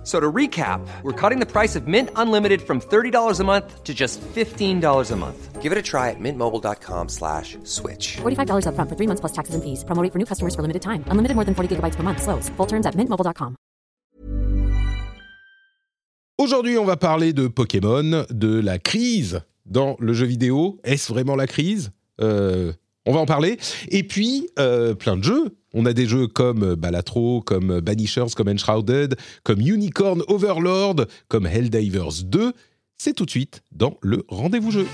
F- So to recap, we're cutting the price of Mint Unlimited from $30 a month to just $15 a month. Give it a try at mintmobile.com slash switch. $45 upfront for three months plus taxes and fees. Promo rate for new customers for limited time. Unlimited more than 40 gigabytes per month. Slows. Full terms at mintmobile.com. Aujourd'hui, on va parler de Pokémon, de la crise dans le jeu vidéo. Est-ce vraiment la crise Euh, On va en parler. Et puis, euh, plein de jeux. On a des jeux comme Balatro, comme Banishers, comme Enshrouded, comme Unicorn Overlord, comme Helldivers 2. C'est tout de suite dans le rendez-vous jeu.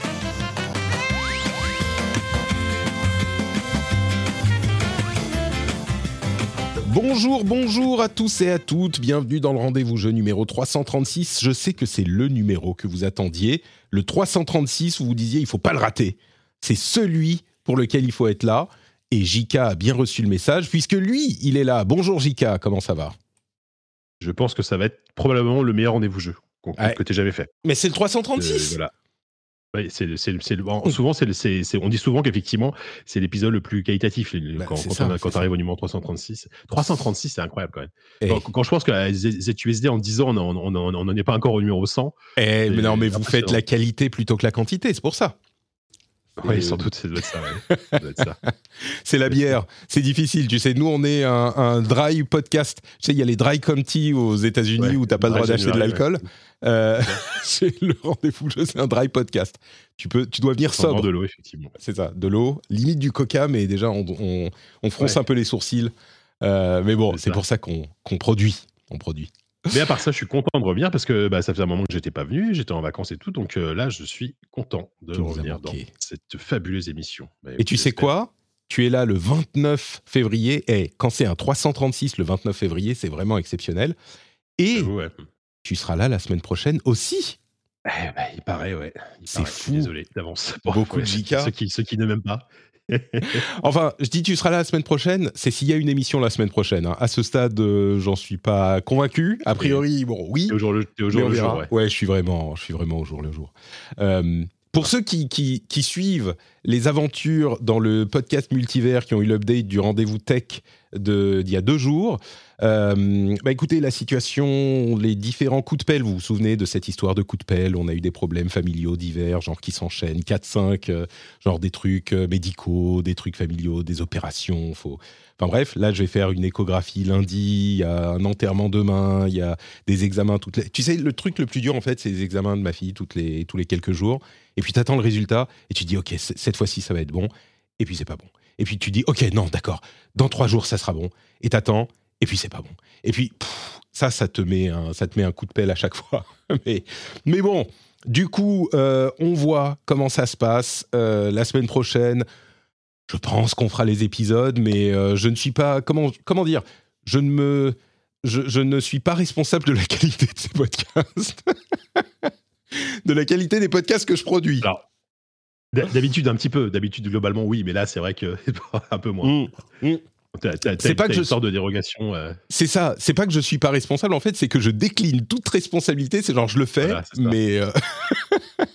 Bonjour, bonjour à tous et à toutes. Bienvenue dans le rendez-vous jeu numéro 336. Je sais que c'est le numéro que vous attendiez. Le 336, vous vous disiez, il faut pas le rater. C'est celui pour lequel il faut être là. Et Jika a bien reçu le message, puisque lui, il est là. Bonjour Jika, comment ça va? Je pense que ça va être probablement le meilleur rendez-vous jeu Ouais. que tu aies jamais fait. Mais c'est le Euh, 336 voilà. Ouais, c'est le- c'est le- c'est le- bon, souvent, c'est le- c'est- c'est- on dit souvent qu'effectivement, c'est l'épisode le plus qualitatif le- Bah, quand, quand ça, on quand arrive au numéro 336. 336, c'est incroyable quand même. Quand, quand je pense qu'à Z- ZUSD, en 10 ans, on n'en est pas encore au numéro 100. eh, mais non, mais vous faites la qualité plutôt que la quantité, c'est pour ça. Oui, sans doute, ça doit être ça. ouais. C'est la bière, c'est difficile, tu sais. Nous, on est un, un dry podcast. Tu sais, il y a les dry county aux États-Unis Ouais, où t'as pas le droit d'acheter de l'alcool. Euh, c'est le rendez-vous c'est un dry podcast. Tu peux, tu dois venir sobre. de l'eau, effectivement. C'est ça, de l'eau, limite du coca, mais déjà on, on, on fronce un peu les sourcils. Euh, mais bon, C'est pour ça qu'on qu'on produit. On produit. Mais à part ça, je suis content de revenir parce que bah, ça faisait un moment que j'étais pas venu, j'étais en vacances et tout, donc euh, là, je suis content de Tu revenir dans cette fabuleuse émission. Bah, Et tu sais quoi? Tu es là le 29 février. Et quand c'est un 336 le 29 février, c'est vraiment exceptionnel. Et ouais. tu seras là la semaine prochaine aussi. Eh ben, il paraît, ouais. C'est fou. Désolé d'avance. Beaucoup de JK. Ceux qui, ceux qui ne m'aiment pas. Enfin, je dis tu seras là la semaine prochaine, c'est s'il y a une émission la semaine prochaine. hein. À ce stade, euh, j'en suis pas convaincu. A priori, bon, oui. Au jour le, au jour, le jour, ouais. je suis vraiment, je suis vraiment au jour le jour. Euh, pour ceux qui, suivent les aventures dans le podcast multivers qui ont eu l'update du rendez-vous tech d'il y a deux jours, euh, bah écoutez, la situation, les différents coups de pelle, vous vous souvenez de cette histoire de coups de pelle? On a eu des problèmes familiaux divers, genre qui s'enchaînent, 4-5, euh, genre des trucs euh, médicaux, des trucs familiaux, des opérations. Faut... Enfin bref, là je vais faire une échographie lundi, il y a un enterrement demain, il y a des examens toutes les... Tu sais, le truc le plus dur en fait, c'est les examens de ma fille toutes les, tous les quelques jours. Et puis tu attends le résultat et tu dis, ok, cette fois-ci ça va être bon. Et puis c'est pas bon. Et puis tu dis, ok, non, d'accord, dans trois jours ça sera bon. Et t'attends, et puis c'est pas bon. Et puis ça, ça te, met un, ça te met un coup de pelle à chaque fois. mais, mais bon, du coup, euh, on voit comment ça se passe euh, la semaine prochaine. Je pense qu'on fera les épisodes, mais euh, je ne suis pas. Comment, comment dire je ne, me, je ne suis pas responsable de la qualité de ces podcasts. de la qualité des podcasts que je produis. Alors, D'habitude, un petit peu. D'habitude, globalement, oui, mais là, c'est vrai que un peu moins. Mm, mm. T'as- t'as- C'est pas que une je- sorte de dérogation. euh, C'est ça, c'est pas que je suis pas responsable, en fait, c'est que je décline toute responsabilité. C'est genre, je le fais, Voilà, mais. euh,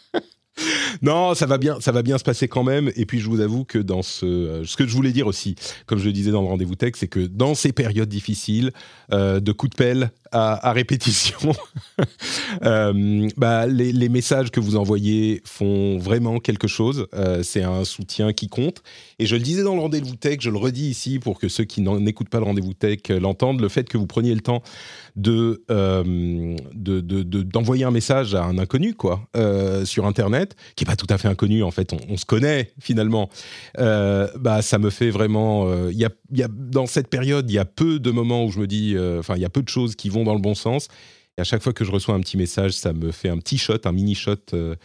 non, ça va, bien, ça va bien se passer quand même. Et puis, je vous avoue que dans ce. euh, ce que je voulais dire aussi, comme je le disais dans le rendez-vous tech, c'est que dans ces périodes difficiles, euh, de coups de pelle à, répétition, euh, bah, les, messages que vous envoyez font vraiment quelque chose. Euh, c'est un soutien qui compte. Et je le disais dans le rendez-vous tech, je le redis ici pour que ceux qui n'écoutent pas le rendez-vous tech euh, l'entendent, le fait que vous preniez le temps de, de- de- de- d'envoyer un message à un inconnu quoi, sur Internet, qui est pas tout à fait inconnu, en fait, on, se connaît finalement, bah, ça me fait vraiment... Il y, a, dans cette période, il y a peu de moments où je me dis, enfin, il y a peu de choses qui vont dans le bon sens. Et à chaque fois que je reçois un petit message, ça me fait un petit shot, un mini shot, euh,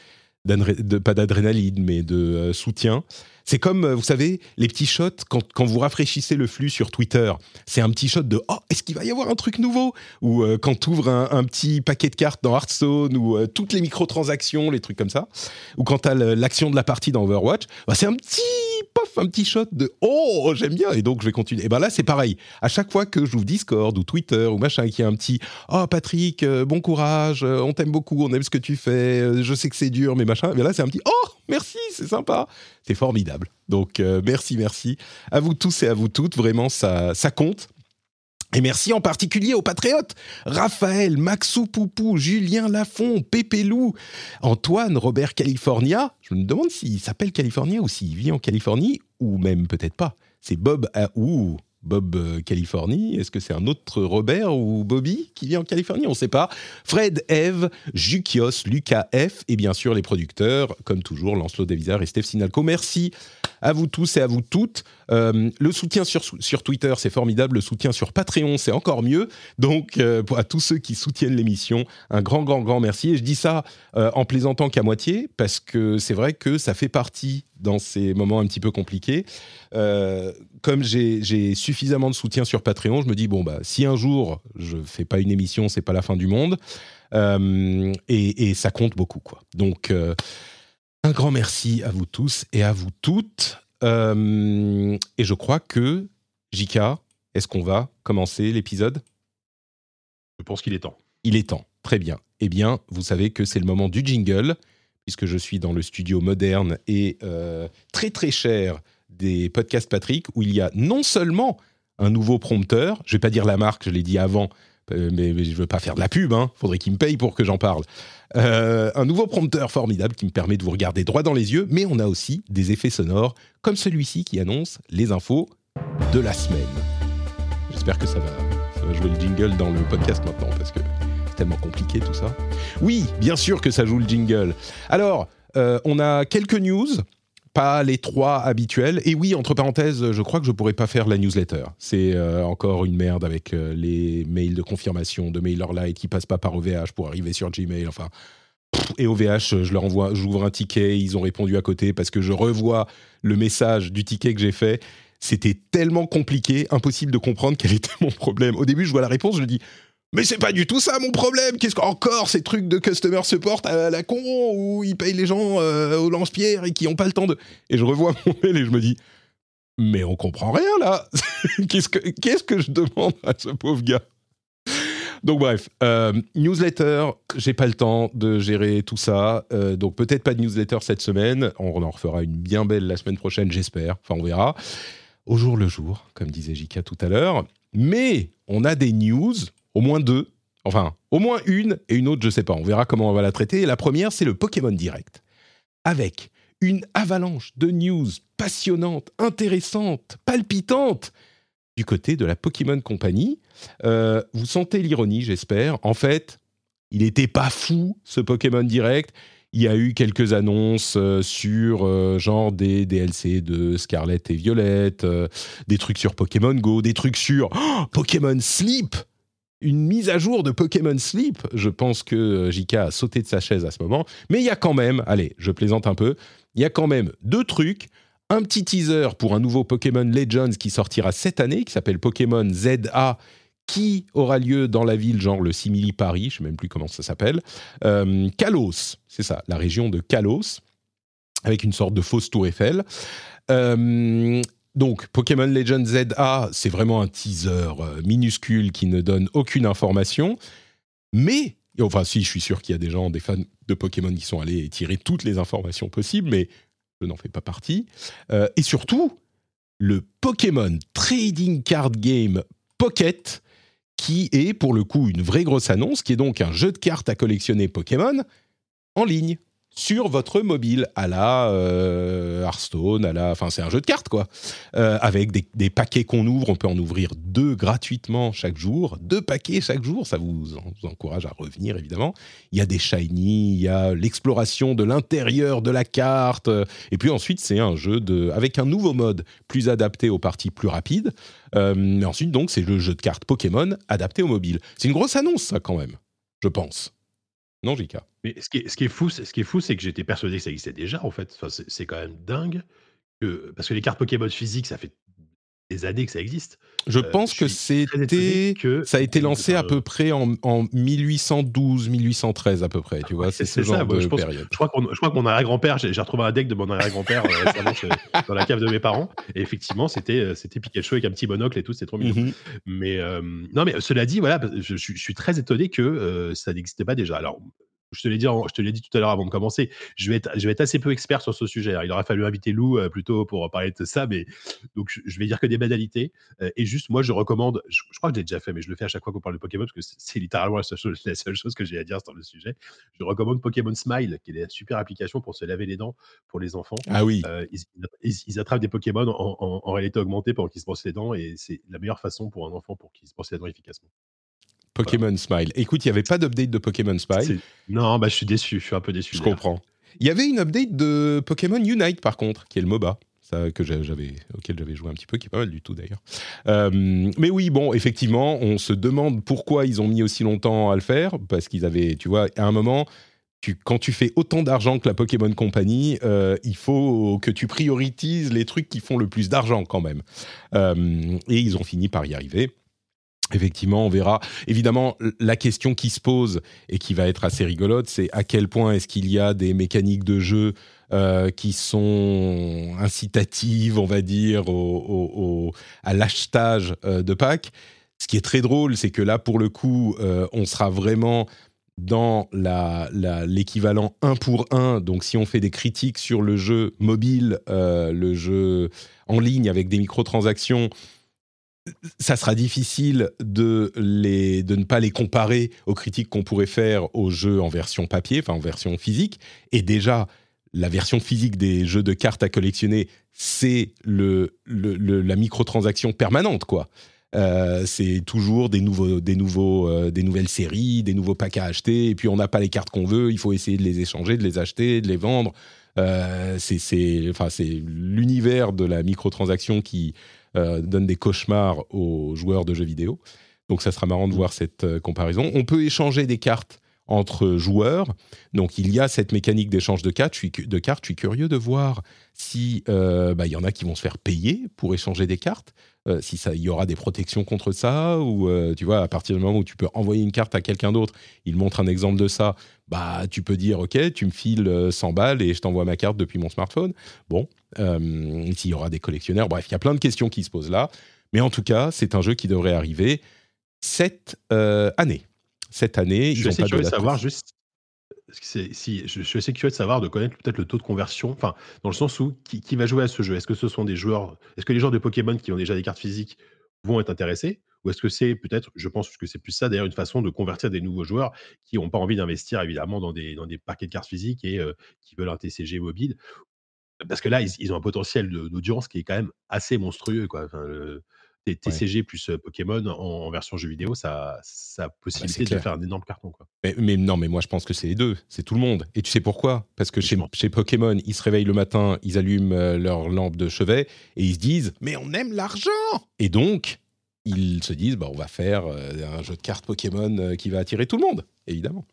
pas d'adrénaline, mais de euh, soutien. C'est comme, euh, vous savez, les petits shots quand, quand vous rafraîchissez le flux sur Twitter. C'est un petit shot de Oh, est-ce qu'il va y avoir un truc nouveau? Ou quand tu ouvres un, petit paquet de cartes dans Hearthstone, ou toutes les microtransactions, les trucs comme ça. Ou quand tu as l'action de la partie dans Overwatch, bah, c'est un petit pof, un petit shot de oh, j'aime bien, et donc je vais continuer. Et ben là, c'est pareil. À chaque fois que j'ouvre Discord ou Twitter ou machin, qui a un petit oh Patrick, euh, bon courage, euh, on t'aime beaucoup, on aime ce que tu fais, euh, je sais que c'est dur, mais machin. Mais là, c'est un petit oh, merci, c'est sympa, c'est formidable. Donc merci, merci à vous tous et à vous toutes. Vraiment, ça, ça compte. Et merci en particulier aux patriotes Raphaël, Maxou Poupou, Julien Lafont, Pépé Lou, Antoine, Robert California. Je me demande s'il s'appelle California ou s'il vit en Californie, ou même peut-être pas. C'est Bob à ou Bob euh, Californie Est-ce que c'est un autre Robert ou Bobby qui vit en Californie? On ne sait pas. Fred, Eve, Jukios, Lucas F et bien sûr les producteurs, comme toujours, Lancelot Davizard et Steph Sinalco. Merci à vous tous et à vous toutes. Euh, le soutien sur, sur Twitter, c'est formidable. Le soutien sur Patreon, c'est encore mieux. Donc, euh, à tous ceux qui soutiennent l'émission, un grand, grand, grand merci. Et je dis ça en plaisantant qu'à moitié, parce que c'est vrai que ça fait partie dans ces moments un petit peu compliqués. Euh, comme j'ai suffisamment de soutien sur Patreon, je me dis bon bah si un jour je fais pas une émission, c'est pas la fin du monde. Euh, et, ça compte beaucoup quoi. Donc euh, un grand merci à vous tous et à vous toutes. et je crois que Jika, est-ce qu'on va commencer l'épisode? Je pense qu'il est temps. Il est temps. Très bien. Eh bien, vous savez que c'est le moment du jingle puisque je suis dans le studio moderne et euh, très très cher des podcasts Patrick, où il y a non seulement un nouveau prompteur, je vais pas dire la marque, je l'ai dit avant, euh, mais, je veux pas faire de la pub, hein, faudrait qu'il me paye pour que j'en parle. Euh, un nouveau prompteur formidable qui me permet de vous regarder droit dans les yeux, mais on a aussi des effets sonores comme celui-ci qui annonce les infos de la semaine. J'espère que ça va, ça va jouer le jingle dans le podcast maintenant, parce que tellement compliqué tout ça. Oui, bien sûr que ça joue le jingle. Alors, euh, on a quelques news, pas les trois habituels. Et oui, entre parenthèses, je crois que je pourrais pas faire la newsletter. C'est euh, encore une merde avec euh, les mails de confirmation de MailerLite qui passent pas par OVH pour arriver sur Gmail. Enfin. Et OVH, je leur envoie, j'ouvre un ticket, ils ont répondu à côté parce que je revois le message du ticket que j'ai fait c'était tellement compliqué, impossible de comprendre quel était mon problème. Au début, je vois la réponse, je dis mais c'est pas du tout ça mon problème. Qu'est-ce qu'encore ces trucs de customer support à la con où ils payent les gens euh, au lance-pierre et qui n'ont pas le temps de. Et je revois mon mail et je me dis, mais on comprend rien là. qu'est-ce que qu'est-ce que je demande à ce pauvre gars? Donc bref, euh, newsletter, j'ai pas le temps de gérer tout ça, euh, donc peut-être pas de newsletter cette semaine. On en refera une bien belle la semaine prochaine, j'espère. Enfin, on verra. Au jour le jour, comme disait Jika tout à l'heure. Mais on a des news au moins deux, enfin, au moins une et une autre, je sais pas. On verra comment on va la traiter. la première, c'est le Pokémon Direct. Avec une avalanche de news passionnantes, intéressantes, palpitantes du côté de la Pokémon Company. Euh, vous sentez l'ironie, j'espère. En fait, il n'était pas fou, ce Pokémon Direct. Il y a eu quelques annonces euh, sur euh, genre des DLC de Scarlet et Violette, des trucs sur Pokémon Go, des trucs sur oh, Pokémon Sleep une mise à jour de Pokémon Sleep. Je pense que euh, JK a sauté de sa chaise à ce moment. Mais il y a quand même, allez, je plaisante un peu, il y a quand même deux trucs. Un petit teaser pour un nouveau Pokémon Legends qui sortira cette année, qui s'appelle Pokémon ZA, qui aura lieu dans la ville, genre le Simili Paris, je ne sais même plus comment ça s'appelle. Euh, Kalos, c'est ça, la région de Kalos, avec une sorte de fausse tour Eiffel. Euh, donc, Pokémon Legends ZA, c'est vraiment un teaser euh, minuscule qui ne donne aucune information. Mais, enfin, si, je suis sûr qu'il y a des gens, des fans de Pokémon qui sont allés tirer toutes les informations possibles, mais je n'en fais pas partie. Euh, et surtout, le Pokémon Trading Card Game Pocket, qui est pour le coup une vraie grosse annonce, qui est donc un jeu de cartes à collectionner Pokémon en ligne sur votre mobile à la euh, Hearthstone, à la, enfin c'est un jeu de cartes quoi, euh, avec des, paquets qu'on ouvre, on peut en ouvrir deux gratuitement chaque jour, deux paquets chaque jour, ça vous, encourage à revenir évidemment. Il y a des shiny, il y a l'exploration de l'intérieur de la carte, et puis ensuite c'est un jeu de, avec un nouveau mode plus adapté aux parties plus rapides. Euh, ensuite donc c'est le jeu de cartes Pokémon adapté au mobile. C'est une grosse annonce ça quand même, je pense. Non, JK. Mais ce qui est, fou, c'est, ce qui est fou, c'est que j'étais persuadé que ça existait déjà, en fait. Enfin, c'est, quand même dingue que, parce que les cartes Pokémon physiques, ça fait des années que ça existe. Je Euh, pense je que c'était. Ça a été lancé à peu près en, en 1812, 1813 à peu près, tu vois, c'est c'est- ce c'est ça, de je pense- période. Je crois, qu'on- je crois que mon arrière-grand-père, j'ai retrouvé un deck de mon arrière-grand-père euh, récemment chez- dans la cave de mes parents. Et effectivement, c'était euh, c'était Pikachu avec un petit monocle et tout, c'était trop mignon. Mhm. Mais euh, non, mais cela dit, voilà, je, je- suis très étonné que ça n'existait pas déjà. Alors, je te l'ai dit, en- je te l'ai dit tout à l'heure avant de commencer. Je vais être, je vais être assez peu expert sur ce sujet. Alors, il aurait fallu inviter Lou euh, plutôt pour parler de ça, mais donc je, je vais dire que des banalités. Euh, et juste, moi, je recommande. Je, je crois que je l'ai déjà fait, mais je le fais à chaque fois qu'on parle de Pokémon parce que c'est- littéralement la seule, chose, la seule chose que j'ai à dire sur le sujet. Je recommande Pokémon Smile, qui est une super application pour se laver les dents pour les enfants. Ah oui, Euh, ils, ils- ils attrapent des Pokémon en, en- en réalité augmentée pendant qu'ils se brossent les dents et c'est la meilleure façon pour un enfant pour qu'il se brosse les dents efficacement. Pokémon Smile. Écoute, il n'y avait pas d'update de Pokémon Smile. Non, bah, je suis déçu, je suis un peu déçu. Je comprends. Il y avait une update de Pokémon Unite par contre, qui est le MOBA. Ça, que j'a- j'avais, auquel j'avais joué un petit peu, qui est pas mal du tout d'ailleurs. Euh, mais oui, bon, effectivement, on se demande pourquoi ils ont mis aussi longtemps à le faire, parce qu'ils avaient, tu vois, à un moment, tu, quand tu fais autant d'argent que la Pokémon Company, euh, il faut que tu priorises les trucs qui font le plus d'argent quand même. Euh, et ils ont fini par y arriver. Effectivement, on verra. Évidemment, la question qui se pose et qui va être assez rigolote, c'est à quel point est-ce qu'il y a des mécaniques de jeu euh, qui sont incitatives, on va dire, au, à l'achetage euh, de packs. Ce qui est très drôle, c'est que là, pour le coup, euh, on sera vraiment dans la- la- l'équivalent 1 pour 1. Donc, si on fait des critiques sur le jeu mobile, le jeu en ligne avec des microtransactions, ça sera difficile de, les, de ne pas les comparer aux critiques qu'on pourrait faire aux jeux en version papier, enfin en version physique. Et déjà, la version physique des jeux de cartes à collectionner, c'est le, la microtransaction permanente, quoi. Euh, c'est toujours des, nouveaux, des, nouveaux, euh, des nouvelles séries, des nouveaux packs à acheter, et puis on n'a pas les cartes qu'on veut, il faut essayer de les échanger, de les acheter, de les vendre. Euh, c'est l'univers de la microtransaction qui donne des cauchemars aux joueurs de jeux vidéo. Donc ça sera marrant de voir cette euh, comparaison. On peut échanger des cartes entre joueurs. Donc il y a cette mécanique d'échange de cartes. Je suis, cu- de cartes. Je suis curieux de voir si euh, bah, il y en a qui vont se faire payer pour échanger des cartes. Euh, si ça, il y aura des protections contre ça ou euh, tu vois à partir du moment où tu peux envoyer une carte à quelqu'un d'autre, il montre un exemple de ça. Bah tu peux dire ok, tu me files euh, 100 balles et je t'envoie ma carte depuis mon smartphone. Bon, euh, s'il y aura des collectionneurs. Bref, il y a plein de questions qui se posent là. Mais en tout cas, c'est un jeu qui devrait arriver cette euh, année. Cette année, Je ils suis ont pas de curieux de savoir juste. Si, je suis assez curieux de savoir, de connaître peut-être le taux de conversion, enfin, dans le sens où qui, qui va jouer à ce jeu? Est-ce que ce sont des joueurs, est-ce que les joueurs de Pokémon qui ont déjà des cartes physiques vont être intéressés Ou est-ce que c'est peut-être, je pense que c'est plus ça d'ailleurs, une façon de convertir des nouveaux joueurs qui n'ont pas envie d'investir évidemment dans des, dans des paquets de cartes physiques et euh, qui veulent un TCG mobile? Parce que là, ils, ils ont un potentiel d'audience qui est quand même assez monstrueux. Quoi. Enfin, le- TCG plus Pokémon en, en version jeu vidéo, ça, ça a possibilité de faire un énorme carton. Quoi. Mais, mais non, mais moi je pense que c'est les deux, c'est tout le monde. Et tu sais pourquoi? Parce que chez, Pokémon, ils se réveillent le matin, ils allument leur lampe de chevet et ils se disent Mais on aime l'argent Et donc, ils se disent bah, On va faire euh, un jeu de cartes Pokémon euh, qui va attirer tout le monde, évidemment.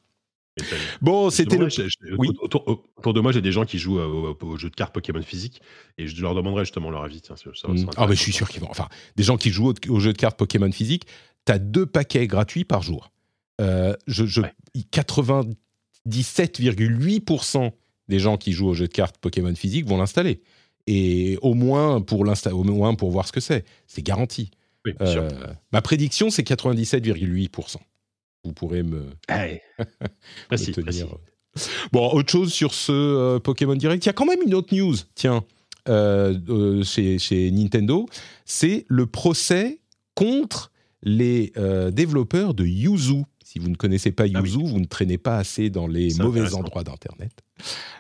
Bon, c'était le. Oui. autour, autour de moi, j'ai des gens qui jouent euh, au, au- au jeu de cartes Pokémon physique et je leur demanderai justement leur avis. tiens, ça- ça- ça Mm. Ah, mais je suis sûr qu'ils vont. Enfin, des gens qui jouent au, au jeu de cartes Pokémon physique, tu as deux paquets gratuits par jour. Euh, je, je- Ouais. 97,8% des gens qui jouent au jeu de cartes Pokémon physique vont l'installer. Et au moins pour au moins pour voir ce que c'est. C'est garanti. Oui, bien sûr. Euh, ma prédiction, c'est 97,8%. Vous pourrez me, Hey. me Précis, tenir. précis. Bon, autre chose sur ce euh, Pokémon Direct. Il y a quand même une autre news, tiens, euh, euh, chez, chez Nintendo. C'est le procès contre les euh, développeurs de Yuzu. Si vous ne connaissez pas Ah oui. Yuzu, vous ne traînez pas assez dans les mauvais endroits d'Internet.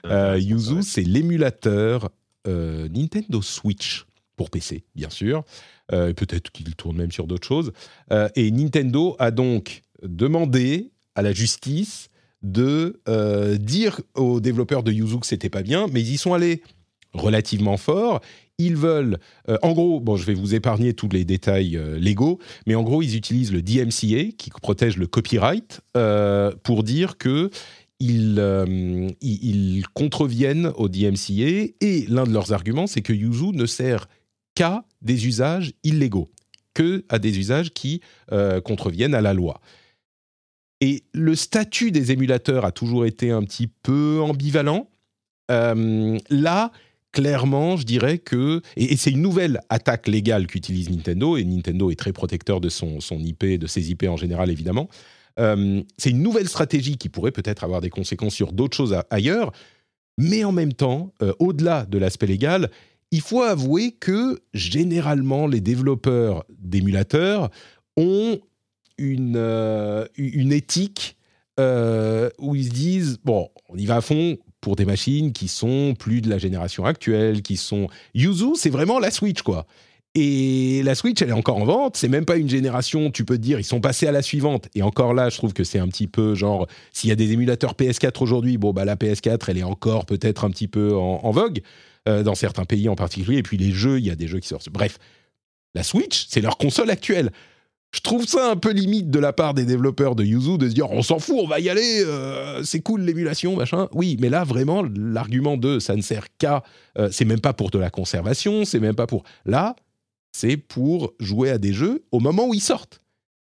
Euh, Yuzu, c'est l'émulateur euh, Nintendo Switch pour PC, bien sûr. Euh, Peut-être qu'il tourne même sur d'autres choses. Euh, et Nintendo a donc demandé à la justice de euh, dire aux développeurs de Yuzu que c'était pas bien, mais ils y sont allés relativement fort. Ils veulent, en gros, bon, je vais vous épargner tous les détails légaux, mais en gros, ils utilisent le DMCA qui protège le copyright pour dire que ils, ils contreviennent au DMCA et l'un de leurs arguments, c'est que Yuzu ne sert qu'à des usages illégaux, que à des usages qui euh, contreviennent à la loi. Et le statut des émulateurs a toujours été un petit peu ambivalent. Euh, là, clairement, je dirais que... Et, c'est une nouvelle attaque légale qu'utilise Nintendo, et Nintendo est très protecteur de son, IP, de ses IP en général, évidemment. Euh, c'est une nouvelle stratégie qui pourrait peut-être avoir des conséquences sur d'autres choses ailleurs, mais en même temps, au-delà de l'aspect légal, il faut avouer que généralement les développeurs d'émulateurs ont une, euh, une éthique euh, où ils se disent bon, on y va à fond pour des machines qui sont plus de la génération actuelle, qui sont Yuzu, c'est vraiment la Switch quoi. Et la Switch, elle est encore en vente. C'est même pas une génération. Tu peux te dire, ils sont passés à la suivante. Et encore là, je trouve que c'est un petit peu genre, s'il y a des émulateurs PS4 aujourd'hui, bon bah la PS4, elle est encore peut-être un petit peu en, en vogue euh, dans certains pays en particulier. Et puis les jeux, il y a des jeux qui sortent. Bref, la Switch, c'est leur console actuelle. Je trouve ça un peu limite de la part des développeurs de Yuzu de se dire on s'en fout, on va y aller, euh, c'est cool l'émulation, machin. Oui, mais là vraiment l'argument de ça ne sert qu'à, euh, c'est même pas pour de la conservation, c'est même pas pour. Là, c'est pour jouer à des jeux au moment où ils sortent.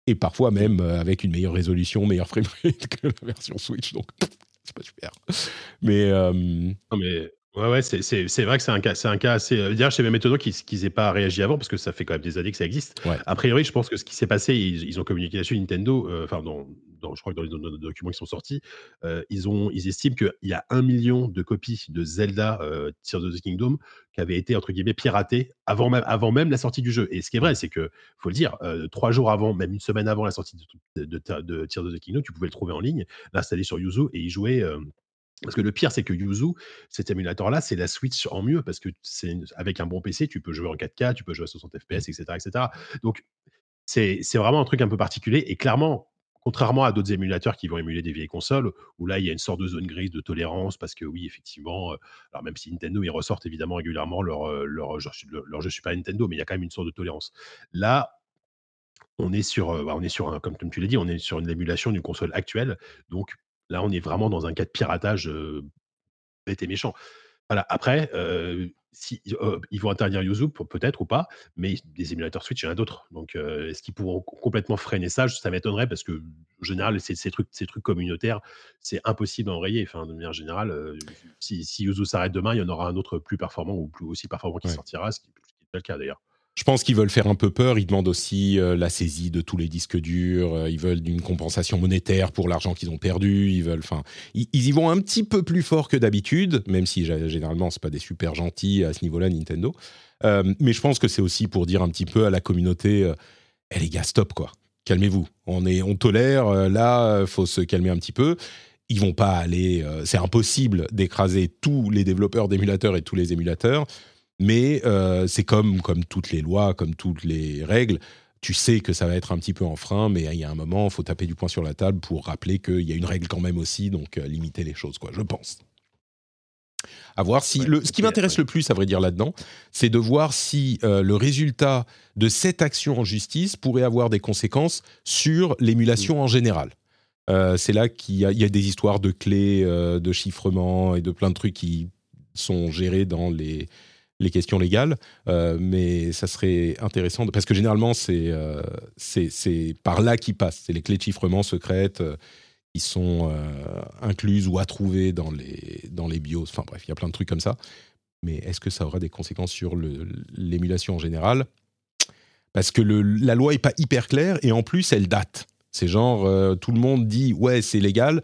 Et parfois même avec une meilleure résolution, meilleure framerate que la version Switch. Donc, c'est pas super. Mais Non, mais ouais, ouais, c'est- c'est c'est vrai que c'est un cas, c'est un cas assez. euh, D'ailleurs, chez même étonnant qu'ils qu'ils aient pas réagi avant parce que ça fait quand même des années que ça existe. Ouais. A priori, je pense que ce qui s'est passé, ils, ils ont communiqué là-dessus. Nintendo, euh, enfin, dans, dans- je crois que dans les, dans les documents qui sont sortis, euh, ils ont, ils estiment qu'il y a un million de copies de Zelda euh, Tears of the Kingdom qui avaient été entre guillemets piratées avant même, avant même la sortie du jeu. Et ce qui est vrai, c'est que faut le dire, euh, trois jours avant, même une semaine avant la sortie de, de, de- de Tears of the Kingdom, tu pouvais le trouver en ligne, l'installer sur Yuzu et y jouer. euh, parce que le pire, c'est que Yuzu, cet émulateur-là, c'est la Switch en mieux parce que c'est avec un bon PC, tu peux jouer en 4K, tu peux jouer à 60 FPS, etc., etc. Donc c'est vraiment un truc un peu particulier et clairement. Contrairement à d'autres émulateurs qui vont émuler des vieilles consoles, où là il y a une sorte de zone grise de tolérance, parce que oui, effectivement, euh, alors même si Nintendo ils ressortent évidemment régulièrement leur, euh, leur, leur, leur jeu Super Nintendo, mais il y a quand même une sorte de tolérance. Là, on est sur, euh, bah, on est sur un, comme tu l'as dit, on est sur une émulation d'une console actuelle. Donc là, on est vraiment dans un cas de piratage euh, bête et méchant. Voilà. Après, euh, si, euh, ils vont interdire Yuzu, pe- peut-être ou pas, mais des émulateurs Switch, il y en a d'autres. Donc, euh, est-ce qu'ils pourront co- complètement freiner ça? Ça m'étonnerait parce que, en général, ces, ces trucs, ces trucs communautaires, c'est impossible à enrayer. Enfin, de manière générale, euh, si, si Yuzu s'arrête demain, il y en aura un autre plus performant ou plus aussi performant qui Ouais. sortira, ce qui ce qui est pas le cas d'ailleurs. Je pense qu'ils veulent faire un peu peur. Ils demandent aussi euh, la saisie de tous les disques durs. euh, ils veulent une compensation monétaire pour l'argent qu'ils ont perdu. Ils veulent, enfin, ils, y vont un petit peu plus fort que d'habitude, même si gé- généralement c'est pas des super gentils à ce niveau-là, Nintendo. Euh, mais je pense que c'est aussi pour dire un petit peu à la communauté, euh, Eh, les gars, stop quoi, calmez-vous. On est, on tolère. euh, là, euh, faut se calmer un petit peu. Ils vont pas aller. euh, c'est impossible d'écraser tous les développeurs d'émulateurs et tous les émulateurs. Mais euh, c'est comme, comme toutes les lois, comme toutes les règles. Tu sais que ça va être un petit peu en frein, mais il y a un moment, il faut taper du poing sur la table pour rappeler qu'il y a une règle quand même aussi, donc euh, limiter les choses, quoi, je pense. À voir si. Ouais, le, ce qui m'intéresse ouais. le plus, à vrai dire, là-dedans, c'est de voir si euh, le résultat de cette action en justice pourrait avoir des conséquences sur l'émulation en général. Euh, c'est là qu'il y, a- il y a des histoires de clés, euh, de chiffrement et de plein de trucs qui sont gérés dans les, les questions légales. Euh, mais ça serait intéressant, de- parce que généralement, c'est euh, c'est c'est par là qu'ils passent. C'est les clés de chiffrement secrètes euh, qui sont incluses ou à trouver dans les, dans les BIOS. Enfin bref, il y a plein de trucs comme ça. Mais est-ce que ça aura des conséquences sur l'émulation en général? Parce que la loi est pas hyper claire et en plus, elle date. C'est genre, tout le monde dit, ouais, c'est légal,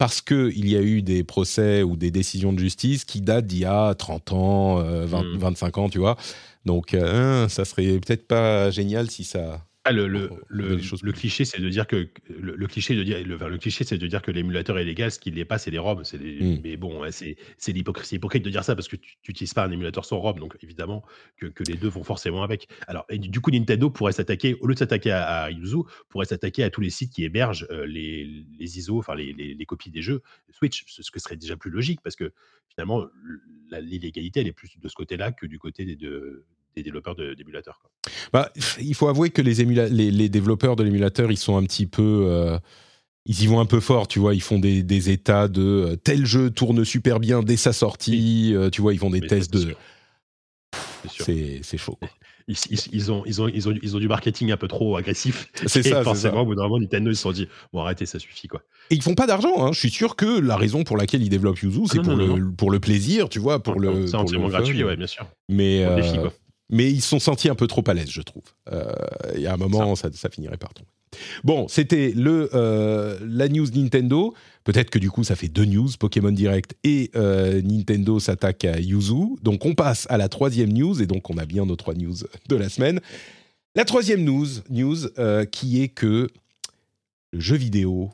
parce qu'il y a eu des procès ou des décisions de justice qui datent d'il y a 30 ans, euh, 20 Mm. 25 ans, tu vois. Donc, euh, ça serait peut-être pas génial si ça. Ah, le, plus- cliché, c'est de dire que le, cliché de dire le, enfin, le cliché, c'est de dire que l'émulateur est légal. Ce qui n'est pas, c'est les ROM. C'est les- Mm. Mais bon, ouais, c'est c'est l'hypocrisie hypocrite de dire ça parce que tu n'utilises pas un émulateur sans ROM, donc évidemment que, que les deux vont forcément avec. Alors, et du coup, Nintendo pourrait s'attaquer au lieu de s'attaquer à, à Yuzu, pourrait s'attaquer à tous les sites qui hébergent euh, les, les ISO, enfin les, les- les copies des jeux Switch, ce ce que serait déjà plus logique parce que finalement, l'illégalité, elle est plus de ce côté-là que du côté des, de- des développeurs d'émulateurs. Bah, il faut avouer que les, les, les développeurs de l'émulateur, ils sont un petit peu. euh, ils y vont un peu fort, tu vois. Ils font des, des états de euh, tel jeu tourne super bien dès sa sortie. euh, tu vois, ils font des Mais tests c'est de. C'est. C'est c'est chaud. quoi. ils, ils- ils ont, ils, ont, ils, ont, ils ont du marketing un peu trop agressif. C'est ça, c'est Forcément, ça. au bout d'un moment, Nintendo, ils se sont dit Bon, arrêtez, ça suffit. quoi. Et ils font pas d'argent. Hein. Je suis sûr que la raison pour laquelle ils développent Yuzu, c'est non, pour, non, le, pour le plaisir, tu vois, pour le. C'est entièrement gratuit, ouais, bien sûr. Mais, défi, quoi. Mais ils se sont sentis un peu trop à l'aise, je trouve. Il y a un moment, ça, ça finirait par tomber. Bon, c'était le euh, la news Nintendo. Peut-être que du coup, ça fait deux news, Pokémon Direct et euh, Nintendo s'attaque à Yuzu. Donc, on passe à la troisième news, et donc on a bien nos trois news de la semaine. La troisième news, news euh, qui est que le jeu vidéo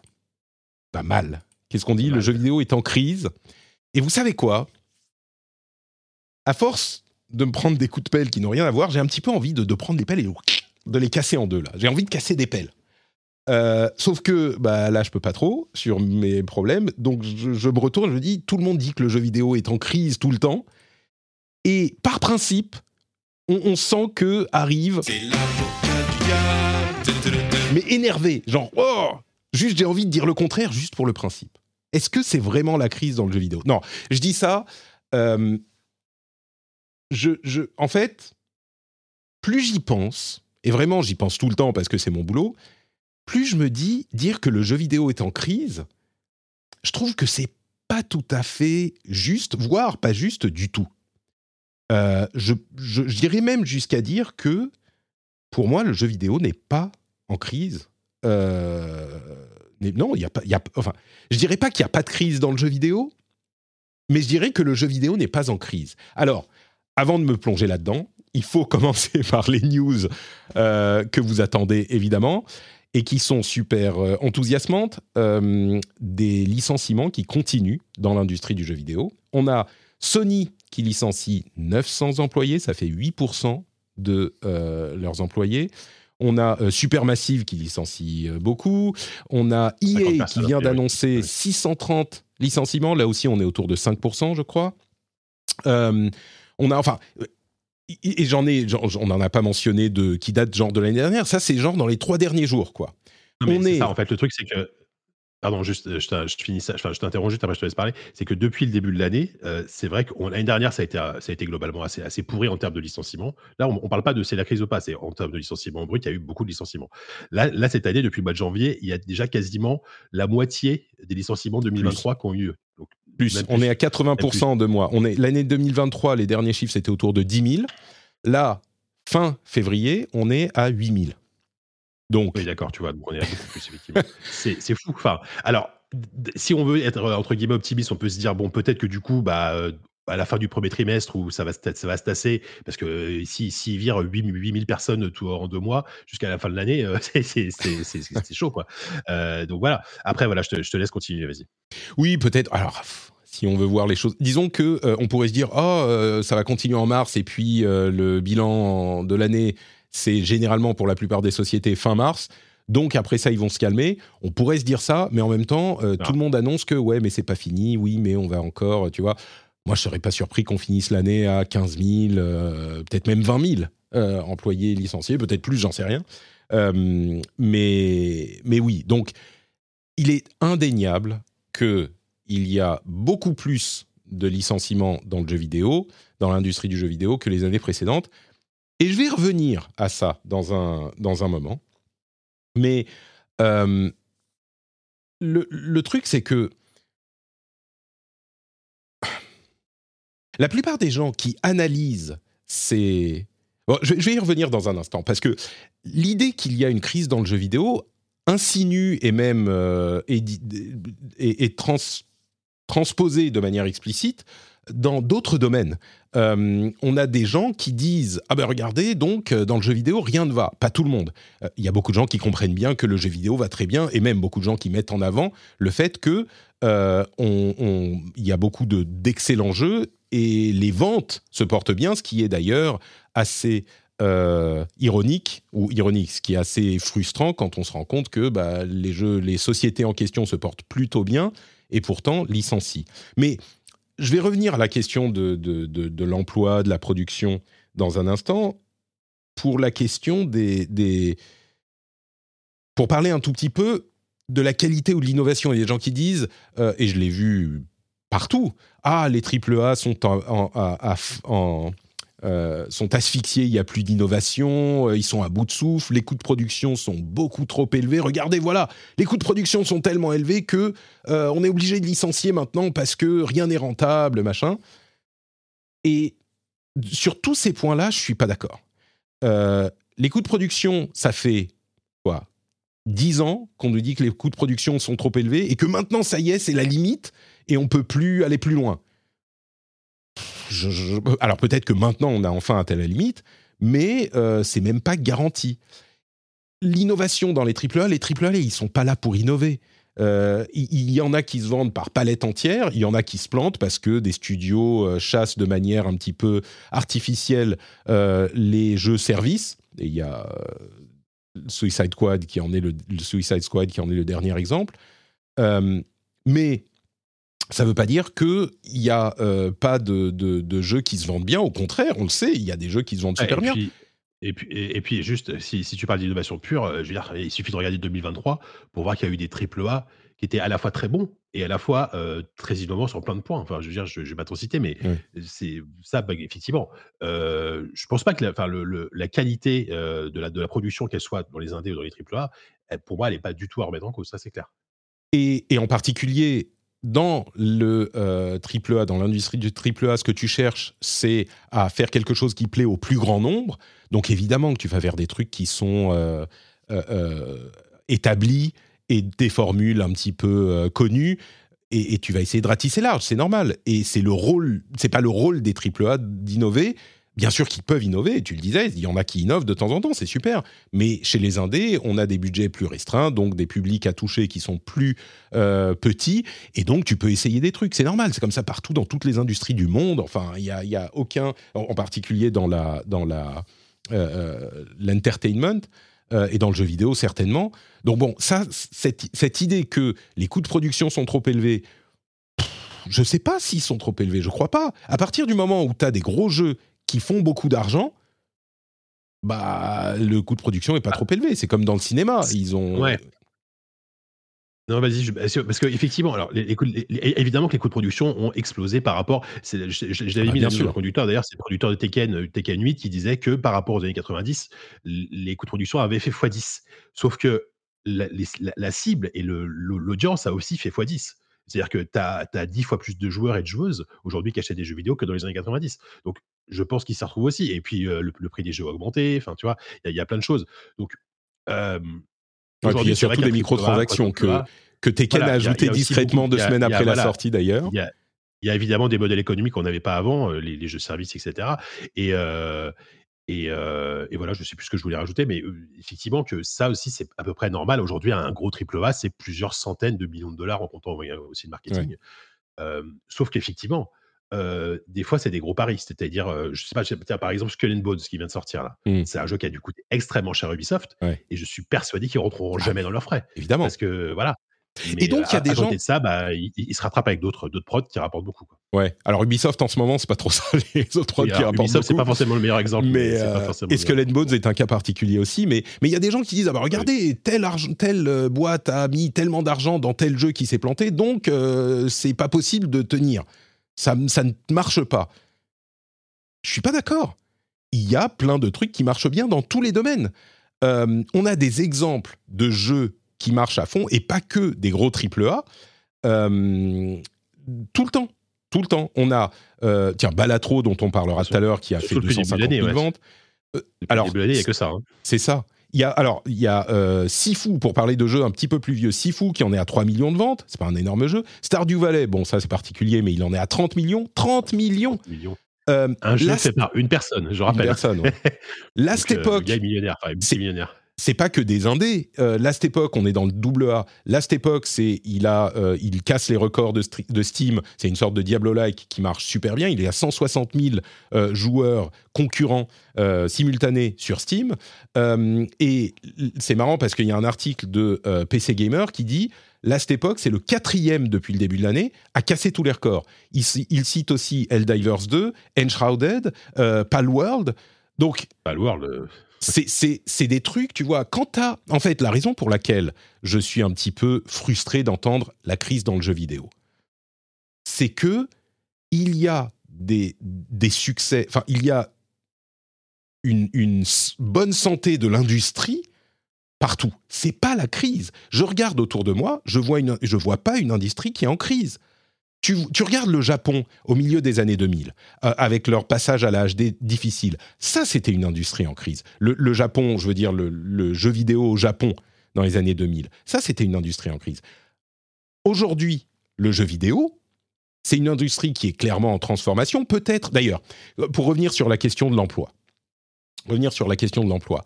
va mal. Qu'est-ce qu'on dit? Le jeu vidéo est en crise. Et vous savez quoi? À force de me prendre des coups de pelle qui n'ont rien à voir, j'ai un petit peu envie de, de prendre les pelles et de les casser en deux. là. J'ai envie de casser des pelles. Euh, sauf que bah, là, je peux pas trop sur mes problèmes. Donc, je, je me retourne, je me dis, tout le monde dit que le jeu vidéo est en crise tout le temps. Et par principe, on, on sent que arrive, mais énervé, genre, oh Juste, j'ai envie de dire le contraire, juste pour le principe. Est-ce que c'est vraiment la crise dans le jeu vidéo? Non, je dis ça. euh, je, je, en fait, plus j'y pense, et vraiment j'y pense tout le temps parce que c'est mon boulot, plus je me dis dire que le jeu vidéo est en crise, je trouve que c'est pas tout à fait juste, voire pas juste du tout. Euh, je, je- dirais même jusqu'à dire que pour moi, le jeu vidéo n'est pas en crise. Euh, non, il y a pas. Y a, enfin, je dirais pas qu'il n'y a pas de crise dans le jeu vidéo, mais je dirais que le jeu vidéo n'est pas en crise. Alors, avant de me plonger là-dedans, il faut commencer par les news euh, que vous attendez évidemment et qui sont super euh, enthousiasmantes. Euh, des licenciements qui continuent dans l'industrie du jeu vidéo. On a Sony qui licencie 900 employés, ça fait 8% de euh, leurs employés. On a euh, Supermassive qui licencie beaucoup. On a 50 EA qui personnes, vient d'annoncer Ouais. 630 licenciements. Là aussi, on est autour de 5%, je crois. On a, enfin, et j'en ai, on n'en a pas mentionné de qui date genre de l'année dernière. Ça, c'est genre dans les trois derniers jours, quoi. Non, mais on est- ça, en fait, le truc, c'est que. Pardon, juste, je, finis ça, enfin, je t'interromps juste après, je te laisse parler. C'est que depuis le début de l'année, euh, c'est vrai que l'année dernière, ça a, été, ça a été globalement assez, assez pourri en termes de licenciements. Là, on ne parle pas de c'est la crise ou pas, c'est en termes de licenciements brut, il y a eu beaucoup de licenciements. Là, là, cette année, depuis le mois de janvier, il y a déjà quasiment la moitié des licenciements 2023 qui ont eu lieu. Plus, on est à 80% de mois. On est l'année 2023, les derniers chiffres c'était autour de 10 000. Là, fin février, on est à 8 000. Donc, Oui, d'accord, tu vois, donc on est à beaucoup plus, effectivement. c'est fou. Enfin, alors, si on veut être, entre guillemets, optimiste, on peut se dire, bon, peut-être que du coup, bah, euh, à la fin du premier trimestre, où ça va, ça va se tasser, parce que euh, si, s'ils virent 8 8000 personnes tout en deux mois, jusqu'à la fin de l'année, euh, c'est- chaud, quoi. Euh, donc voilà. Après, voilà, je te, je te laisse continuer, vas-y. oui, peut-être. Alors, si on veut voir les choses, disons que euh, on pourrait se dire, oh, ça va continuer en mars, et puis le bilan de l'année, c'est généralement pour la plupart des sociétés fin mars. Donc après ça, ils vont se calmer. On pourrait se dire ça, mais en même temps, euh, tout le monde annonce que ouais, mais c'est pas fini. Oui, mais on va encore, tu vois. Moi, je serais pas surpris qu'on finisse l'année à 15 000, euh, peut-être même 20 000 euh, employés licenciés, peut-être plus, j'en sais rien. Euh, mais, mais oui, donc il est indéniable que il y a beaucoup plus de licenciements dans le jeu vidéo, dans l'industrie du jeu vidéo, que les années précédentes. Et je vais revenir à ça dans un, dans un moment. Mais le, le truc, c'est que la plupart des gens qui analysent ces... Bon, je, vais- y revenir dans un instant, parce que l'idée qu'il y a une crise dans le jeu vidéo insinue et même euh, est, trans, transposée de manière explicite dans d'autres domaines. Euh, on a des gens qui disent ah ben regardez donc euh, dans le jeu vidéo rien ne va pas tout le monde Euh, il y a beaucoup de gens qui comprennent bien que le jeu vidéo va très bien et même beaucoup de gens qui mettent en avant le fait que euh, on- il y a beaucoup de d'excellents jeux et les ventes se portent bien ce qui est d'ailleurs assez euh, ironique ou ironique ce qui est assez frustrant quand on se rend compte que bah, les sociétés en question se portent plutôt bien et pourtant licencient mais je vais revenir à la question de, l'emploi, de la production dans un instant. Pour la question des- Pour parler un tout petit peu de la qualité ou de l'innovation. Il y a des gens qui disent, euh, et je l'ai vu partout, ah, les AAA sont euh, sont asphyxiés, il n'y a plus d'innovation, euh, ils sont à bout de souffle, les coûts de production sont beaucoup trop élevés. Regardez, voilà, les coûts de production sont tellement élevés que euh, on est obligé de licencier maintenant parce que rien n'est rentable, machin. Et sur tous ces points-là, je suis pas d'accord. les coûts de production, ça fait quoi 10 ans qu'on nous dit que les coûts de production sont trop élevés et que maintenant, ça y est, c'est la limite et on peut plus aller plus loin alors peut-être que maintenant on a enfin atteint la limite, mais euh, c'est même pas garanti. L'innovation dans les AAA, les AAA, ils sont pas là pour innover. Euh, il y, en a qui se vendent par palette entière, il y en a qui se plantent parce que des studios euh, chassent de manière un petit peu artificielle euh, les jeux services. Il y a Suicide Squad qui en est le, le, Suicide Squad qui en est le dernier exemple. mais ça ne veut pas dire qu'il n'y a euh, pas de, de, jeux qui se vendent bien. Au contraire, on le sait, il y a des jeux qui se vendent super bien. Et puis, et, puis, juste, si, si tu parles d'innovation pure, euh, je veux dire, il suffit de regarder 2023 pour voir qu'il y a eu des triple A qui étaient à la fois très bons et à la fois euh, très innovants sur plein de points. Enfin, je veux dire, je ne vais pas trop citer, mais c'est ça, bah, effectivement. je ne pense pas que la, enfin, le, la qualité de, la, de la production, qu'elle soit dans les indés ou dans les triple A, pour moi, elle n'est pas du tout à remettre en cause, ça c'est clair. Et, et, en particulier, dans le euh, triple A, dans l'industrie du triple A, ce que tu cherches, c'est à faire quelque chose qui plaît au plus grand nombre. Donc évidemment que tu vas vers des trucs qui sont euh, euh, établis et des formules un petit peu connues. Et, et, tu vas essayer de ratisser large, c'est normal. Et c'est le rôle, c'est pas le rôle des triple A d'innover, Bien sûr qu'ils peuvent innover, tu le disais, il y en a qui innovent de temps en temps, c'est super. Mais chez les indés, on a des budgets plus restreints, donc des publics à toucher qui sont plus euh, petits, et donc tu peux essayer des trucs. C'est normal, c'est comme ça partout dans toutes les industries du monde. Enfin, il y a, y a, aucun, en particulier dans la dans la euh, euh, l'entertainment. et dans le jeu vidéo certainement. Donc bon, ça, cette, cette idée que les coûts de production sont trop élevés, je ne sais pas s'ils sont trop élevés, je crois pas. À partir du moment où tu as des gros jeux qui font beaucoup d'argent, bah, le coût de production n'est pas ah. trop élevé. C'est comme dans le cinéma. Ils ont. Ouais. Non, vas-y, parce qu'effectivement, alors, les, évidemment que les coûts de production ont explosé par rapport. Je, l'avais ah mis dans le conducteur, d'ailleurs, c'est le producteur de Tekken, euh, Tekken 8 qui disait que par rapport aux années 90, les coûts de production avaient fait x10. Sauf que la, la cible et l'audience a aussi fait x10. C'est-à-dire que tu as, as, 10 fois plus de joueurs et de joueuses aujourd'hui qui achètent des jeux vidéo que dans les années 90. Donc, je pense qu'ils s'y retrouvent aussi. Et puis, le, prix des jeux a augmenté. Enfin, tu vois, il y, a plein de choses. Donc, euh, il y a surtout des microtransactions que, que Tekken a, ajouté discrètement deux semaines après la sortie d'ailleurs. Il y, a évidemment des modèles économiques qu'on n'avait pas avant, les, les, jeux services, etc. Et, et, et, voilà, je ne sais plus ce que je voulais rajouter, mais effectivement que ça aussi, c'est à peu près normal. Aujourd'hui, un gros triple A, c'est plusieurs centaines de millions de dollars en comptant aussi le marketing. sauf qu'effectivement, des fois, c'est des gros paris. C'est-à-dire, je sais pas, tiens, par exemple, Skull and Bones qui vient de sortir là. Mmh. C'est un jeu qui a dû coûter extrêmement cher à Ubisoft. Et je suis persuadé qu'ils ne rentreront ah, jamais dans leurs frais. Évidemment. Parce que voilà, et donc, il y a des gens. de ça, bah, ils, se rattrapent avec d'autres prods qui rapportent beaucoup. Quoi. Ouais. Alors, Ubisoft, en ce moment, c'est pas trop ça, les autres prods qui rapportent Ubisoft, c'est pas forcément le meilleur exemple. Mais, mais euh, et Skull Bones est un cas particulier aussi. Mais il y a des gens qui disent Ah bah, regardez, telle, telle euh, boîte a mis tellement d'argent dans tel jeu qui s'est planté, donc euh, c'est pas possible de tenir. Ça, ça ne marche pas. Je suis pas d'accord. Il y a plein de trucs qui marchent bien dans tous les domaines. on a des exemples de jeux qui marchent à fond et pas que des gros triple A. Euh, tout le temps, tout le temps. On a, euh, tiens, Balatro dont on parlera tout à l'heure qui a fait 250 000 ventes. Euh, alors, il n'y a que ça. Hein. C'est ça. Il y a, alors, il y a euh, Sifu, pour parler de jeux un petit peu plus vieux, Sifu qui en est à 3 millions de ventes, c'est pas un énorme jeu. Stardew Valley, bon, ça c'est particulier, mais il en est à 30 millions. 30 millions, millions. Un jeu fait par une personne, je rappelle. Une personne, ouais. Last Epoch. millionnaire, enfin, millionnaire c'est pas que des indés. Euh, Last Epoch, on est dans le double A. Last Epoch, c'est il a, euh, il casse les records de, Steam. C'est une sorte de Diablo-like qui marche super bien. Il est à 160 000 euh, joueurs concurrents euh, simultanés sur Steam. et c'est marrant parce qu'il y a un article de PC Gamer qui dit Last Epoch, c'est le quatrième depuis le début de l'année à casser tous les records. Il, cite aussi Helldivers 2, Enshrouded, Palworld. Donc, Palworld c'est des trucs, tu vois, quand t'as... En fait, la raison pour laquelle je suis un petit peu frustré d'entendre la crise dans le jeu vidéo, c'est que il y a des, succès... Enfin, il y a une, une bonne santé de l'industrie partout. C'est pas la crise. Je regarde autour de moi, je vois une, je vois pas une industrie qui est en crise. Tu, regardes le Japon au milieu des années 2000, euh, avec leur passage à HD difficile. Ça, c'était une industrie en crise. Le, le Japon, je veux dire le, le jeu vidéo au Japon dans les années 2000, ça, c'était une industrie en crise. Aujourd'hui, le jeu vidéo, c'est une industrie qui est clairement en transformation. Peut-être, d'ailleurs, euh, pour revenir sur la question de l'emploi. Revenir sur la question de l'emploi.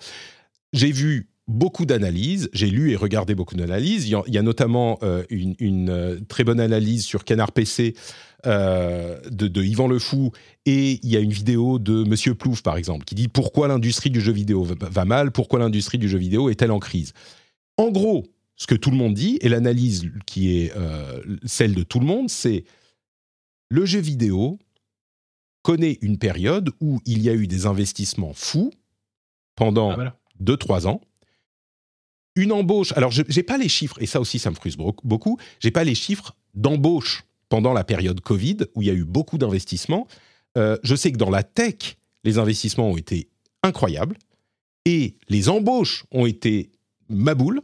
J'ai vu beaucoup d'analyses, j'ai lu et regardé beaucoup d'analyses. Il y a, il y a notamment euh, une, une, euh, très bonne analyse sur Canard PC euh, de, de Yvan Le Fou et il y a une vidéo de Monsieur Plouf, par exemple, qui dit pourquoi l'industrie du jeu vidéo va, va mal, pourquoi l'industrie du jeu vidéo est-elle en crise? En gros, ce que tout le monde dit, et l'analyse qui est euh, celle de tout le monde, c'est le jeu vidéo connaît une période où il y a eu des investissements fous pendant Ah, voilà. 2-3 ans. Une embauche, alors je n'ai pas les chiffres, et ça aussi ça me frustre beaucoup, j'ai pas les chiffres d'embauche pendant la période Covid, où il y a eu beaucoup d'investissements. Euh, je sais que dans la tech, les investissements ont été incroyables, et les embauches ont été maboules,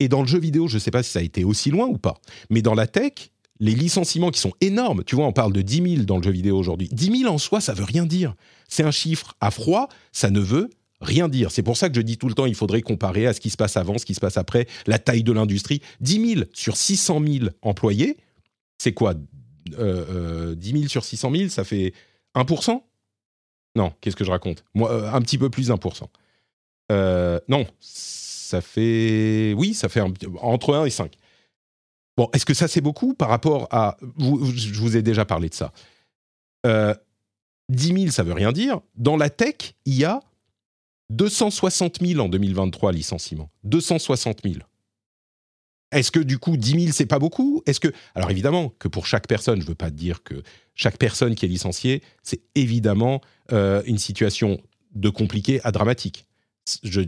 et dans le jeu vidéo, je ne sais pas si ça a été aussi loin ou pas, mais dans la tech, les licenciements qui sont énormes, tu vois, on parle de 10 000 dans le jeu vidéo aujourd'hui. 10 000 en soi, ça veut rien dire. C'est un chiffre à froid, ça ne veut rien dire. C'est pour ça que je dis tout le temps, il faudrait comparer à ce qui se passe avant, ce qui se passe après, la taille de l'industrie. 10 000 sur 600 000 employés, c'est quoi? Euh, euh, 10 000 sur 600 000, ça fait 1% Non, qu'est-ce que je raconte? Euh, un petit peu plus d'un pour cent. Euh, non, ça fait... Oui, ça fait entre 1 et 5. Bon, est-ce que ça c'est beaucoup par rapport à... je vous ai déjà parlé de ça. Euh, 10 000, ça veut rien dire. Dans la tech, il y a 260 000 en 2023 licenciements. 260 000. Est-ce que du coup 10 000 c'est pas beaucoup? Est-ce que alors évidemment que pour chaque personne, je veux pas dire que chaque personne qui est licenciée, c'est évidemment euh, une situation de compliquée à dramatique. Je,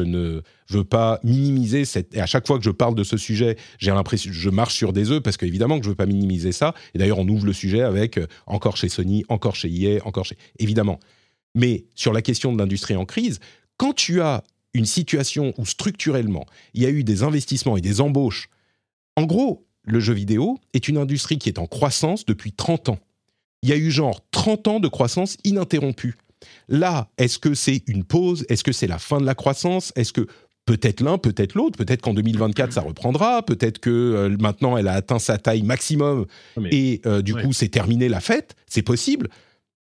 ne veux pas minimiser cette. Et à chaque fois que je parle de ce sujet, j'ai l'impression je marche sur des œufs parce qu'évidemment que je veux pas minimiser ça. Et d'ailleurs, on ouvre le sujet avec euh, encore chez Sony, encore chez EA, encore chez. Évidemment. Mais sur la question de l'industrie en crise, quand tu as une situation où structurellement, il y a eu des investissements et des embauches, en gros, le jeu vidéo est une industrie qui est en croissance depuis 30 ans. Il y a eu genre 30 ans de croissance ininterrompue. Là, est-ce que c'est une pause? Est-ce que c'est la fin de la croissance? Est-ce que peut-être l'un, peut-être l'autre? Peut-être qu'en 2024, ça reprendra. Peut-être que euh, maintenant, elle a atteint sa taille maximum mais- et euh, du Ouais. coup, c'est terminé la fête. C'est possible.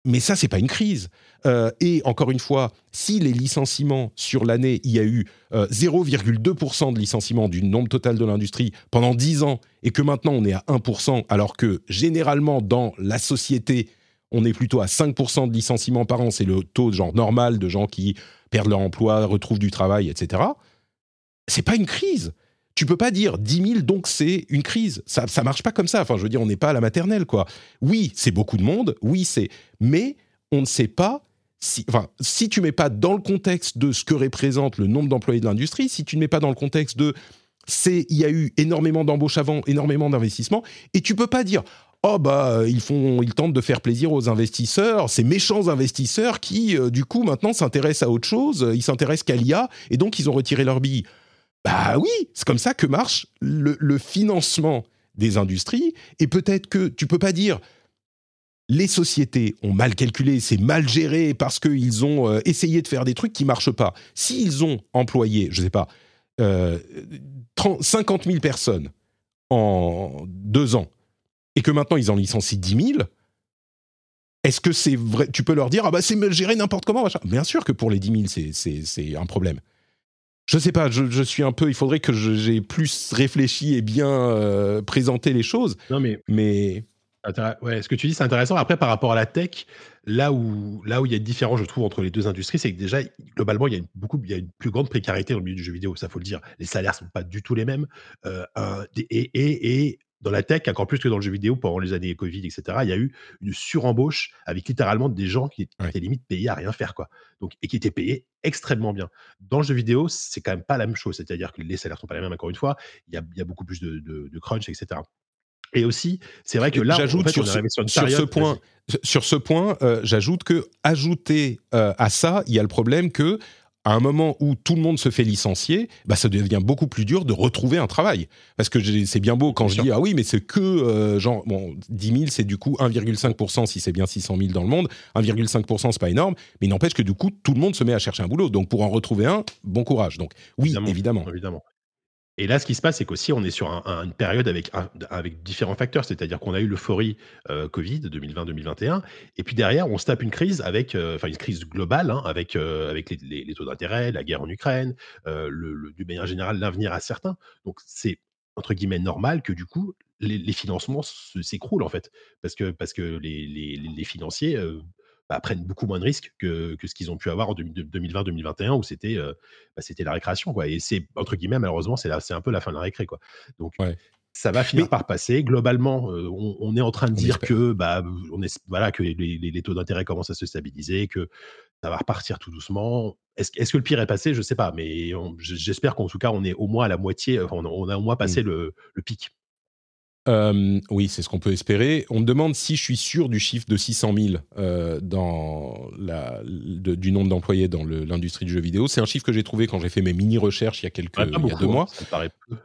Mais ça, c'est pas une crise. Euh, et encore une fois, si les licenciements sur l'année, il y a eu euh, 0,2% de licenciements du nombre total de l'industrie pendant 10 ans, et que maintenant on est à 1%, alors que généralement dans la société, on est plutôt à 5% de licenciements par an, c'est le taux genre normal de gens qui perdent leur emploi, retrouvent du travail, etc. C'est pas une crise. Tu peux pas dire 10 000, donc c'est une crise. Ça, ça marche pas comme ça. Enfin, je veux dire, on n'est pas à la maternelle, quoi. Oui, c'est beaucoup de monde. Oui, c'est. Mais on ne sait pas si. Enfin, si tu mets pas dans le contexte de ce que représente le nombre d'employés de l'industrie, si tu ne mets pas dans le contexte de. C'est, il y a eu énormément d'embauches avant, énormément d'investissements, et tu peux pas dire. Oh bah ils font, ils tentent de faire plaisir aux investisseurs, ces méchants investisseurs qui euh, du coup maintenant s'intéressent à autre chose, ils s'intéressent qu'à l'IA et donc ils ont retiré leur bille. Bah oui, c'est comme ça que marche le, le financement des industries. Et peut-être que tu peux pas dire les sociétés ont mal calculé, c'est mal géré parce qu'ils ont euh, essayé de faire des trucs qui marchent pas. S'ils ont employé, je sais pas, euh, 30 50 000 personnes en deux ans et que maintenant ils en licencient 10 000, est-ce que c'est vrai? Tu peux leur dire ah bah c'est mal géré n'importe comment machin. Bien sûr que pour les 10 000 c'est- un problème. Je sais pas, je, je suis un peu. Il faudrait que j'ai plus réfléchi et bien euh, présenté les choses, Non, mais mais Ouais, ce que tu dis, c'est intéressant. Après, par rapport à la tech, là où, là où il y a une différence, je trouve, entre les deux industries, c'est que déjà, globalement, il y a une, beaucoup, il y a une plus grande précarité dans le milieu du jeu vidéo, ça faut le dire. Les salaires sont pas du tout les mêmes. Euh, et, et, et dans la tech, encore plus que dans le jeu vidéo, pendant les années Covid, etc., il y a eu une surembauche avec littéralement des gens qui Ouais. étaient limite payés à rien faire, quoi. Donc, et qui étaient payés extrêmement bien. Dans le jeu vidéo, c'est quand même pas la même chose. C'est-à-dire que les salaires sont pas les mêmes, encore une fois. Il y a, il y a beaucoup plus de, de, de crunch, etc. Et aussi, c'est vrai que là, j'ajoute en fait, sur, sur sur ce point, sur ce point, euh, j'ajoute que ajouter euh, à ça, il y a le problème que à un moment où tout le monde se fait licencier, bah, ça devient beaucoup plus dur de retrouver un travail. Parce que c'est bien beau quand Bien je dis ah oui, mais c'est que euh, genre bon 10 000, c'est du coup 1,5% si c'est bien 600 000 dans le monde. 1,5% c'est pas énorme, mais il n'empêche que du coup tout le monde se met à chercher un boulot. Donc pour en retrouver un, bon courage. Donc oui, évidemment. évidemment. Et là, ce qui se passe, c'est qu'aussi, on est sur un- un- une période avec, différents facteurs. C'est-à-dire qu'on a eu l'euphorie euh, Covid 2020-2021. Et puis derrière, on se tape une crise avec, euh, enfin, une crise globale, hein, avec, euh, avec les, taux d'intérêt, la guerre en Ukraine, le, d'une manière générale, l'avenir incertain. Donc, c'est entre guillemets normal que du coup, les, les financements s'écroulent, en fait. Parce que, parce que les, les- financiers bah, prennent beaucoup moins de risques que, que ce qu'ils ont pu avoir en 2020-2021 où c'était euh, bah, c'était la récréation. Quoi. Et c'est, entre guillemets, malheureusement, c'est, c'est un peu la fin de la récré. Quoi. Donc, Ouais. ça va finir Mais- par passer. Globalement, euh, on, on est en train de On dire espère. que, bah, on est, voilà, que les, les- les taux d'intérêt commencent à se stabiliser, que ça va repartir tout doucement. Est-ce, que le pire est passé? Je sais pas, mais j'espère qu'en tout cas, on est au moins à la moitié, on, a- on a au moins Mmh. passé le, le pic. Euh, oui, c'est ce qu'on peut espérer. On me demande si je suis sûr du chiffre de 600 000 euh, dans la, de- du nombre d'employés dans l'industrie du jeu vidéo. C'est un chiffre que j'ai trouvé quand j'ai fait mes mini-recherches il y a, quelques, Ouais, pas il y a beaucoup, deux hein, mois. peu.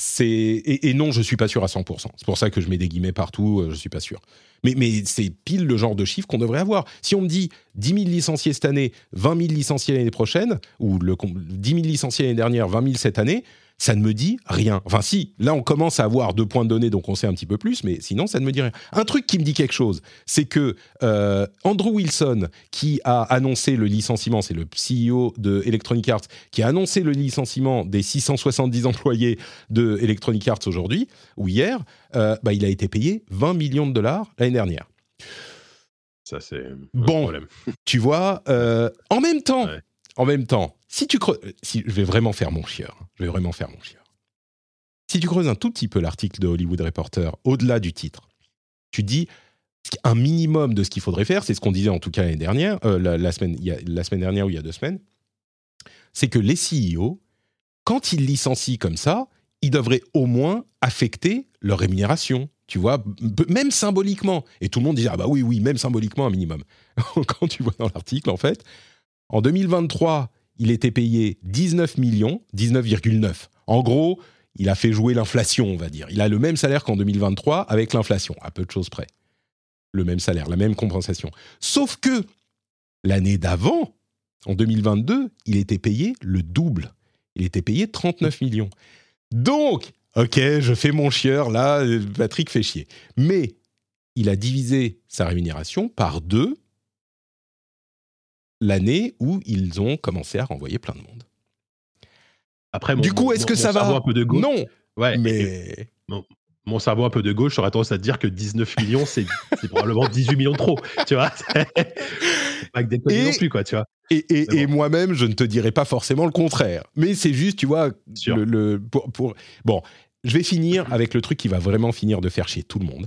C'est, et, et non, je suis pas sûr à 100%. C'est pour ça que je mets des guillemets partout, euh, je suis pas sûr. Mais, mais c'est pile le genre de chiffre qu'on devrait avoir. Si on me dit 10 000 licenciés cette année, 20 000 licenciés l'année prochaine, ou le, com- 10 000 licenciés l'année dernière, 20 000 cette année, ça ne me dit rien. Enfin, si, là, on commence à avoir deux points de données, donc on sait un petit peu plus, mais sinon, ça ne me dit rien. Un truc qui me dit quelque chose, c'est que euh, Andrew Wilson, qui a annoncé le licenciement, c'est le CEO de Electronic Arts, qui a annoncé le licenciement des 670 employés de Electronic Arts aujourd'hui, ou hier, euh, bah, il a été payé 20 millions de dollars l'année dernière. Ça, c'est Bon. problème. Tu vois, euh, en même temps, Ouais. en même temps, si tu creuses, si je vais vraiment faire mon chieur, hein, je vais vraiment faire mon chieur. Si tu creuses un tout petit peu l'article de Hollywood Reporter, au-delà du titre, tu dis un minimum de ce qu'il faudrait faire, c'est ce qu'on disait en tout cas l'année dernière, euh, la, semaine, la semaine dernière ou il y a deux semaines, c'est que les CEO, quand ils licencient comme ça, ils devraient au moins affecter leur rémunération. Tu vois, même symboliquement. Et tout le monde disait, ah bah oui, oui, même symboliquement un minimum. Quand tu vois dans l'article, en fait, en 2023, il était payé 19 millions, 19,9. En gros, il a fait jouer l'inflation, on va dire. Il a le même salaire qu'en 2023 avec l'inflation, à peu de choses près. Le même salaire, la même compensation. Sauf que l'année d'avant, en 2022, il était payé le double. Il était payé 39 millions. Donc, ok, je fais mon chieur, là, euh, Patrick fait chier. Mais il a divisé sa rémunération par deux l'année où ils ont commencé à renvoyer plein de monde. Après, mon, du coup, mon- est-ce que mon ça va un peu de gauche, Non, ouais, mais mon cerveau un peu de gauche aurait tendance à te dire que 19 millions, c'est probablement 18 millions de trop, tu vois. Pas que des Et- non plus, quoi, tu vois. Et, moi-même, je ne te dirais pas forcément le contraire. Mais c'est juste, tu vois, le, le- pour, pour- bon, je vais finir avec le truc qui va vraiment finir de faire chier tout le monde.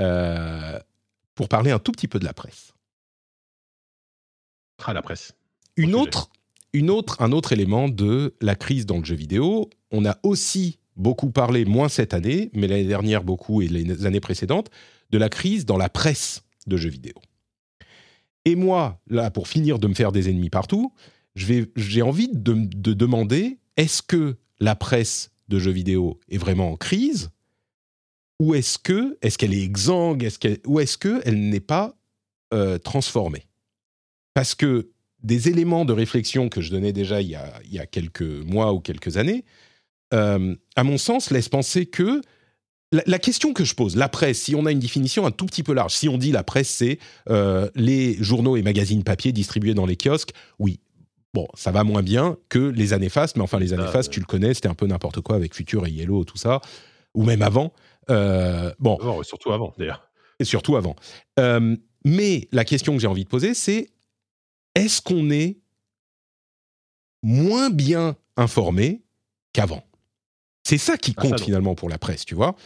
Euh, pour parler un tout petit peu de la presse. Ah, la presse. Une autre, une autre, un autre élément de la crise dans le jeu vidéo. On a aussi beaucoup parlé, moins cette année, mais l'année dernière beaucoup et les années précédentes, de la crise dans la presse de jeux vidéo. Et moi, là, pour finir de me faire des ennemis partout, j'ai envie de, de demander est-ce que la presse de jeux vidéo est vraiment en crise? Ou est-ce que est-ce qu'elle est exsangue? Est-ce qu'elle- ou est-ce qu'elle n'est pas euh, transformée? Parce que des éléments de réflexion que je donnais déjà il y a, il y a quelques mois ou quelques années, euh, à mon sens, laisse penser que la, la question que je pose, la presse, si on a une définition un tout petit peu large, si on dit la presse, c'est euh, les journaux et magazines papier distribués dans les kiosques, oui. Bon, ça va moins bien que les années fastes, mais enfin, les années Ah, fastes, ouais. tu le connais, c'était un peu n'importe quoi avec Future et Yellow, tout ça, ou même avant. Euh, bon, surtout avant, d'ailleurs. et surtout avant. Mais la question que j'ai envie de poser, c'est est-ce qu'on est moins bien informé qu'avant? C'est ça qui Ah, ça, compte finalement pour la presse, tu vois?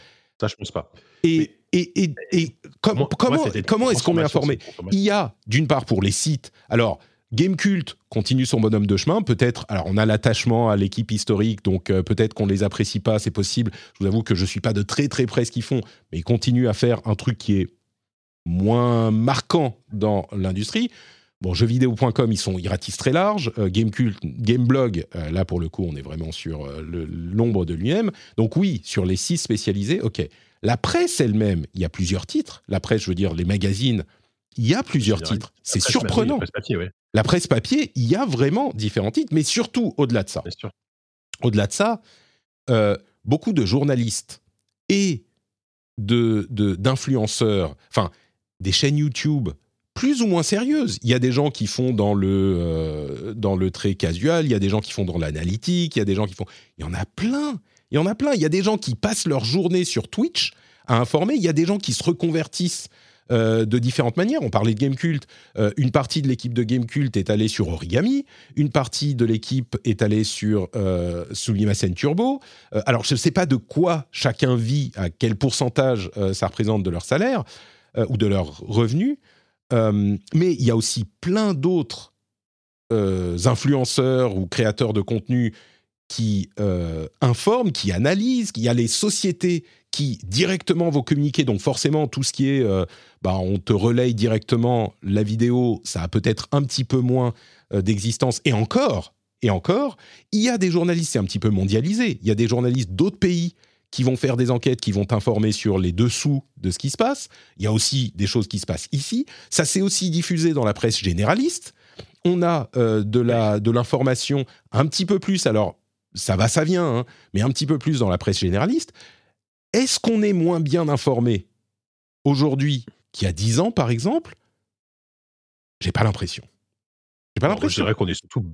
Ça, je pense pas. Et, et, et, et com- Moi- comment, moi, comment est-ce qu'on est informé? Il y a, d'une part, pour les sites. Alors, Gamecult continue son bonhomme de chemin. Peut-être, alors on a l'attachement à l'équipe historique, donc euh, peut-être qu'on les apprécie pas, c'est possible. Je vous avoue que je suis pas de très très près ce qu'ils font, mais ils continuent à faire un truc qui est moins marquant dans l'industrie. Bon, jeuxvideo.com, ils sont, ils ratissent très large. Euh, Gamecult, Gameblog, euh, là pour le coup, on est vraiment sur euh, l'ombre de lui-même. Donc oui, sur les six spécialisés, ok. La presse elle-même, il y a plusieurs titres. La presse, je veux dire, les magazines, il y a plusieurs titres. C'est surprenant. oui, presse papier, ouais, La presse papier, il y a vraiment différents titres, mais surtout au-delà de ça. Au-delà de ça, beaucoup de journalistes et de de- d'influenceurs, enfin des chaînes YouTube plus ou moins sérieuses. Il y a des gens qui font dans le euh, dans le casual, il y a des gens qui font dans l'analytique, il y a des gens qui font. Il y en a plein. Il y en a plein. Il y a des gens qui passent leur journée sur Twitch à informer. Il y a des gens qui se reconvertissent euh, de différentes manières. On parlait de Gamecult. Euh, une partie de l'équipe de Gamecult est allée sur Origami. Une partie de l'équipe est allée sur euh, Turbo. Euh, alors, je ne sais pas de quoi chacun vit, à quel pourcentage ça représente de leur salaire ou de leurs revenus. Euh, mais il y a aussi plein d'autres euh, influenceurs ou créateurs de contenu qui euh, informent, qui analysent. Il y a les sociétés qui directement vont communiquer. Donc forcément, tout ce qui est, bah, on te relaye directement la vidéo, ça a peut-être un petit peu moins d'existence. Et encore, et encore, il y a des journalistes, c'est un petit peu mondialisé. Il y a des journalistes d'autres pays qui vont faire des enquêtes, qui vont t'informer sur les dessous de ce qui se passe. Il y a aussi des choses qui se passent ici. Ça s'est aussi diffusé dans la presse généraliste. On a euh, de la de l'information un petit peu plus. Alors ça va, ça vient, hein, mais un petit peu plus dans la presse généraliste. Est-ce qu'on est moins bien informé aujourd'hui qu'il y a 10 ans, par exemple? J'ai pas l'impression. J'ai pas moi, je l'impression. dirais qu'on est surtout.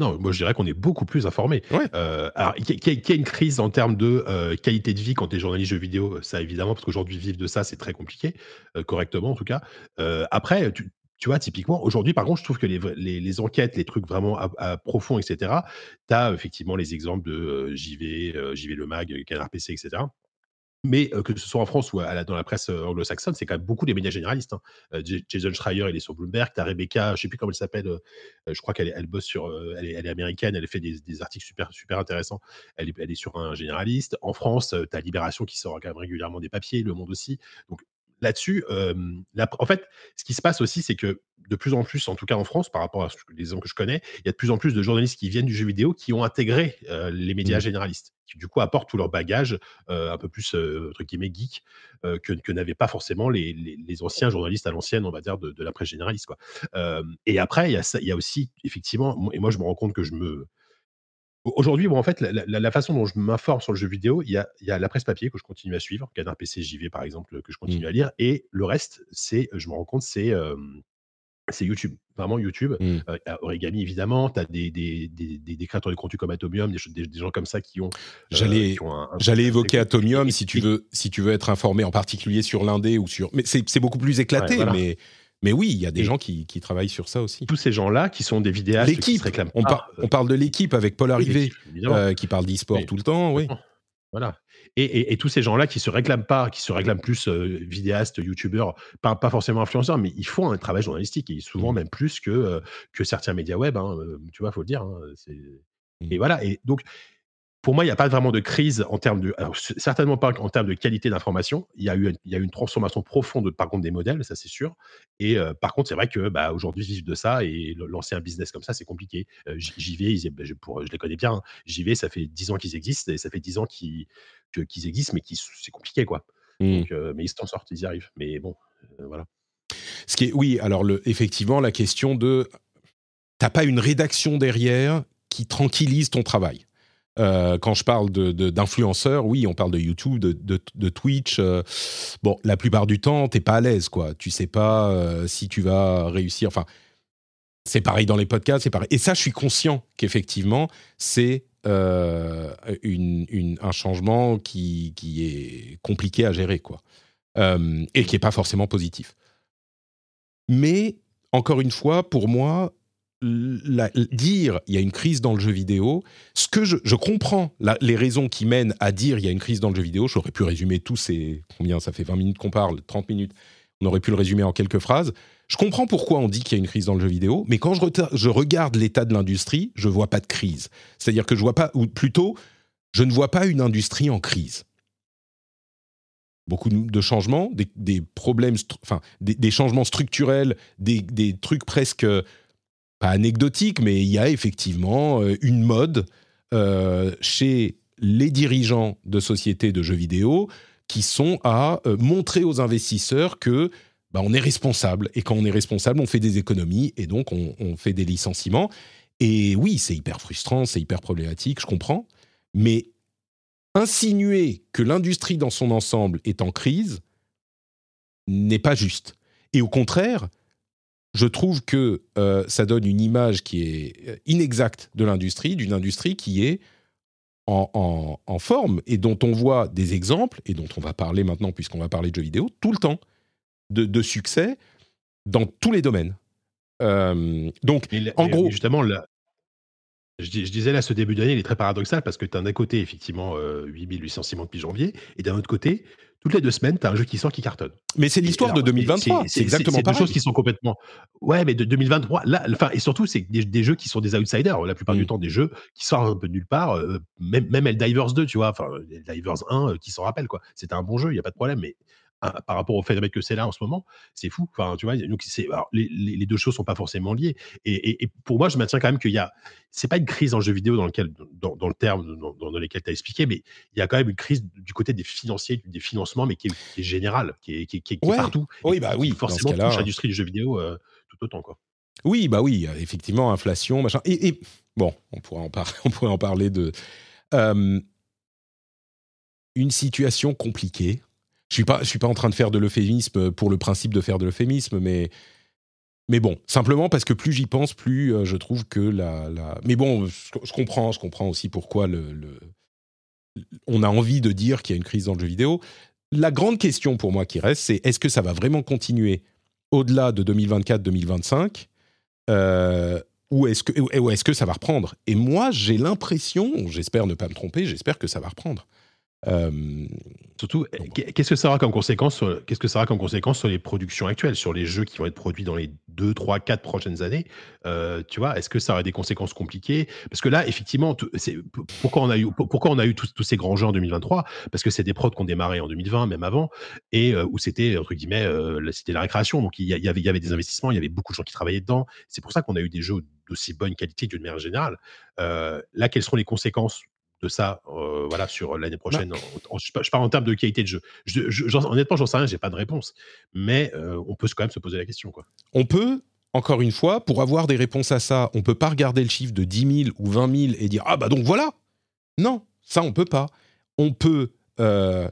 Non, moi je dirais qu'on est beaucoup plus informé. Ouais. Euh, alors, qu'il y, ait une crise en termes de euh, qualité de vie quand tu es journaliste jeux vidéo, ça évidemment, parce qu'aujourd'hui, vivre de ça, c'est très compliqué, euh, correctement en tout cas. Euh, après, tu, tu vois, typiquement, aujourd'hui, par contre, je trouve que les, vrais- les, les enquêtes, les trucs vraiment à, à profonds, etc., tu as effectivement les exemples de euh, JV, euh, JV Le Mag, Canard PC, etc. Mais euh, que ce soit en France ou dans la presse euh, anglo-saxonne, c'est quand même beaucoup des médias généralistes. hein. Euh, Jason Schreier, il est sur Bloomberg. Tu as Rebecca, je sais plus comment elle s'appelle. je crois qu'elle elle bosse sur. elle, est, elle est américaine. Elle fait des, des articles super, super intéressants. Elle est, elle est sur un généraliste. En France, tu as Libération qui sort quand même régulièrement des papiers, Le Monde aussi. Donc là-dessus, euh, la- en fait, ce qui se passe aussi, c'est que de plus en plus, en tout cas en France, par rapport à ce que- les gens que je connais, il y a de plus en plus de journalistes qui viennent du jeu vidéo qui ont intégré euh, les médias Mhm. généralistes, qui du coup apportent tout leur bagage euh, un peu plus entre guillemets geek que, que n'avaient pas forcément les, les- les anciens journalistes à l'ancienne, on va dire, de, de la presse généraliste. Quoi. Et après, il y, a ça- il y a aussi, effectivement, et moi je me rends compte que je me... Aujourd'hui, bon, en fait, la, la- la façon dont je m'informe sur le jeu vidéo, il y a, il y a la presse papier que je continue à suivre, Canard PC, JV par exemple, que je continue Mm. à lire, et le reste, c'est, je me rends compte, c'est euh, c'est YouTube, vraiment YouTube. Mm. Euh, Origami, évidemment, tu as des, des, des, des- des créateurs de contenu comme Atomium, des, gens comme ça qui ont. euh, J'allais- un- évoquer Atomium et- si tu et- veux, si tu veux être informé en particulier sur l'indé ou sur. Mais c'est c'est beaucoup plus éclaté, Ouais, voilà. mais, mais oui, il y a des Et- gens qui, qui travaillent sur ça aussi. Tous ces gens-là qui sont des vidéastes qui L'équipe, se réclament on, pas, par- on parle de l'équipe avec Paul Arrivé, euh, qui parle d'e-sport tout le temps, oui. Voilà. Et, et- et tous ces gens-là qui se réclament pas, qui se réclament plus euh, vidéastes, youtubeurs, pas, pas forcément influenceurs, mais ils font un travail journalistique et souvent Mhm. même plus que, euh, que certains médias web. hein, euh, tu vois, faut le dire. hein, c'est- Mhm. Et voilà. Et donc, pour moi, il n'y a pas vraiment de crise en termes de. alors, certainement pas en termes de qualité d'information. Il y a eu, il y a eu une transformation profonde, par contre, des modèles, ça c'est sûr. Et euh, par contre, c'est vrai que bah, aujourd'hui, vivre de ça et lancer un business comme ça, c'est compliqué. Euh, J- JV, ils- bah, je, pour- je les connais bien. hein. JV, ça fait 10 ans qu'ils existent et ça fait 10 ans qu'ils existent, mais qui c'est compliqué, quoi. Mm. Donc, euh, mais ils s'en sortent, ils y arrivent. Mais bon, voilà. Ce qui est, oui, alors le, effectivement, la question de. T'as pas une rédaction derrière qui tranquillise ton travail. Euh, quand je parle d'influenceurs, oui, on parle de YouTube, de, Twitch. euh, bon, la plupart du temps, t'es pas à l'aise, quoi. Tu sais pas euh, si tu vas réussir. Enfin, c'est pareil dans les podcasts, c'est pareil. Et ça, je suis conscient qu'effectivement, c'est un changement qui, qui est compliqué à gérer, quoi. Et qui est pas forcément positif. Mais encore une fois, pour moi, dire il y a une crise dans le jeu vidéo, ce que je, comprends les raisons qui mènent à dire il y a une crise dans le jeu vidéo. J'aurais pu résumer tous ces combien ça fait 20 minutes qu'on parle, 30 minutes. On aurait pu le résumer en quelques phrases. Je comprends pourquoi on dit qu'il y a une crise dans le jeu vidéo, mais quand je, je regarde l'état de l'industrie, je vois pas de crise. C'est-à-dire que je vois pas, ou plutôt, je ne vois pas une industrie en crise. Beaucoup de changements, des, problèmes, enfin, des, changements structurels, des, trucs presque pas anecdotiques, mais il y a effectivement euh, une mode euh, chez les dirigeants de sociétés de jeux vidéo qui sont à euh, montrer aux investisseurs que bah, on est responsable. Et quand on est responsable, on fait des économies et donc on, fait des licenciements. Et oui, c'est hyper frustrant, c'est hyper problématique, je comprends. Mais insinuer que l'industrie dans son ensemble est en crise n'est pas juste. Et au contraire, je trouve que euh, ça donne une image qui est euh, inexacte de l'industrie, d'une industrie qui est en, forme et dont on voit des exemples, et dont on va parler maintenant puisqu'on va parler de jeux vidéo, tout le temps, de, succès dans tous les domaines. Euh, donc, en gros... Justement, là, je, disais là, ce début d'année, il est très paradoxal parce que tu as d'un côté, effectivement, 8800 depuis janvier, et d'un autre côté, toutes les deux semaines, tu as un jeu qui sort qui cartonne. Mais c'est l'histoire de 2023. C'est exactement. C'est deux choses qui sont complètement. Ouais, mais de 2023, là, enfin, et surtout, c'est des, jeux qui sont des outsiders. La plupart du mm. temps, des jeux qui sortent un peu de nulle part. Euh, même, même Eldivers 2, tu vois, enfin, Eldivers 1, euh, qui s'en rappelle, quoi. C'était un bon jeu, il n'y a pas de problème, mais par rapport au fait que c'est là en ce moment, c'est fou. Enfin, tu vois, donc c'est, les, deux choses sont pas forcément liées. Et, pour moi, je maintiens quand même qu'il y a, c'est pas une crise en jeu vidéo dans lequel, dans, le terme dans, dans lesquels tu as expliqué, mais il y a quand même une crise du côté des financiers, des financements, mais qui est, générale, qui est, qui, qui, partout. Oui, bah oui. Forcément, touche l'industrie du jeu vidéo euh, tout autant, quoi. Oui, bah oui, effectivement, inflation, machin. Et, bon, on pourrait en, parler, on pourrait en parler de. Euh, une situation compliquée je suis pas, je suis pas en train de faire de l'euphémisme pour le principe de faire de l'euphémisme, mais mais bon, simplement parce que plus j'y pense, plus euh, je trouve que la. Mais bon, je, comprends, je comprends aussi pourquoi le, on a envie de dire qu'il y a une crise dans le jeu vidéo. La grande question pour moi qui reste, c'est est-ce que ça va vraiment continuer au-delà de 2024-2025 euh, ou est-ce que, ou est-ce que ça va reprendre? Et moi, j'ai l'impression, j'espère ne pas me tromper, j'espère que ça va reprendre. Euh, Surtout, qu'est-ce que ça aura comme conséquence sur, qu'est-ce que ça aura comme conséquence sur les productions actuelles, sur les jeux qui vont être produits dans les 2, 3, 4 prochaines années? Euh, Tu vois, est-ce que ça aura des conséquences compliquées? Parce que là, effectivement, c'est, pourquoi on a eu, pourquoi on a eu tous, ces grands jeux en 2023 Parce que c'est des prods qui ont démarré en 2020, même avant, et euh, où c'était, entre guillemets, c'était la récréation. Donc il y, avait, il y avait des investissements, il y avait beaucoup de gens qui travaillaient dedans. C'est pour ça qu'on a eu des jeux d'aussi bonne qualité d'une manière générale. là, quelles seront les conséquences? De ça euh, voilà, sur l'année bah prochaine. je, parle en termes de qualité de jeu. Je, honnêtement, j'en sais rien, j'ai pas de réponse. Mais euh, on peut quand même se poser la question. Quoi. On peut, encore une fois, pour avoir des réponses à ça, on peut pas regarder le chiffre de 10 000 ou 20 000 et dire Ah bah donc voilà Non, ça on peut pas. On peut. Euh,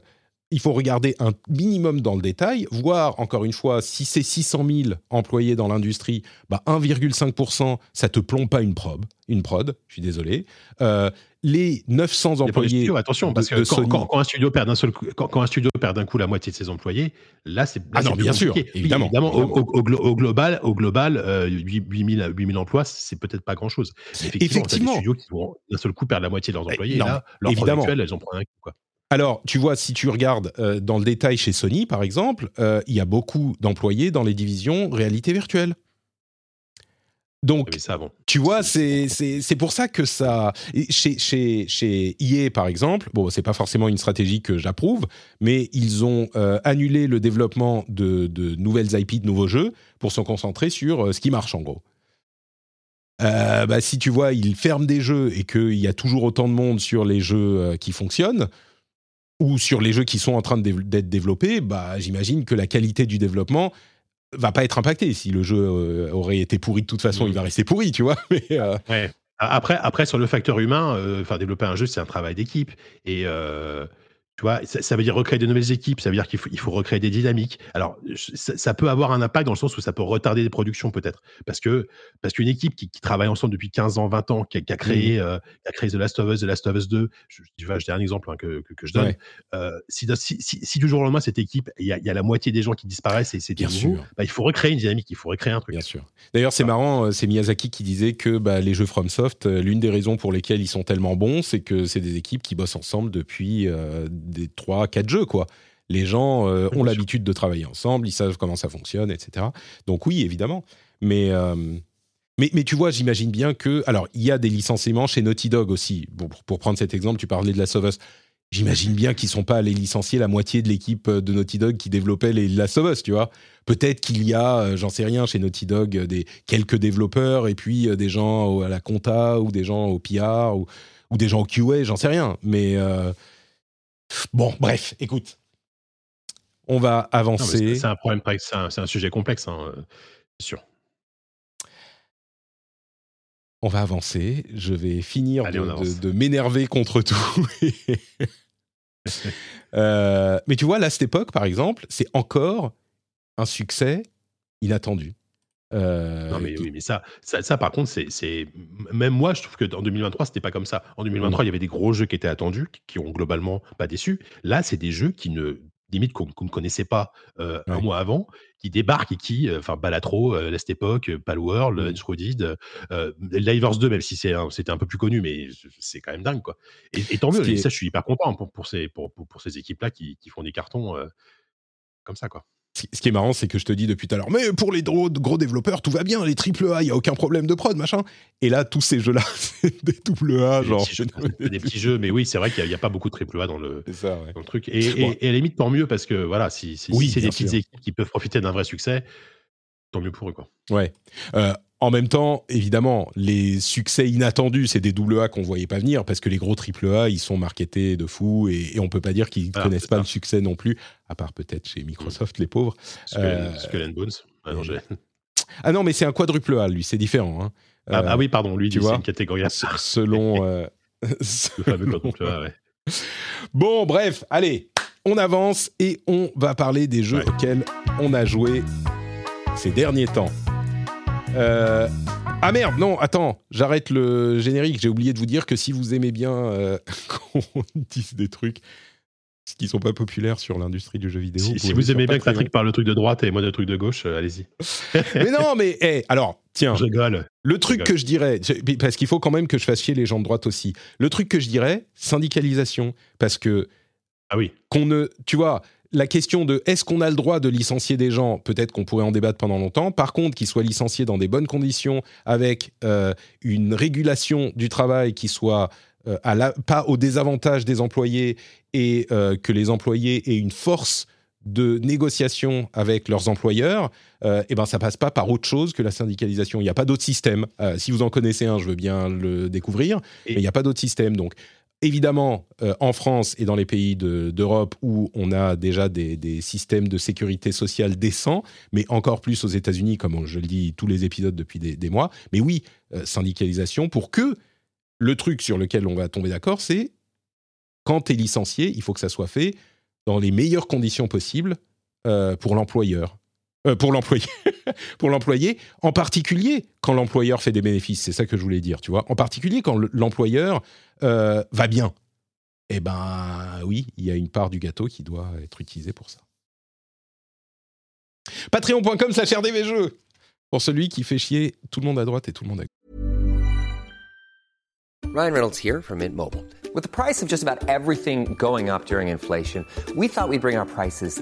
il faut regarder un minimum dans le détail, voir encore une fois si c'est 600 000 employés dans l'industrie, bah 1,5%, ça te plombe pas une prod, une prod. Je suis désolé. Euh, les 900 employés. attention, parce que quand, un studio perd d'un seul coup, quand, un studio perd d'un coup la moitié de ses employés, là c'est. Ah non, bien sûr, évidemment. évidemment, Au, global, au global, 8000 8000 emplois, c'est peut-être pas grand chose. Effectivement, des studios qui vont d'un seul coup perdre la moitié de leurs employés. là, leurs évidemment. elles en prennent un coup, quoi. Alors, tu vois, si tu regardes euh, dans le détail chez Sony, par exemple, euh, il y a beaucoup d'employés dans les divisions réalité virtuelle. Donc, tu vois, c'est pour ça que ça. Chez, chez, chez EA, par exemple, bon, c'est pas forcément une stratégie que j'approuve, mais ils ont euh, annulé le développement de, de, nouvelles IP, de nouveaux jeux, pour se concentrer sur ce qui marche, en gros. bah, si tu vois, ils ferment des jeux et qu'il y a toujours autant de monde sur les jeux qui fonctionnent, ou sur les jeux qui sont en train d'être développés, bah, j'imagine que la qualité du développement va pas être impactée. Si le jeu euh, aurait été pourri de toute façon, il va rester pourri, tu vois. Mais, euh, Après, après, sur le facteur humain, euh, enfin développer un jeu, c'est un travail d'équipe. Et tu vois, ça, veut dire recréer de nouvelles équipes, ça veut dire qu'il faut, il faut recréer des dynamiques. Alors, ça, peut avoir un impact dans le sens où ça peut retarder des productions peut-être. Parce que parce qu'une équipe qui, travaille ensemble depuis 15 ans, 20 ans, qui a, créé, mmh. euh, a créé The Last of Us, The Last of Us 2, je, je, je un exemple hein, que, que, je donne. Euh, si, si, si, du jour au lendemain, cette équipe, il y, a, y a la moitié des gens qui disparaissent et c'est bien sûr. Bah, il faut recréer une dynamique, il faut recréer un truc. Bien sûr. D'ailleurs, c'est marrant, euh, c'est Miyazaki qui disait que bah, les jeux FromSoft, l'une des raisons pour lesquelles ils sont tellement bons, c'est que c'est des équipes qui bossent ensemble depuis des 3, 4 jeux, quoi. Les gens euh, ont l'habitude de travailler ensemble, ils savent comment ça fonctionne, etc. Donc oui, évidemment. Mais, euh, mais, mais tu vois, j'imagine bien que... Alors, il y a des licenciements chez Naughty Dog aussi. Bon, pour, pour prendre cet exemple, tu parlais de la Us. J'imagine bien qu'ils sont pas allés licencier la moitié de l'équipe de Naughty Dog qui développait les Last of Us, tu vois. Peut-être qu'il y a, euh, j'en sais rien, chez Naughty Dog, euh, des quelques développeurs et puis euh, des gens à la compta ou des gens au PR ou, ou des gens au QA, j'en sais rien. Mais euh, bon, bref, écoute, on va avancer. c'est un problème, c'est un, sujet complexe, hein, c'est sûr. On va avancer. Je vais finir Allez, de m'énerver contre tout. Euh, mais tu vois, là, cette époque, par exemple, c'est encore un succès inattendu. Euh, Non, mais qui- oui, mais ça, ça, ça, par contre, c'est, même moi, je trouve que en 2023, c'était pas comme ça. En 2023, il y avait des gros jeux qui étaient attendus, qui- ont globalement pas déçu. Là, c'est des jeux qui ne limite qu'on ne connaissait pas euh, un mois avant, qui débarquent et qui, euh, enfin, Balatro, euh, Last Epoch, euh, Palworld, Mm. Euh, Livers 2, même si un- c'était un peu plus connu, mais c'est quand même dingue, quoi. Et, et tant mieux, et ça, je suis hyper content pour, pour ces, pour, pour, pour ces équipes-là qui, qui font des cartons euh, comme ça, quoi. Ce qui est marrant, c'est que je te dis depuis tout à l'heure, mais pour les gros, gros développeurs, tout va bien, les triple A, il n'y a aucun problème de prod, machin. Et là, tous ces jeux-là, c'est des double A, Des genre. petits jeux, des petits jeux, mais oui, c'est vrai qu'il n'y a, pas beaucoup de triple A dans le, C'est ça, ouais. dans le truc. Et, et- Bon. et à la limite, tant mieux, parce que voilà, si, si- si Oui, c'est des petites équipes qui peuvent profiter d'un vrai succès, tant mieux pour eux. Quoi. Ouais. Euh, en même temps, évidemment, les succès inattendus, c'est des double A qu'on voyait pas venir parce que les gros triple A, ils sont marketés de fou et, et on peut pas dire qu'ils Ah, connaissent pas ça. le succès non plus, à part peut-être chez Microsoft, les pauvres. Skull, Euh, Skull and Bones. Ah, non, Ah non, mais c'est un quadruple A, lui, c'est différent. hein. Ah, Euh, ah oui, pardon, lui, tu c'est vois, une catégorie à selon. euh, Le fameux quadruple A, ouais. Bon, bref, allez, on avance et on va parler des jeux Ouais. auxquels on a joué ces derniers temps. Euh, Ah merde, non, attends, j'arrête le générique. J'ai oublié de vous dire que si vous aimez bien euh, qu'on dise des trucs qui sont pas populaires sur l'industrie du jeu vidéo. Si, vous aimez bien que. Patrick parle le truc de droite et moi le truc de gauche, euh, allez-y. Mais non, mais eh, alors, tiens, Je rigole. le truc rigole. que je dirais, parce qu'il faut quand même que je fasse chier les gens de droite aussi. Le truc que je dirais, syndicalisation, parce que Ah oui. qu'on ne, tu vois, la question de est-ce qu'on a le droit de licencier des gens, peut-être qu'on pourrait en débattre pendant longtemps. Par contre, qu'ils soient licenciés dans des bonnes conditions, avec euh, une régulation du travail qui soit euh, à la- pas au désavantage des employés et euh, que les employés aient une force de négociation avec leurs employeurs, euh, eh ben ça passe pas par autre chose que la syndicalisation. Il n'y a pas d'autre système. Euh, si vous en connaissez un, je veux bien le découvrir, Et- mais il n'y a pas d'autre système. Donc, évidemment, euh, en France et dans les pays de- d'Europe où on a déjà des, systèmes de sécurité sociale décents, mais encore plus aux États-Unis, comme je le dis tous les épisodes depuis des, mois. Mais oui, euh, syndicalisation pour que le truc sur lequel on va tomber d'accord, c'est quand tu es licencié, il faut que ça soit fait dans les meilleures conditions possibles euh, pour l'employeur. Pour l'employé, pour l'employé, en particulier quand l'employeur fait des bénéfices, c'est ça que je voulais dire, tu vois. En particulier quand le- l'employeur euh, va bien. Eh ben oui, il y a une part du gâteau qui doit être utilisée pour ça. Patreon.com slash rdvjeux pour celui qui fait chier tout le monde à droite et tout le monde à gauche. Ryan Reynolds here from Mint Mobile. With the price of just about everything going up during inflation, we thought we'd bring our prices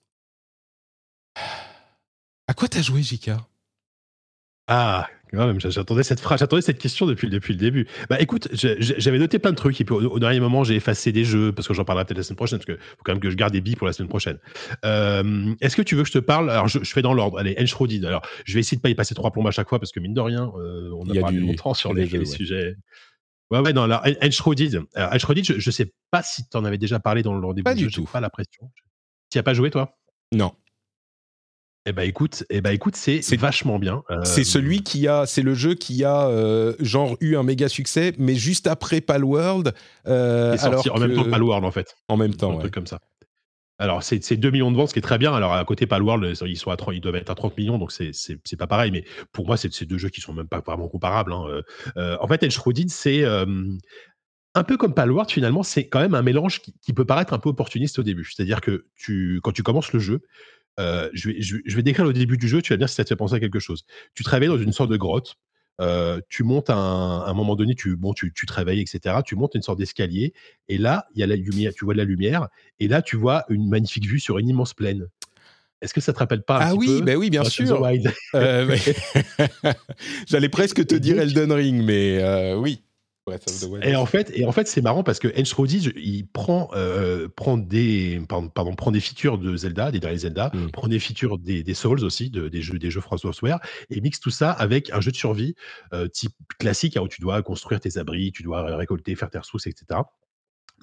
Quoi t'as joué, Jika Ah, J'attendais cette phrase, j'attendais cette question depuis, depuis le début. Bah écoute, j'avais noté plein de trucs et puis au, dernier moment j'ai effacé des jeux parce que j'en parlerai peut-être la semaine prochaine parce qu'il faut quand même que je garde des billes pour la semaine prochaine. Euh, est-ce que tu veux que je te parle? Alors je, fais dans l'ordre. Allez, Enshrouded. Alors je vais essayer de pas y passer trois plombes à chaque fois parce que mine de rien, euh, on a, parlé longtemps sur les, sujets. Ouais, ouais, non, alors Enshrouded. Alors, Enshrouded, je, je sais pas si tu en avais déjà parlé dans le début pas du tout. Pas la pression. Tu as pas joué toi? Non. Eh ben écoute, eh ben écoute, c'est vachement bien. C'est celui qui a, c'est le jeu qui a euh, genre eu un méga succès, mais juste après Palworld. Euh, sorti en même temps que Palworld en fait. En même temps, un truc comme ça. Alors c'est 2 millions de ventes, ce qui est très bien. Alors à côté Palworld, ils sont à 30, ils doivent être à 30 millions, donc c'est c'est pas pareil. Mais pour moi, c'est deux jeux qui sont même pas vraiment comparables. Hein. Euh, euh, en fait, Edge c'est un peu comme Palworld, finalement, c'est quand même un mélange qui, qui, peut paraître un peu opportuniste au début. C'est-à-dire que tu, quand tu commences le jeu, euh, je, vais, je, vais, décrire le début du jeu, tu vas dire si ça te fait penser à quelque chose. Tu travailles dans une sorte de grotte, euh, tu montes à un, moment donné, tu, bon, tu, réveilles, etc. Tu montes une sorte d'escalier, et là, il y a la lumière, tu vois de la lumière, et là, tu vois une magnifique vue sur une immense plaine. Est-ce que ça te rappelle pas un Ah oui, bah oui, bien sûr. Euh, J'allais presque te dire Elden Ring, mais oui. Et en fait, et en fait, c'est marrant parce que Enshrouded, il prend, euh, prend des, pardon, prend des features de Zelda, des derniers Zelda, mm. prend des features des, des Souls aussi, de, des jeux, des jeux France Software, et mixe tout ça avec un jeu de survie euh, type classique hein, où tu dois construire tes abris, tu dois récolter, faire tes ressources, etc.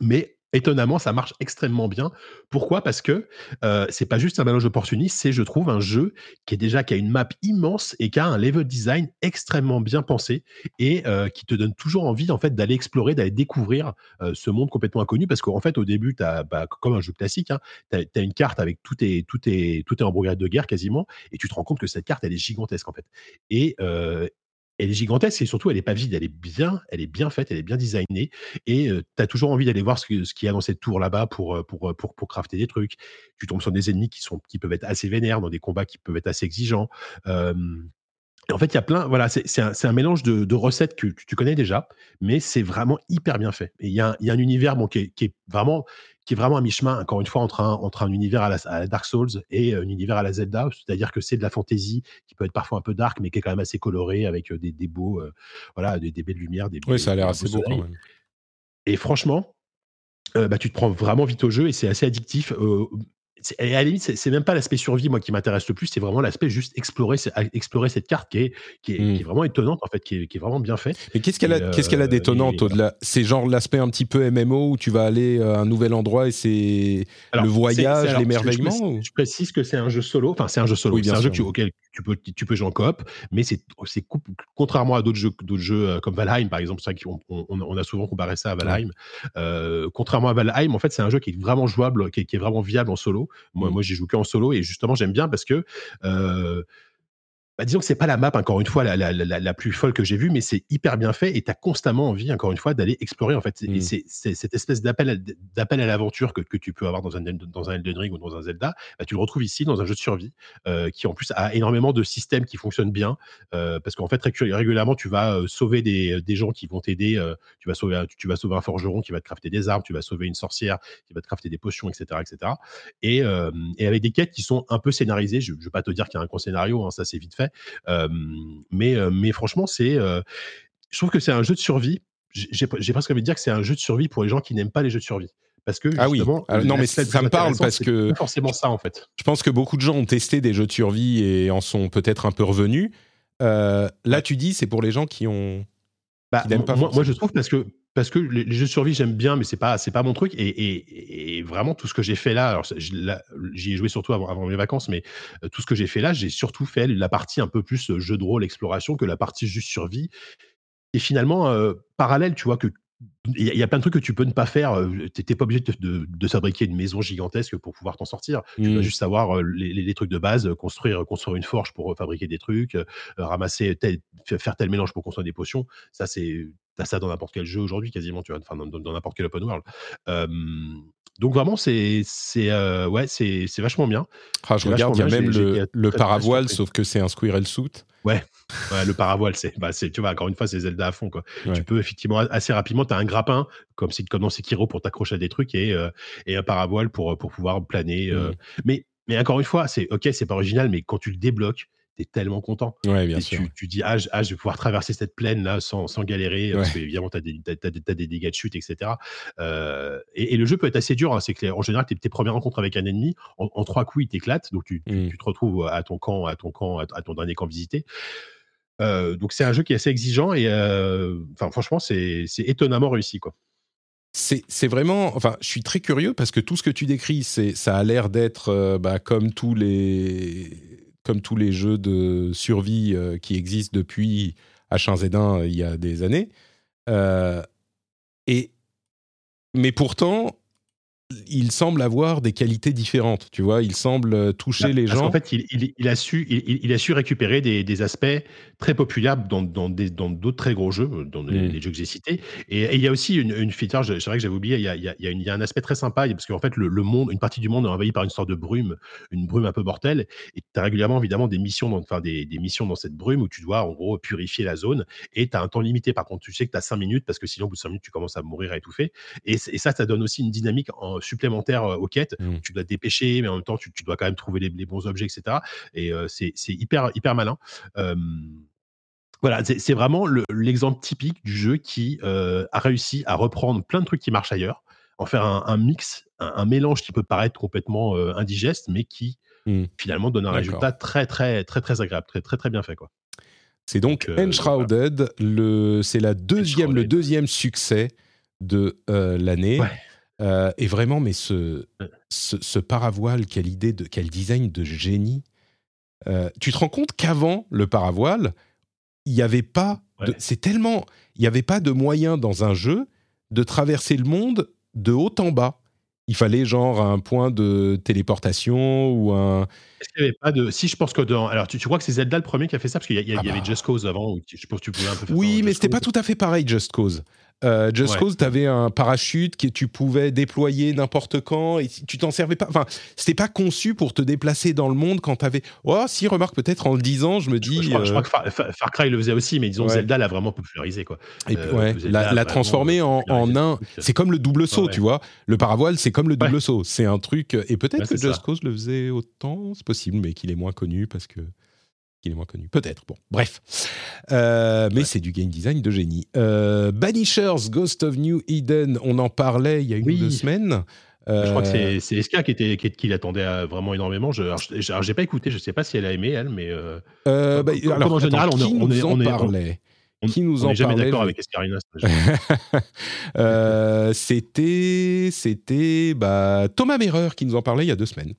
Mais étonnamment, ça marche extrêmement bien. Pourquoi? Parce que euh, c'est pas juste un mélange opportuniste, c'est, je trouve, un jeu qui est déjà qui a une map immense et qui a un level design extrêmement bien pensé et euh, qui te donne toujours envie en fait d'aller explorer, d'aller découvrir euh, ce monde complètement inconnu. Parce qu'en fait, au début, as, bah, comme un jeu classique, hein, tu as, une carte avec tout est tout est tout est en de guerre quasiment, et tu te rends compte que cette carte est gigantesque en fait. Et, elle est gigantesque et surtout elle est pas vide, elle est bien, elle est bien faite, elle est bien designée et tu as toujours envie d'aller voir ce, qu'il y a dans cette tour là-bas pour, pour, pour, pour, crafter des trucs. Tu tombes sur des ennemis qui, sont, qui peuvent être assez vénères, dans des combats qui peuvent être assez exigeants. en fait, il y a plein, voilà, c'est un, un, mélange de, recettes que, tu connais déjà, mais c'est vraiment hyper bien fait. Et il y, a, y a un univers bon, qui, est, qui est vraiment qui est vraiment à mi-chemin, encore une fois, entre un, entre un univers à la, Dark Souls et un univers à la Zelda. C'est-à-dire que c'est de la fantasy qui peut être parfois un peu dark, mais qui est quand même assez coloré avec des, des beaux, voilà, des, belles lumières. Des, oui, ça a l'air assez beau quand même. Et franchement, bah, tu te prends vraiment vite au jeu et c'est assez addictif à la limite, c'est même pas l'aspect survie, moi, qui m'intéresse le plus, c'est vraiment l'aspect juste explorer, explorer cette carte qui est, qui est, mmh. vraiment étonnante, en fait, qui est, qui est vraiment bien fait. Mais qu'est-ce qu'elle a, qu'est-ce qu'elle a euh, d'étonnante au-delà? C'est genre l'aspect un petit peu MMO où tu vas aller à un nouvel endroit et c'est le voyage, l'émerveillement je, précise que c'est un jeu solo, enfin, c'est un jeu solo, c'est un jeu auquel tu peux, tu peux jouer en coop, mais c'est contrairement à d'autres jeux, d'autres jeux euh, comme Valheim, par exemple, ça, on, on, on, a souvent comparé ça à Valheim. Euh, contrairement à Valheim, en fait, c'est un jeu qui est vraiment jouable, qui est, qui est vraiment viable en solo. Moi, mmh. moi j'ai joué en solo et justement, j'aime bien parce que euh, bah, disons que c'est pas la map, encore une fois, la, la, la, la plus folle que j'ai vue, mais c'est hyper bien fait et tu as constamment envie, encore une fois, d'aller explorer. En fait, mmh. c'est cette espèce d'appel à, à l'aventure que, que, tu peux avoir dans un, dans un Elden Ring ou dans un Zelda, bah, tu le retrouves ici dans un jeu de survie euh, qui, en plus, a énormément de systèmes qui fonctionnent bien euh, parce qu'en fait, régulièrement, tu vas euh, sauver des, des, gens qui vont t'aider. Euh, tu, vas sauver, tu vas sauver un forgeron qui va te crafter des armes, tu vas sauver une sorcière qui va te crafter des potions, etc. etc. Et, et avec des quêtes qui sont un peu scénarisées. Je ne vais pas te dire qu'il y a un gros scénario, hein, ça c'est vite fait mais, mais franchement, c'est, je trouve que c'est un jeu de survie. J'ai presque envie de dire que c'est un jeu de survie pour les gens qui n'aiment pas les jeux de survie. Parce que ah oui, ah, non mais ça me parle parce que forcément ça en fait. Je pense que beaucoup de gens ont testé des jeux de survie et en sont peut-être un peu revenus. là, tu dis c'est pour les gens qui ont. Bah, pas moi, moi, je trouve parce que parce que les, jeux de survie j'aime bien, mais c'est pas c'est pas mon truc. Et, et, vraiment tout ce que j'ai fait là, alors j'y ai joué surtout avant, avant, mes vacances, mais euh, tout ce que j'ai fait là, j'ai surtout fait la partie un peu plus euh, jeu de rôle, exploration que la partie juste survie. Et finalement euh, parallèle, tu vois que il y, a plein de trucs que tu peux ne pas faire. Tu n'es pas obligé de, de, fabriquer une maison gigantesque pour pouvoir t'en sortir. Tu dois mmh. juste savoir les, les, trucs de base, construire, construire une forge pour fabriquer des trucs, ramasser tel, faire tel mélange pour construire des potions. Ça, c'est T'as ça dans n'importe quel jeu aujourd'hui, quasiment, tu vois, enfin, dans, n'importe quel open world. donc vraiment, c'est c'est ouais, c'est vachement bien. Ah, je regarde, il y a même le, le paravoile, sauf que c'est un squirrel suit. Ouais, ouais le paravoile, c'est, bah, tu vois, encore une fois, c'est Zelda à fond, quoi. Tu peux effectivement assez rapidement, tu as un grappin, comme, comme dans Sekiro, pour t'accrocher à des trucs et, et un paravoile pour, pour pouvoir planer. Mmh. mais, mais encore une fois, c'est ok, c'est pas original, mais quand tu le débloques, es tellement content. Ouais, bien Et sûr. tu, tu dis, ah, je ah, je vais pouvoir traverser cette plaine là sans, sans galérer, parce Ouais. qu'évidemment, tu as, t'as des dégâts de chute, etc. Euh, et, et le jeu peut être assez dur. hein. C'est que en général, tes, tes premières rencontres avec un ennemi, en, en trois coups, il t'éclate. Donc, tu, tu- Mm. tu te retrouves à ton camp, à ton camp, à, à ton dernier camp visité. Euh, donc, c'est un jeu qui est assez exigeant et euh, enfin, franchement, c'est étonnamment réussi. Quoi. C'est c'est vraiment. Enfin, je suis très curieux parce que tout ce que tu décris, c'est ça a l'air d'être euh, bah, comme tous les comme tous les jeux de survie euh, qui existent depuis H1Z1 euh, il y a des années. Euh, et mais pourtant, il semble avoir des qualités différentes. Tu vois, il semble toucher les Parce gens. qu'en fait, il, il- il a su, il, il- il a su récupérer des, des aspects très populaires dans dans des- dans d'autres très gros jeux, dans les, Mm. les jeux que j'ai cités. Et, et il y a aussi une, une feature, c'est vrai que j'avais oublié, il y a, il y a- il y a une- il y a un aspect très sympa, parce qu'en fait, le, le monde, une partie du monde est envahie par une sorte de brume, une brume un peu mortelle. Et tu as régulièrement, évidemment, des missions, dans, enfin, des, des missions dans cette brume où tu dois, en gros, purifier la zone. Et tu as un temps limité. Par contre, tu sais que tu as 5 minutes, parce que sinon, au bout de 5 minutes, tu commences à mourir à étouffer. Et, ça, ça donne aussi une dynamique en- supplémentaire euh, aux quêtes. Mm. Tu dois te dépêcher, mais en même temps, tu, tu dois quand même trouver les, les bons objets, etc. Et euh, c'est c'est hyper, hyper malin. Euh, voilà, c'est vraiment le- l'exemple typique du jeu qui euh, a réussi à reprendre plein de trucs qui marchent ailleurs, en faire un, un mix, un, un mélange qui peut paraître complètement euh, indigeste, mais qui Mm. finalement donne un résultat très, très, très, très agréable, très, très, très bien fait. Quoi. C'est donc Donc, euh, Enshrouded, le, c'est la deuxième, le deuxième succès de l'année. Ouais. Euh, et vraiment, mais ce, ce, ce paravoile, quelle idée, de, quel design de génie. Euh, tu te rends compte qu'avant le paravoile, il n'y avait pas. Ouais. c'est tellement. Il n'y avait pas de moyen dans un jeu de traverser le monde de haut en bas. Il fallait genre un point de téléportation ou un. Est-ce qu'il n'y avait pas de. Si, je pense que dans. Alors, tu, tu crois que c'est Zelda le premier qui a fait ça? Parce qu'il y, Ah y avait bah. Just Cause avant, où tu- je pense que tu pouvais un peu faire Oui, mais c'était pas tout à fait pareil, Just Cause. Euh, Just Ouais. Cause, tu avais un parachute que tu pouvais déployer n'importe quand et tu t'en servais pas. Enfin, c'était pas conçu pour te déplacer dans le monde quand tu avais. Oh, si, remarque, peut-être en le disant, je me dis. Je crois, je euh, crois que Far, Cry le faisait aussi, mais disons Ouais. Zelda l'a vraiment popularisé. Quoi. et puis, euh, ouais, Zelda la, la transformer en, un. C'est comme le double saut, tu vois. Le paravoile, c'est comme le double saut. C'est un truc. Et peut-être que Just ça. Cause le faisait autant, c'est possible, mais qu'il est moins connu parce que. Qu'il est moins connu. Peut-être. Bon, bref. Euh, mais c'est du game design de génie. Euh, Banishers, Ghost of New Eden, on en parlait il y a une Oui. ou deux semaines. Je crois que Euh, c'est- c'est SK qui, était, qui, qui l'attendait à vraiment énormément. Je, alors, je- alors, j'ai pas écouté, je sais pas si elle a aimé, elle, mais euh, Euh, bah, Comme- alors, comme en général, attends, on est- qui on nous est- en on est- parlait? on- Qui nous on en n'est jamais parlait d'accord je- avec Escarina. Euh, C'était, c'était bah, Thomas Merreur qui nous en parlait il y a deux semaines.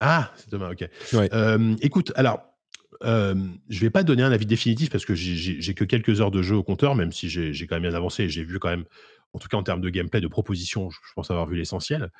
ah, c'est demain, ok. Ouais. Euh, écoute, alors, euh, je vais pas donner un avis définitif parce que j'ai- que quelques heures de jeu au compteur, même si j'ai quand même bien avancé j'ai vu quand même, en tout cas en termes de gameplay, de propositions, je, pense avoir vu l'essentiel.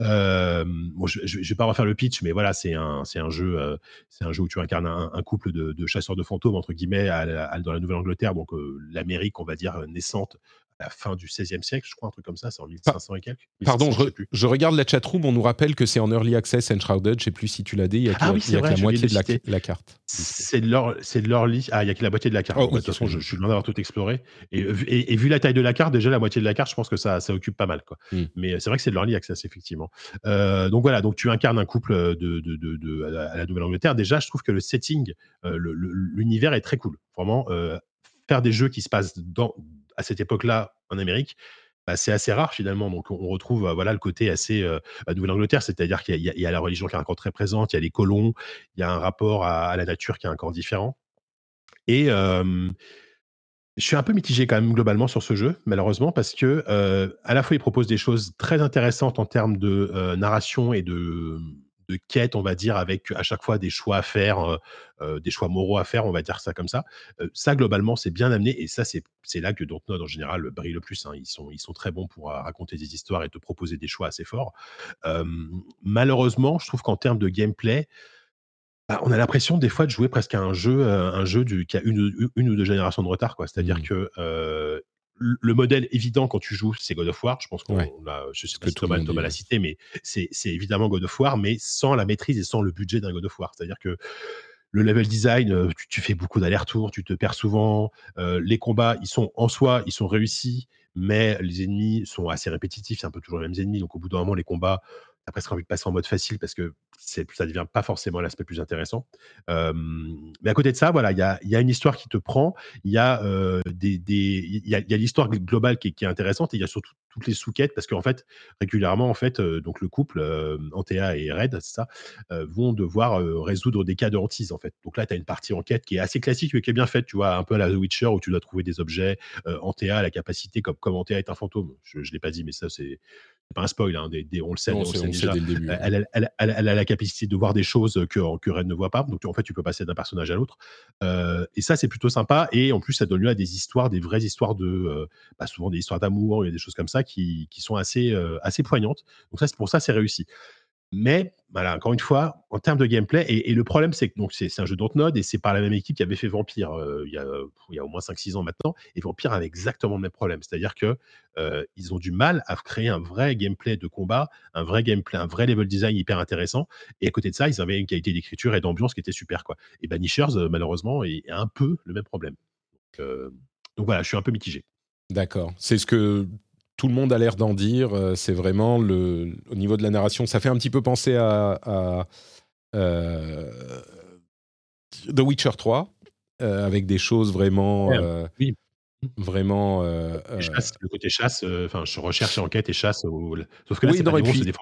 Euh, je, je, je vais pas refaire le pitch, mais voilà, c'est un, euh, jeu où tu incarnes un, couple de, chasseurs de fantômes entre guillemets dans la Nouvelle-Angleterre, donc euh, l'Amérique, on va dire naissante la fin du XVIe siècle, je crois, un truc comme ça, c'est en 1500 et quelques. Pardon, 1600, je, regarde la chatroom, on nous rappelle que c'est en early access Enshrouded, je sais plus si tu l'as dit, il y a que, Ah la- oui, il c'est y a que vrai, la moitié de la, carte. C'est de lit. Ah, il y a que la moitié de la carte. Oh, de toute façon, je, suis loin d'avoir tout exploré. Et, vu- et, et vu la taille de la carte, déjà la moitié de la carte, je pense que ça, ça occupe pas mal. Quoi. Hmm. Mais c'est vrai que c'est de leur lit access, effectivement. Euh, donc voilà, donc tu incarnes un couple de, de, de, de- à la, Nouvelle-Angleterre. Déjà, je trouve que le setting, euh, l'univers est très cool. Vraiment, euh, faire des jeux qui se passent dans, à cette époque-là en Amérique. bah, c'est assez rare finalement, donc on retrouve voilà le côté assez euh, Nouvelle-Angleterre, c'est-à-dire qu'il y, a- la religion qui est encore très présente, il y a les colons, il y a un rapport à, la nature qui est encore différent. Et je suis un peu mitigé quand même globalement sur ce jeu, malheureusement, parce que euh, à la fois il propose des choses très intéressantes en termes de euh, narration et de, de quête, on va dire, avec à chaque fois des choix à faire, euh, euh, des choix moraux à faire, on va dire ça comme ça. Euh, ça globalement c'est bien amené et ça c'est c'est là que Dontnod en général brille le plus. hein. Ils sont ils sont très bons pour raconter des histoires et te proposer des choix assez forts. Euh, malheureusement, je trouve qu'en termes de gameplay bah, on a l'impression des fois de jouer presque à un jeu, un jeu du, qui a une, une ou deux générations de retard. quoi. C'est-à-dire Mhm. que le le modèle évident quand tu joues, c'est God of War. Je pense qu'on Ouais. l'a, je sais que pas si tout le Thomas, Thomas l'a cité, mais c'est évidemment God of War, mais sans la maîtrise et sans le budget d'un God of War. C'est-à-dire que le level design, euh, tu, tu fais beaucoup d'allers-retours, tu te perds souvent. euh, les combats, ils sont en soi, ils sont réussis, mais les ennemis sont assez répétitifs. C'est un peu toujours les mêmes ennemis. Donc au bout d'un moment, les combats, as presque envie de passer en mode facile parce que ça devient pas forcément l'aspect plus intéressant. mais à côté de ça, voilà, il y a, une histoire qui te prend, il y a l'histoire globale qui est, qui est, intéressante et il y a surtout toutes les sous-quêtes parce qu'en fait, régulièrement, en fait, donc le couple, Antea et Red, c'est ça, vont devoir résoudre des cas de hantise, en fait. Donc là, tu as une partie enquête qui est assez classique mais qui est bien faite, tu vois, un peu à la The Witcher où tu dois trouver des objets. Antea a la capacité, comme, comme Antea est un fantôme, je ne l'ai pas dit, mais ça, c'est pas un spoil, hein, des, on le sait, on, sait déjà. elle, elle, elle, elle, a la capacité de voir des choses que, que Red ne voit pas. Donc en fait, tu peux passer d'un personnage à l'autre. Euh, et ça, c'est plutôt sympa. Et en plus, ça donne lieu à des histoires, des vraies histoires de, euh, bah, souvent des histoires d'amour, il y a des choses comme ça qui, qui sont assez, euh, assez poignantes. Donc ça, c'est pour ça, c'est réussi. Mais voilà, encore une fois, en termes de gameplay, et, le problème, c'est que donc c'est un jeu Dontnod et c'est par la même équipe qui avait fait Vampire euh, il, y a, au moins 5-6 ans maintenant. Et Vampire avait exactement le même problème. C'est-à-dire que euh, ils ont du mal à créer un vrai gameplay de combat, un vrai gameplay, un vrai level design hyper intéressant. Et à côté de ça, ils avaient une qualité d'écriture et d'ambiance qui était super. Quoi. Et Banishers, euh, malheureusement, est un peu le même problème. Donc, donc voilà, je suis un peu mitigé. D'accord. C'est ce que tout le monde a l'air d'en dire. Euh, c'est vraiment le, au niveau de la narration, ça fait un petit peu penser à, euh, The Witcher 3, euh, avec des choses vraiment. oui. Vraiment. le côté chasse, enfin, je recherche enquête et chasse. Sauf que là, c'est et, puis,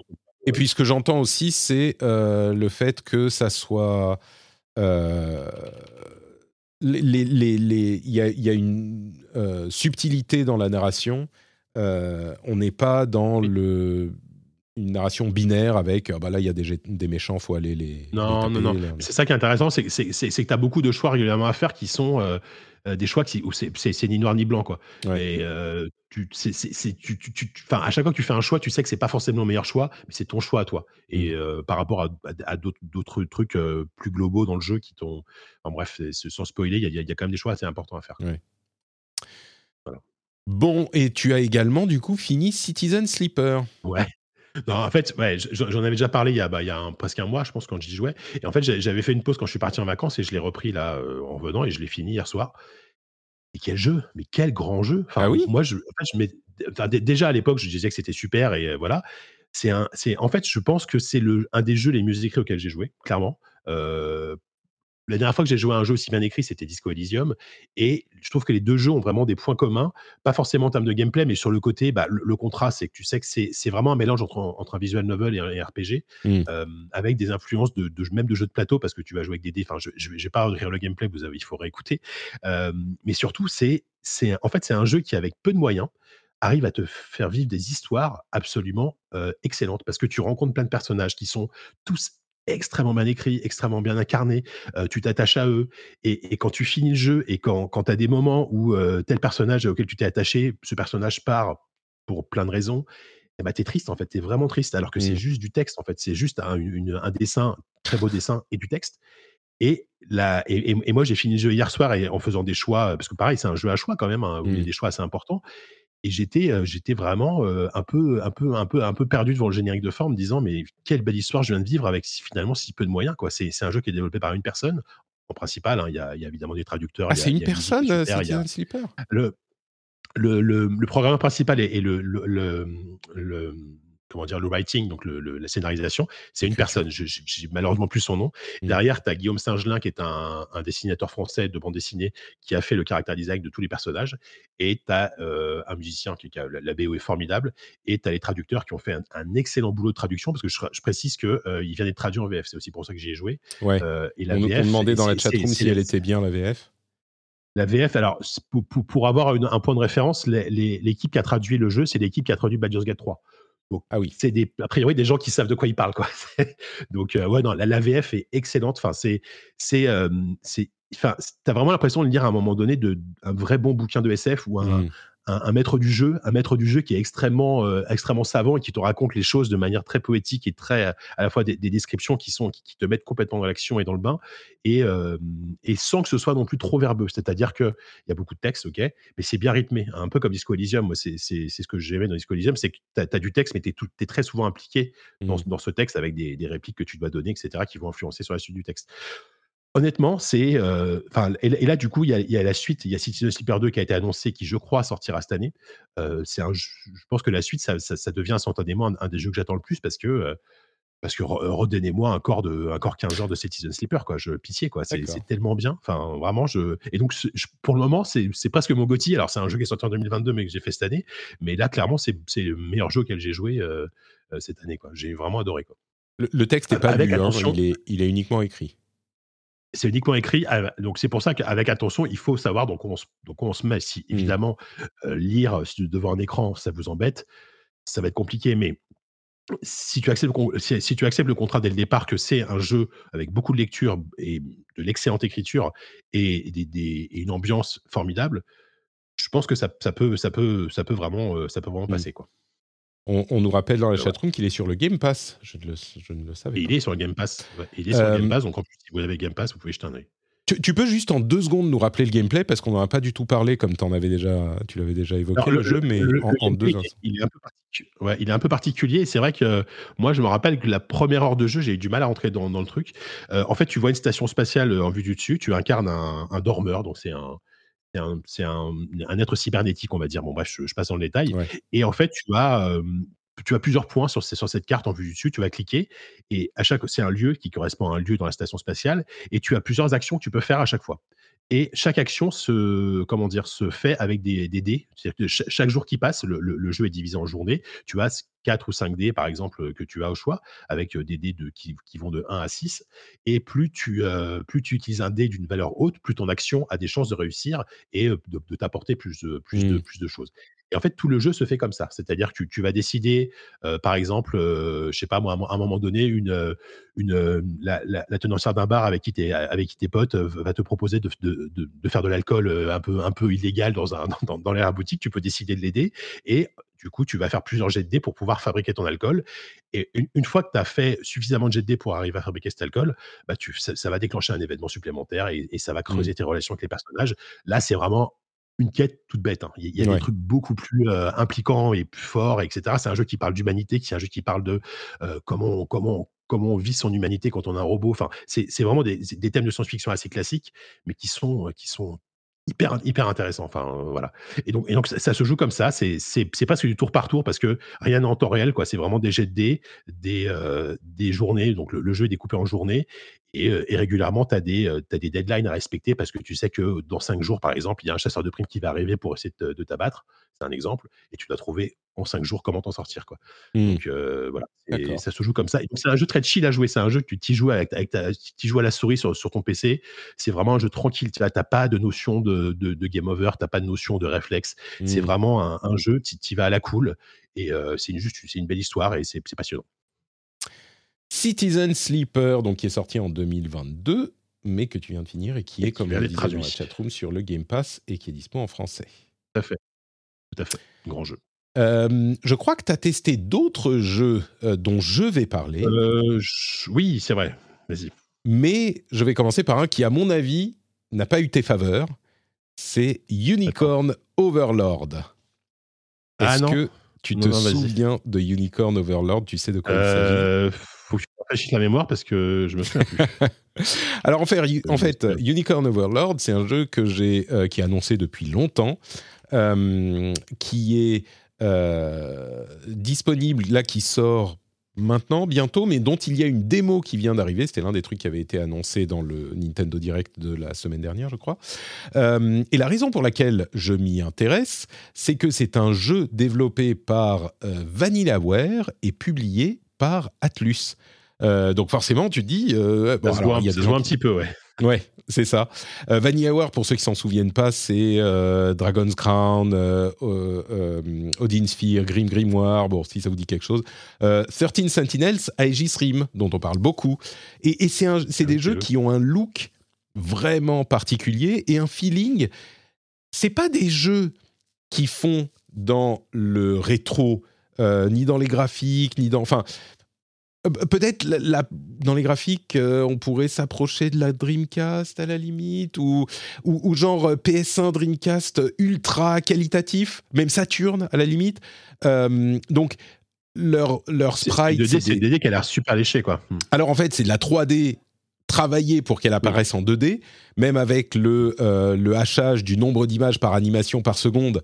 et puis, ce que j'entends aussi, c'est le fait que ça soit. Il y, y, a une subtilité dans la narration euh, on n'est pas dans le une narration binaire avec ah bah là il y a des, des méchants faut aller les non non non. c'est ça qui est intéressant c'est que tu as beaucoup de choix régulièrement à faire qui sont euh, euh, des choix qui, où c'est ni noir ni blanc quoi. Et tu, c'est tu, tu, à chaque fois que tu fais un choix tu sais que c'est pas forcément le meilleur choix mais c'est ton choix à toi. Et mmh. par rapport à, à, d'autres trucs plus globaux dans le jeu qui t'ont en bref sans spoiler il y, y, a quand même des choix assez importants à faire Bon, et tu as également du coup fini Citizen Sleeper. Ouais. Non, en fait, ouais, j'en avais déjà parlé il y a, bah, il y a presque un mois, je pense, quand j'y jouais. Et en fait, j'avais fait une pause quand je suis parti en vacances et je l'ai repris là euh, en venant et je l'ai fini hier soir. Et quel jeu Mais quel grand jeu enfin, ah oui? Moi, je, en fait, déjà à l'époque, je disais que c'était super et euh, voilà. C'est un, c'est en fait, je pense que c'est le un des jeux les mieux écrits auxquels j'ai joué, clairement. Euh, la dernière fois que j'ai joué à un jeu aussi bien écrit, c'était Disco Elysium. Et je trouve que les deux jeux ont vraiment des points communs, pas forcément en termes de gameplay, mais sur le côté, bah, le, contrat, c'est que tu sais que c'est vraiment un mélange entre, un visual novel et un RPG, mmh. euh, avec des influences de, même de jeux de plateau, parce que tu vas jouer avec des dés. Enfin, je ne vais pas rire le gameplay, vous avez, il faut réécouter. Euh, mais surtout, c'est en fait, c'est un jeu qui, avec peu de moyens, arrive à te faire vivre des histoires absolument euh, excellentes parce que tu rencontres plein de personnages qui sont tous extrêmement bien écrit, extrêmement bien incarné, tu t'attaches à eux, et, quand tu finis le jeu, et quand, quand tu as des moments où tel personnage auquel tu t'es attaché, ce personnage part pour plein de raisons, et eh ben, tu es triste en fait, tu es vraiment triste, alors que c'est mmh. juste du texte en fait, c'est juste un, un, dessin, très beau dessin et du texte. Et, là, et, moi j'ai fini le jeu hier soir et en faisant des choix, parce que pareil c'est un jeu à choix quand même, hein, où il y a mmh. des choix assez importants, et j'étais j'étais vraiment un peu un peu un peu un peu perdu devant le générique de forme, disant mais quelle belle histoire je viens de vivre avec finalement si peu de moyens quoi. C'est un jeu qui est développé par une personne en principal hein, il y, a, y, a évidemment des traducteurs ah c'est une personne c'est un slipper le le, le, le, programmeur principal et, le, le, le comment dire, le writing, donc le, la scénarisation, c'est une personne. Je n'ai malheureusement plus son nom. Mmh. Derrière, tu as Guillaume Singelin, qui est un, dessinateur français de bande dessinée, qui a fait le caractère design de tous les personnages. Et tu as euh, un musicien qui, a, la, BO est formidable. Et tu as les traducteurs qui ont fait un, excellent boulot de traduction, parce que je, précise qu'il euh, vient d'être traduit en VF. C'est aussi pour ça que j'y ai joué. Ouais. Euh, et la on, VF, demandait dans la chatroom si elle était bien, la VF. La VF, alors, pour, pour, avoir un point de référence, l'équipe qui a traduit le jeu, c'est l'équipe qui a traduit Baldur's Gate 3 ah oui. C'est des, a priori des gens qui savent de quoi ils parlent. Quoi. Donc, euh, ouais, non, la, la, VF est excellente. Enfin, c'est, c'est, euh, c'est, enfin, t'as vraiment l'impression de lire à un moment donné de, un vrai bon bouquin de SF ou un, mmh un, maître du jeu, un maître du jeu qui est extrêmement, euh, extrêmement savant et qui te raconte les choses de manière très poétique et très, à la fois des, descriptions qui sont, qui, te mettent complètement dans l'action et dans le bain et, euh, et sans que ce soit non plus trop verbeux. C'est-à-dire que il y a beaucoup de texte, ok, mais c'est bien rythmé, un peu comme Disco Elysium. Moi, c'est ce que j'aimais dans Disco Elysium, c'est que tu as, du texte, mais tu es, très souvent impliqué dans, mmh. dans, ce texte avec des, des, répliques que tu dois donner, etc., qui vont influencer sur la suite du texte. Honnêtement, c'est. Euh, et, là, du coup, il y, a, la suite. Il y a City of Sleeper 2 qui a été annoncé, qui, je crois, sortira cette année. Euh, c'est un, je pense que la suite, ça, devient instantanément un, des jeux que j'attends le plus parce que, euh, parce que redonnez-moi un corps de un corps 15 heures de Citizen Sleeper quoi. Je pitié quoi. C'est tellement bien. Enfin vraiment je et donc pour le moment c'est c'est presque mon Gotti alors c'est un jeu qui est sorti en 2022 mais que j'ai fait cette année. Mais là clairement c'est c'est le meilleur jeu auquel j'ai joué euh, euh, cette année quoi. J'ai vraiment adoré quoi. Le, texte n'est pas lu, hein, il est il est uniquement écrit c'est uniquement écrit. Donc c'est pour ça qu'avec attention, il faut savoir donc on se, donc on se met. Si mmh. évidemment euh, lire devant un écran, ça vous embête, ça va être compliqué. Mais si tu, acceptes le, si, tu acceptes le contrat dès le départ que c'est un jeu avec beaucoup de lecture et de l'excellente écriture et, des, une ambiance formidable, je pense que ça, ça, peut, ça, peut, ça peut vraiment, ça peut vraiment mmh. passer. Quoi. On, nous rappelle dans la chatroom qu'il est sur le Game Pass. Je, ne le savais pas. Il est sur le Game Pass. Il est sur le Game Pass, donc en plus, si vous avez Game Pass, vous pouvez jeter un œil. Tu, peux juste en deux secondes nous rappeler le gameplay parce qu'on n'en a pas du tout parlé comme en avais déjà, tu l'avais déjà évoqué le, jeu, mais en, deux instants. Il est un peu ouais, il est un peu particulier. C'est vrai que moi, je me rappelle que la première heure de jeu, j'ai eu du mal à rentrer dans, le truc. Euh, en fait, tu vois une station spatiale en vue du dessus, tu incarnes un, dormeur, donc c'est un, c'est un, être cybernétique, on va dire. Bon, bref, je, passe dans le détail. Et en fait, tu as, tu as plusieurs points sur, sur cette carte en vue du dessus, tu vas cliquer et à chaque c'est un lieu qui correspond à un lieu dans la station spatiale et tu as plusieurs actions que tu peux faire à chaque fois. Et chaque action se, comment dire, se fait avec des, des dés. Que chaque jour qui passe, le, jeu est divisé en journées. Tu as 4 ou 5 dés, par exemple, que tu as au choix, avec des dés de, qui, vont de 1 à 6. Et plus tu, plus tu utilises un dé d'une valeur haute, plus ton action a des chances de réussir et de, t'apporter plus, plus, de, mmh. plus de choses. Et en fait, tout le jeu se fait comme ça. C'est-à-dire que tu, vas décider, euh, par exemple, euh, je sais pas moi, à un moment donné, une, euh, une, la, la, la tenancière d'un bar avec qui, es, avec qui tes potes va te proposer de, de, de, faire de l'alcool un peu, un peu illégal dans, un, dans, dans l'air boutique. Tu peux décider de l'aider. Et du coup, tu vas faire plusieurs jets de dés pour pouvoir fabriquer ton alcool. Et une, fois que tu as fait suffisamment de jets de dés pour arriver à fabriquer cet alcool, bah tu, ça, va déclencher un événement supplémentaire et, et ça va mmh. creuser tes relations avec les personnages. Là, c'est vraiment une quête toute bête. Hein. Il y a, des trucs beaucoup plus impliquants et plus forts, etc. C'est un jeu qui parle d'humanité, c'est un jeu qui parle de comment, comment, comment on vit son humanité quand on a un robot. Enfin, c'est vraiment des, des, thèmes de science-fiction assez classiques, mais qui sont, qui sont hyper hyper intéressant enfin euh, voilà et donc et donc ça, se joue comme ça c'est presque du tour par tour parce que rien n'est en temps réel quoi c'est vraiment des jets de dés des euh, des journées donc le, jeu est découpé en journées et, et régulièrement tu as des as des deadlines à respecter parce que tu sais que dans cinq jours par exemple il y a un chasseur de primes qui va arriver pour essayer de, de t'abattre c'est un exemple et tu dois trouver en cinq jours comment t'en sortir quoi mmh. donc voilà ça se joue comme ça c'est un jeu très chill à jouer c'est un jeu que tu joues avec, avec ta, joues à la souris sur, sur ton PC c'est vraiment un jeu tranquille tu n'as pas de notion de de, game over, t'as pas de notion de réflexe. C'est mmh. vraiment un, jeu, tu vas à la cool et euh, c'est juste c'est une belle histoire et c'est passionnant. Citizen Sleeper, donc qui est sorti en 2022, mais que tu viens de finir et qui est, comme on le disait dans la chatroom, sur le Game Pass et qui est dispo en français. Tout à fait. Tout à fait. Grand jeu. Euh, je crois que tu as testé d'autres jeux euh, dont je vais parler. oui, c'est vrai. Vas-y. Mais je vais commencer par un qui, à mon avis, n'a pas eu tes faveurs c'est Unicorn Overlord. Ah Est-ce que tu te souviens de Unicorn Overlord? Tu sais de quoi il s'agit? Euh, Faut que je rafraîchisse la mémoire parce que je me souviens plus. Alors en fait, en fait Unicorn Overlord, c'est un jeu que j'ai euh, qui est annoncé depuis longtemps, euh, qui est disponible là, qui sort maintenant, bientôt, mais dont il y a une démo qui vient d'arriver. C'était l'un des trucs qui avait été annoncé dans le Nintendo Direct de la semaine dernière, je crois. Euh, et la raison pour laquelle je m'y intéresse, c'est que c'est un jeu développé par euh, Vanillaware et publié par Atlus. Euh, donc forcément, tu te dis, bon, alors, il y a des un petit peu, ouais. Ouais, c'est ça. Euh, Vanilla War, pour ceux qui s'en souviennent pas, c'est euh, Dragon's Crown, euh, euh, Odin Sphere, Grim Grimoire, bon, si ça vous dit quelque chose. 13 Sentinels, Aegis Rim, dont on parle beaucoup. Et, et c'est des jeux qui ont un look vraiment particulier et un feeling. C'est pas des jeux qui font dans le rétro, ni dans les graphiques, ni dans. Enfin, euh, peut-être dans les graphiques, euh, on pourrait s'approcher de la Dreamcast à la limite, ou, ou, genre euh, PS1 Dreamcast ultra qualitatif, même Saturn à la limite. donc, leur, leur sprite. C'est des 2D qui a l'air super léché, quoi. Hmm. Alors en fait, c'est de la 3D travaillée pour qu'elle apparaisse en 2D, même avec le, le hachage du nombre d'images par animation par seconde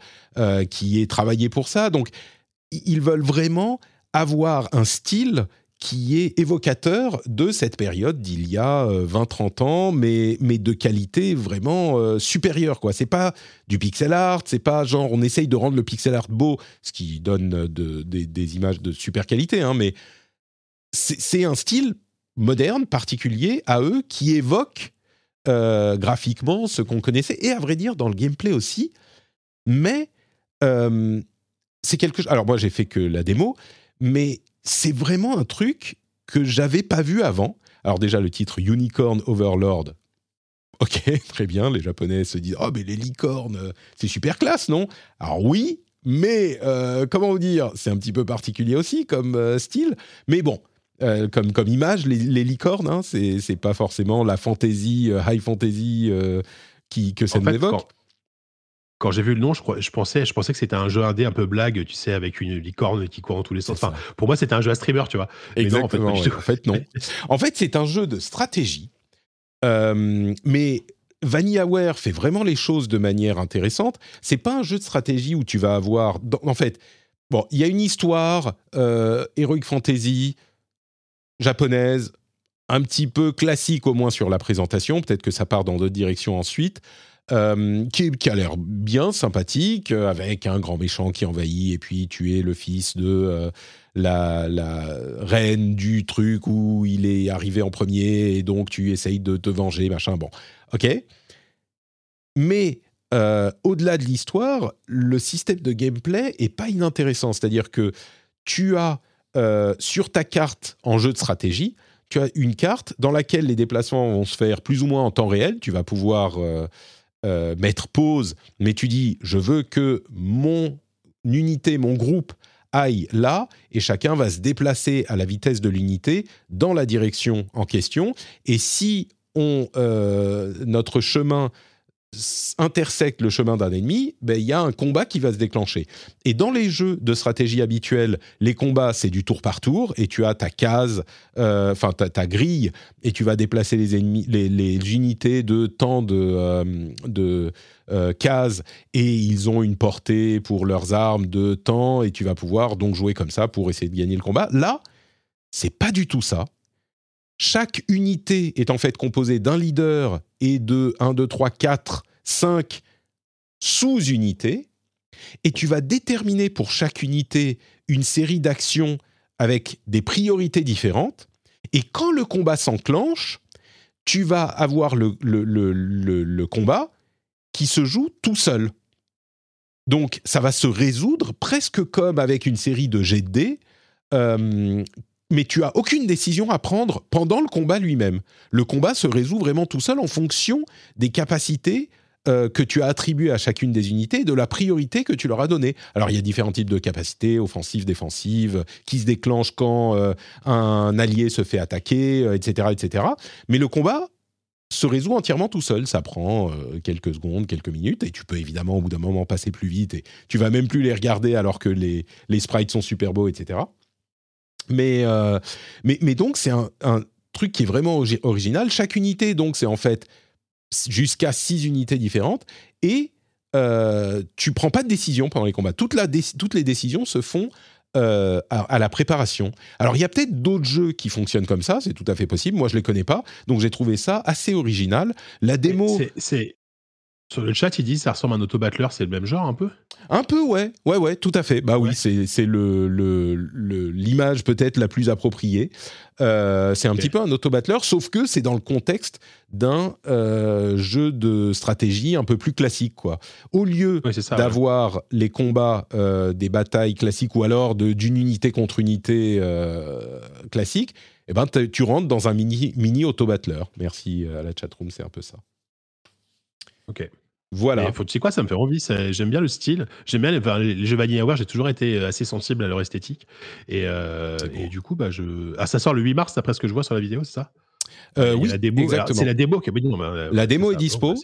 qui est travaillé pour ça. Donc, ils veulent vraiment avoir un style qui est évocateur de cette période d'il y a 20-30 ans, mais, mais de qualité vraiment supérieure. Quoi. C'est pas du pixel art, c'est pas genre on essaye de rendre le pixel art beau, ce qui donne des images de super qualité, hein, mais c'est un style moderne, particulier à eux, qui évoque graphiquement ce qu'on connaissait, et à vrai dire dans le gameplay aussi, mais c'est quelque chose. Alors moi j'ai fait que la démo, mais c'est vraiment un truc que j'avais pas vu avant. Alors déjà le titre Unicorn Overlord. Ok, très bien. Les Japonais se disent oh mais les licornes, c'est super classe, non? Alors oui, mais euh, comment vous dire? C'est un petit peu particulier aussi comme euh, style. Mais bon, euh, comme, comme image, les, licornes, hein, c'est pas forcément la fantasy, high fantasy qui, que ça nous évoque quand j'ai vu le nom, je, je, pensais, je pensais que c'était un jeu indé un peu blague, tu sais, avec une licorne qui court en tous les sens. Enfin, pour moi, c'était un jeu à streamer, tu vois. Exactement. en, fait, non. en fait, c'est un jeu de stratégie, euh, mais VanillaWare fait vraiment les choses de manière intéressante. C'est pas un jeu de stratégie où tu vas avoir, en fait, bon, il y a une histoire euh, heroic fantasy japonaise, un petit peu classique au moins sur la présentation. Peut-être que ça part dans d'autres directions ensuite. Euh, qui, a l'air bien sympathique, euh, avec un grand méchant qui envahit, et puis tu es le fils de euh, la, reine du truc où il est arrivé en premier, et donc tu essayes de te venger, machin. Bon, ok. Mais au-delà de l'histoire, le système de gameplay est pas inintéressant. C'est-à-dire que tu as sur ta carte en jeu de stratégie, tu as une carte dans laquelle les déplacements vont se faire plus ou moins en temps réel. Tu vas pouvoir mettre pause, mais tu dis je veux que mon unité, mon groupe aille là, et chacun va se déplacer à la vitesse de l'unité dans la direction en question. Et si on, euh, notre chemin intersecte le chemin d'un ennemi, ben, il y a un combat qui va se déclencher. Et dans les jeux de stratégie habituels, les combats, c'est du tour par tour, et tu as ta case, euh, enfin ta, grille, et tu vas déplacer les, ennemis, les, unités de temps de, euh, de euh, cases, et ils ont une portée pour leurs armes de temps, et tu vas pouvoir donc jouer comme ça pour essayer de gagner le combat. Là, c'est pas du tout ça. Chaque unité est en fait composée d'un leader et de 1, 2, 3, 4, 5 sous-unités. Et tu vas déterminer pour chaque unité une série d'actions avec des priorités différentes. Et quand le combat s'enclenche, tu vas avoir le, combat qui se joue tout seul. Donc ça va se résoudre presque comme avec une série de jets de euh, mais tu as aucune décision à prendre pendant le combat lui-même. Le combat se résout vraiment tout seul en fonction des capacités euh, que tu as attribuées à chacune des unités de la priorité que tu leur as donnée. Alors il y a différents types de capacités, offensives, défensives, qui se déclenchent quand euh, un allié se fait attaquer, etc., euh, etc. Mais le combat se résout entièrement tout seul. Ça prend quelques secondes, quelques minutes, et tu peux évidemment au bout d'un moment passer plus vite, et tu vas même plus les regarder alors que les, les sprites sont super beaux, etc. Mais, mais, donc, c'est un, truc qui est vraiment original. Chaque unité, donc, c'est en fait jusqu'à six unités différentes. Et euh, tu prends pas de décision pendant les combats. Toute la toutes les décisions se font euh, à, la préparation. Alors, il y a peut-être d'autres jeux qui fonctionnent comme ça, c'est tout à fait possible. Moi, je les connais pas, donc j'ai trouvé ça assez original. La démo. C'est sur le chat, ils disent ça ressemble à un auto-battler, c'est le même genre un peu? Un peu, ouais, ouais, ouais, tout à fait. Bah oui, c'est le l'image peut-être la plus appropriée. Euh, c'est un petit peu un auto-battler, sauf que c'est dans le contexte d'un euh, jeu de stratégie un peu plus classique, quoi. Au lieu d'avoir les combats euh, des batailles classiques ou alors d'une unité contre unité classique, eh ben, tu rentres dans un mini, mini auto-battler. Merci à la chatroom, c'est un peu ça. Ok. Voilà. faut, tu sais quoi, ça me fait envie. J'aime bien le style. J'aime bien les, les jeux Vanillaware. J'ai toujours été euh, assez sensible à leur esthétique. Et, euh, et du coup, bah, je... ah, ça sort le 8 mars, d'après ce que je vois sur la vidéo, c'est ça? Euh, Oui, la démo, exactement. C'est la démo qui est La démo est dispo.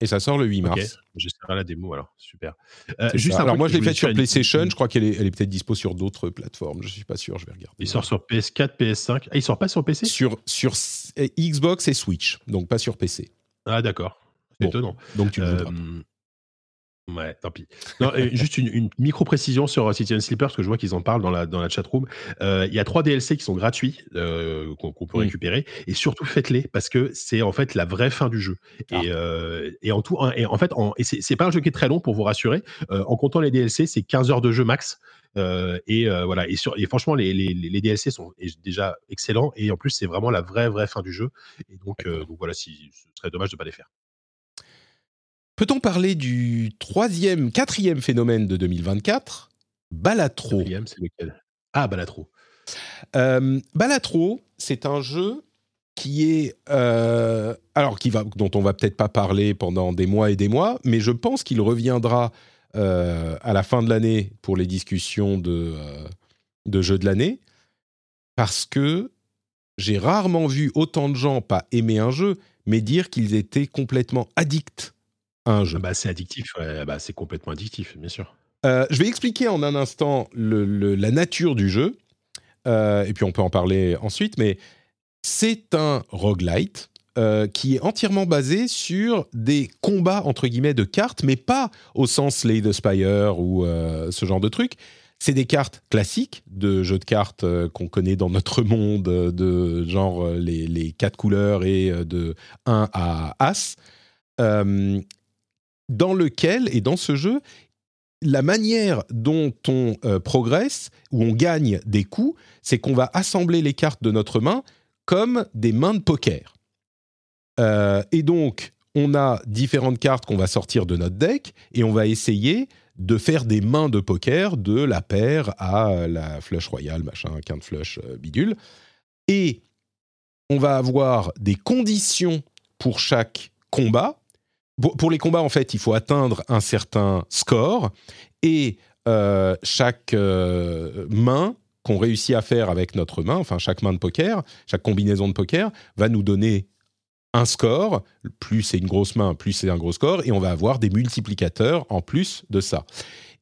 et ça sort le 8 mars. Okay. J'essaierai la démo alors, super. juste alors moi je l'ai fait sur PlayStation, je crois qu'elle est, elle est peut-être dispo sur d'autres plateformes, je suis pas sûr, je vais regarder. Il sort sur PS4, PS5. Ah, il sort pas sur PC Sur sur Xbox et Switch, donc pas sur PC. Ah d'accord étonnant. Donc tu le Ouais, tant pis. Non, euh, juste une, une micro-précision sur euh, City Sleeper, parce que je vois qu'ils en parlent dans la, dans la chatroom. Euh, Il y a trois DLC qui sont gratuits, euh, qu'on peut récupérer. Et surtout, faites-les, parce que c'est en fait la vraie fin du jeu. Ah. Et, euh, et en tout, et en fait, en, et c'est c'est pas un jeu qui est très long pour vous rassurer. Euh, en comptant les DLC, c'est 15 heures de jeu max. Euh, et euh, voilà. Et, sur, et franchement, les, les, les DLC sont déjà excellents. Et en plus, c'est vraiment la vraie, vraie fin du jeu. Et donc, euh, donc voilà, si, ce serait dommage de pas les faire. Peut-on parler du troisième, quatrième phénomène de 2024 Balatro. Quatrième, c'est lequel? Ah, Balatro. Euh, Balatro, c'est un jeu qui est euh, alors qui va dont on va peut-être pas parler pendant des mois et des mois, mais je pense qu'il reviendra euh, à la fin de l'année pour les discussions de de jeux de l'année parce que j'ai rarement vu autant de gens pas aimer un jeu, mais dire qu'ils étaient complètement addicts un jeu. Bah, c'est addictif, ouais, bah, c'est complètement addictif, bien sûr. Euh, je vais expliquer en un instant le- le- la nature du jeu, euh, et puis on peut en parler ensuite, mais c'est un roguelite euh, qui est entièrement basé sur des combats, entre guillemets, de cartes, mais pas au sens Slay the Spire ou ce genre de truc. C'est des cartes classiques de jeux de cartes qu'on connaît dans notre monde, de genre les, les quatre couleurs et de 1 à As, dans lequel, et dans ce jeu, la manière dont on euh, progresse, où on gagne des coups, c'est qu'on va assembler les cartes de notre main comme des mains de poker. Euh, et donc, on a différentes cartes qu'on va sortir de notre deck et on va essayer de faire des mains de poker de la paire à la flush royale, machin, quinte flush, euh, bidule. Et on va avoir des conditions pour chaque combat. Pour, les combats, en fait, il faut atteindre un certain score et euh, chaque euh, main qu'on réussit à faire avec notre main, enfin chaque main de poker, chaque combinaison de poker, va nous donner un score. Plus c'est une grosse main, plus c'est un gros score, et on va avoir des multiplicateurs en plus de ça.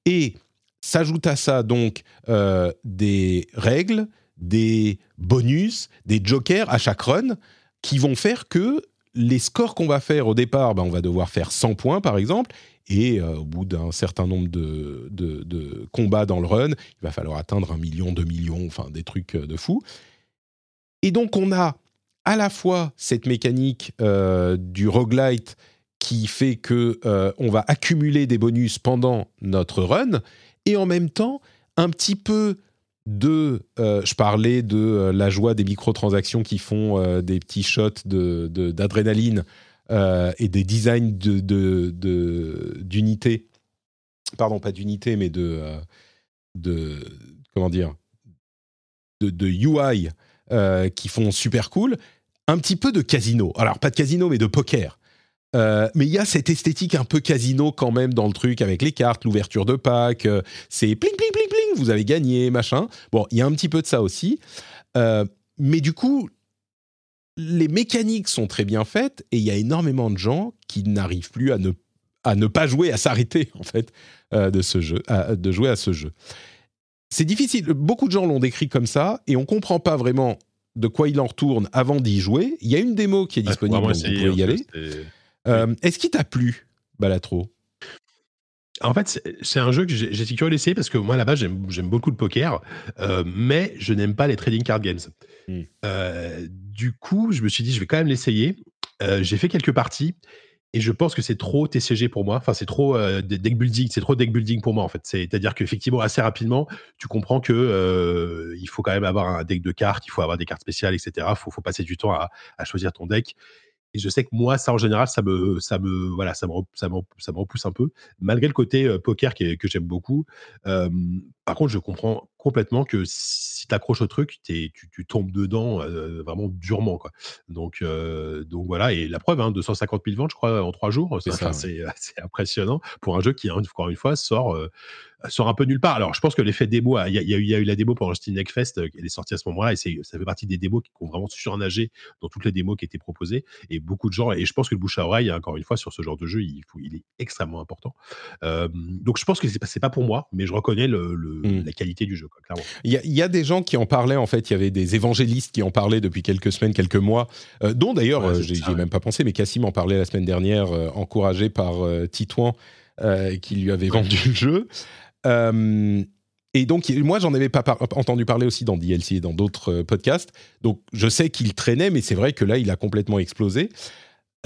Et s'ajoute à ça donc euh, des règles, des bonus, des jokers à chaque run qui vont faire que les scores qu'on va faire au départ, ben, on va devoir faire 100 points par exemple, et euh, au bout d'un certain nombre de, de- combats dans le run, il va falloir atteindre un million, deux millions, enfin des trucs euh, de fou. Et donc on a à la fois cette mécanique euh, du roguelite qui fait que euh, on va accumuler des bonus pendant notre run, et en même temps un petit peu de, euh, je parlais de euh, la joie des microtransactions qui font euh, des petits shots de- de- d'adrénaline euh, et des designs de- de- de- d'unités, pardon, pas d'unités, mais de, de, comment dire, de, de UI qui font super cool, un petit peu de casino. Alors, pas de casino, mais de poker. Euh, mais il y a cette esthétique un peu casino quand même dans le truc avec les cartes, l'ouverture de pack, euh, c'est pling pling pling pling, vous avez gagné, machin. Bon, il y a un petit peu de ça aussi. Euh, mais du coup, les mécaniques sont très bien faites et il y a énormément de gens qui n'arrivent plus à ne, à ne pas jouer, à s'arrêter en fait de ce jeu, à- de jouer à ce jeu. C'est difficile. Beaucoup de gens l'ont décrit comme ça et on comprend pas vraiment de quoi il en retourne avant d'y jouer. Il y a une démo qui est disponible, vraiment donc vous pouvez y hein, aller. Euh, Est-ce qu'il t'a plu, Balatro? En fait, c'est- un jeu que été curieux d'essayer parce que moi, là-bas, j'aime j'aime beaucoup le poker, euh, mais je n'aime pas les trading card games. Hmm. Euh, du coup, je me suis dit, je vais quand même l'essayer. Euh, j'ai fait quelques parties et je pense que c'est trop TCG pour moi. Enfin, c'est trop de- deck building, c'est trop deck building pour moi en fait. C'est-à-dire qu'effectivement, assez rapidement, tu comprends que il faut quand même avoir un deck de cartes, il faut avoir des cartes spéciales, etc. Il faut, faut passer du temps à, à choisir ton deck. Et je sais que moi, ça en général, ça me, ça me, voilà, ça me, ça me, ça me repousse un peu, malgré le côté euh, poker que j'aime beaucoup. Euh, par contre, je comprends complètement que si tu accroches au truc, t'es- tu, tu tombes dedans euh, vraiment durement, quoi. Donc, euh, donc voilà. Et la preuve, hein, 250 000 ventes, je crois, en trois jours. C'est Enfin, ça, C'est c'est impressionnant pour un jeu qui, encore une fois, sort. euh, sort un peu nulle part. Alors, je pense que l'effet démo, il y, a- y eu- il y a eu la démo pendant Steam Neck Fest, euh, elle est sortie à ce moment-là, et c'est- ça fait partie des démos qui ont vraiment surnagé dans toutes les démos qui étaient proposées. Et beaucoup de gens, et je pense que le bouche à oreille, hein, encore une fois, sur ce genre de jeu, il, faut, il est extrêmement important. Euh, donc, je pense que c'est pas, c'est pas pour moi, mais je reconnais le, le- Mm. la qualité du jeu. Il y, a- il y a des gens qui en parlaient, en fait, il y avait des évangélistes qui en parlaient depuis quelques semaines, quelques mois, euh, dont d'ailleurs, Ouais, euh, j'ai ouais. même pas pensé, mais Cassim en parlait la semaine dernière, euh, encouragé par Titouan, qui lui avait vendu le jeu. Et donc, moi, j'en avais pas par- entendu parler aussi dans DLC et dans d'autres euh, podcasts. Donc, je sais qu'il traînait, mais c'est vrai que là, il a complètement explosé.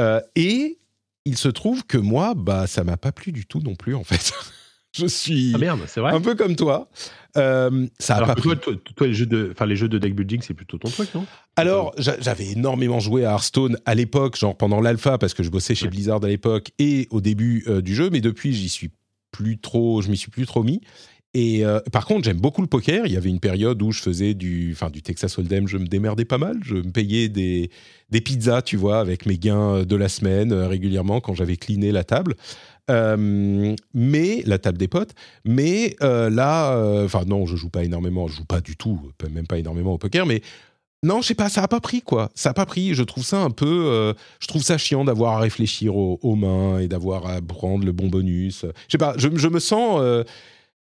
Euh, et il se trouve que moi, bah, ça m'a pas plu du tout non plus, en fait. je suis Ah merde, c'est vrai. un peu comme toi. Euh, ça a Alors pas toi, toi, toi, les jeux de, enfin les jeux de deck building, c'est plutôt ton truc, non? Alors, j'a- j'avais énormément joué à Hearthstone à l'époque, genre pendant l'alpha, parce que je bossais chez Ouais. Blizzard à l'époque et au début euh, du jeu, mais depuis, j'y suis plus trop, je m'y suis plus trop mis. Et euh, par contre, j'aime beaucoup le poker. Il y avait une période où je faisais du, enfin, du Texas Hold'em, je me démerdais pas mal. Je me payais des, des pizzas, tu vois, avec mes gains de la semaine euh, régulièrement quand j'avais cleané la table. Euh, mais la table des potes. Mais euh, là, euh, enfin non, je joue pas énormément, je joue pas du tout, même pas énormément au poker. Mais non, je sais pas, ça a pas pris quoi. Ça a pas pris. Je trouve ça un peu, je trouve ça chiant d'avoir à réfléchir aux, aux mains et d'avoir à prendre le bon bonus. Je sais pas, je, je me sens.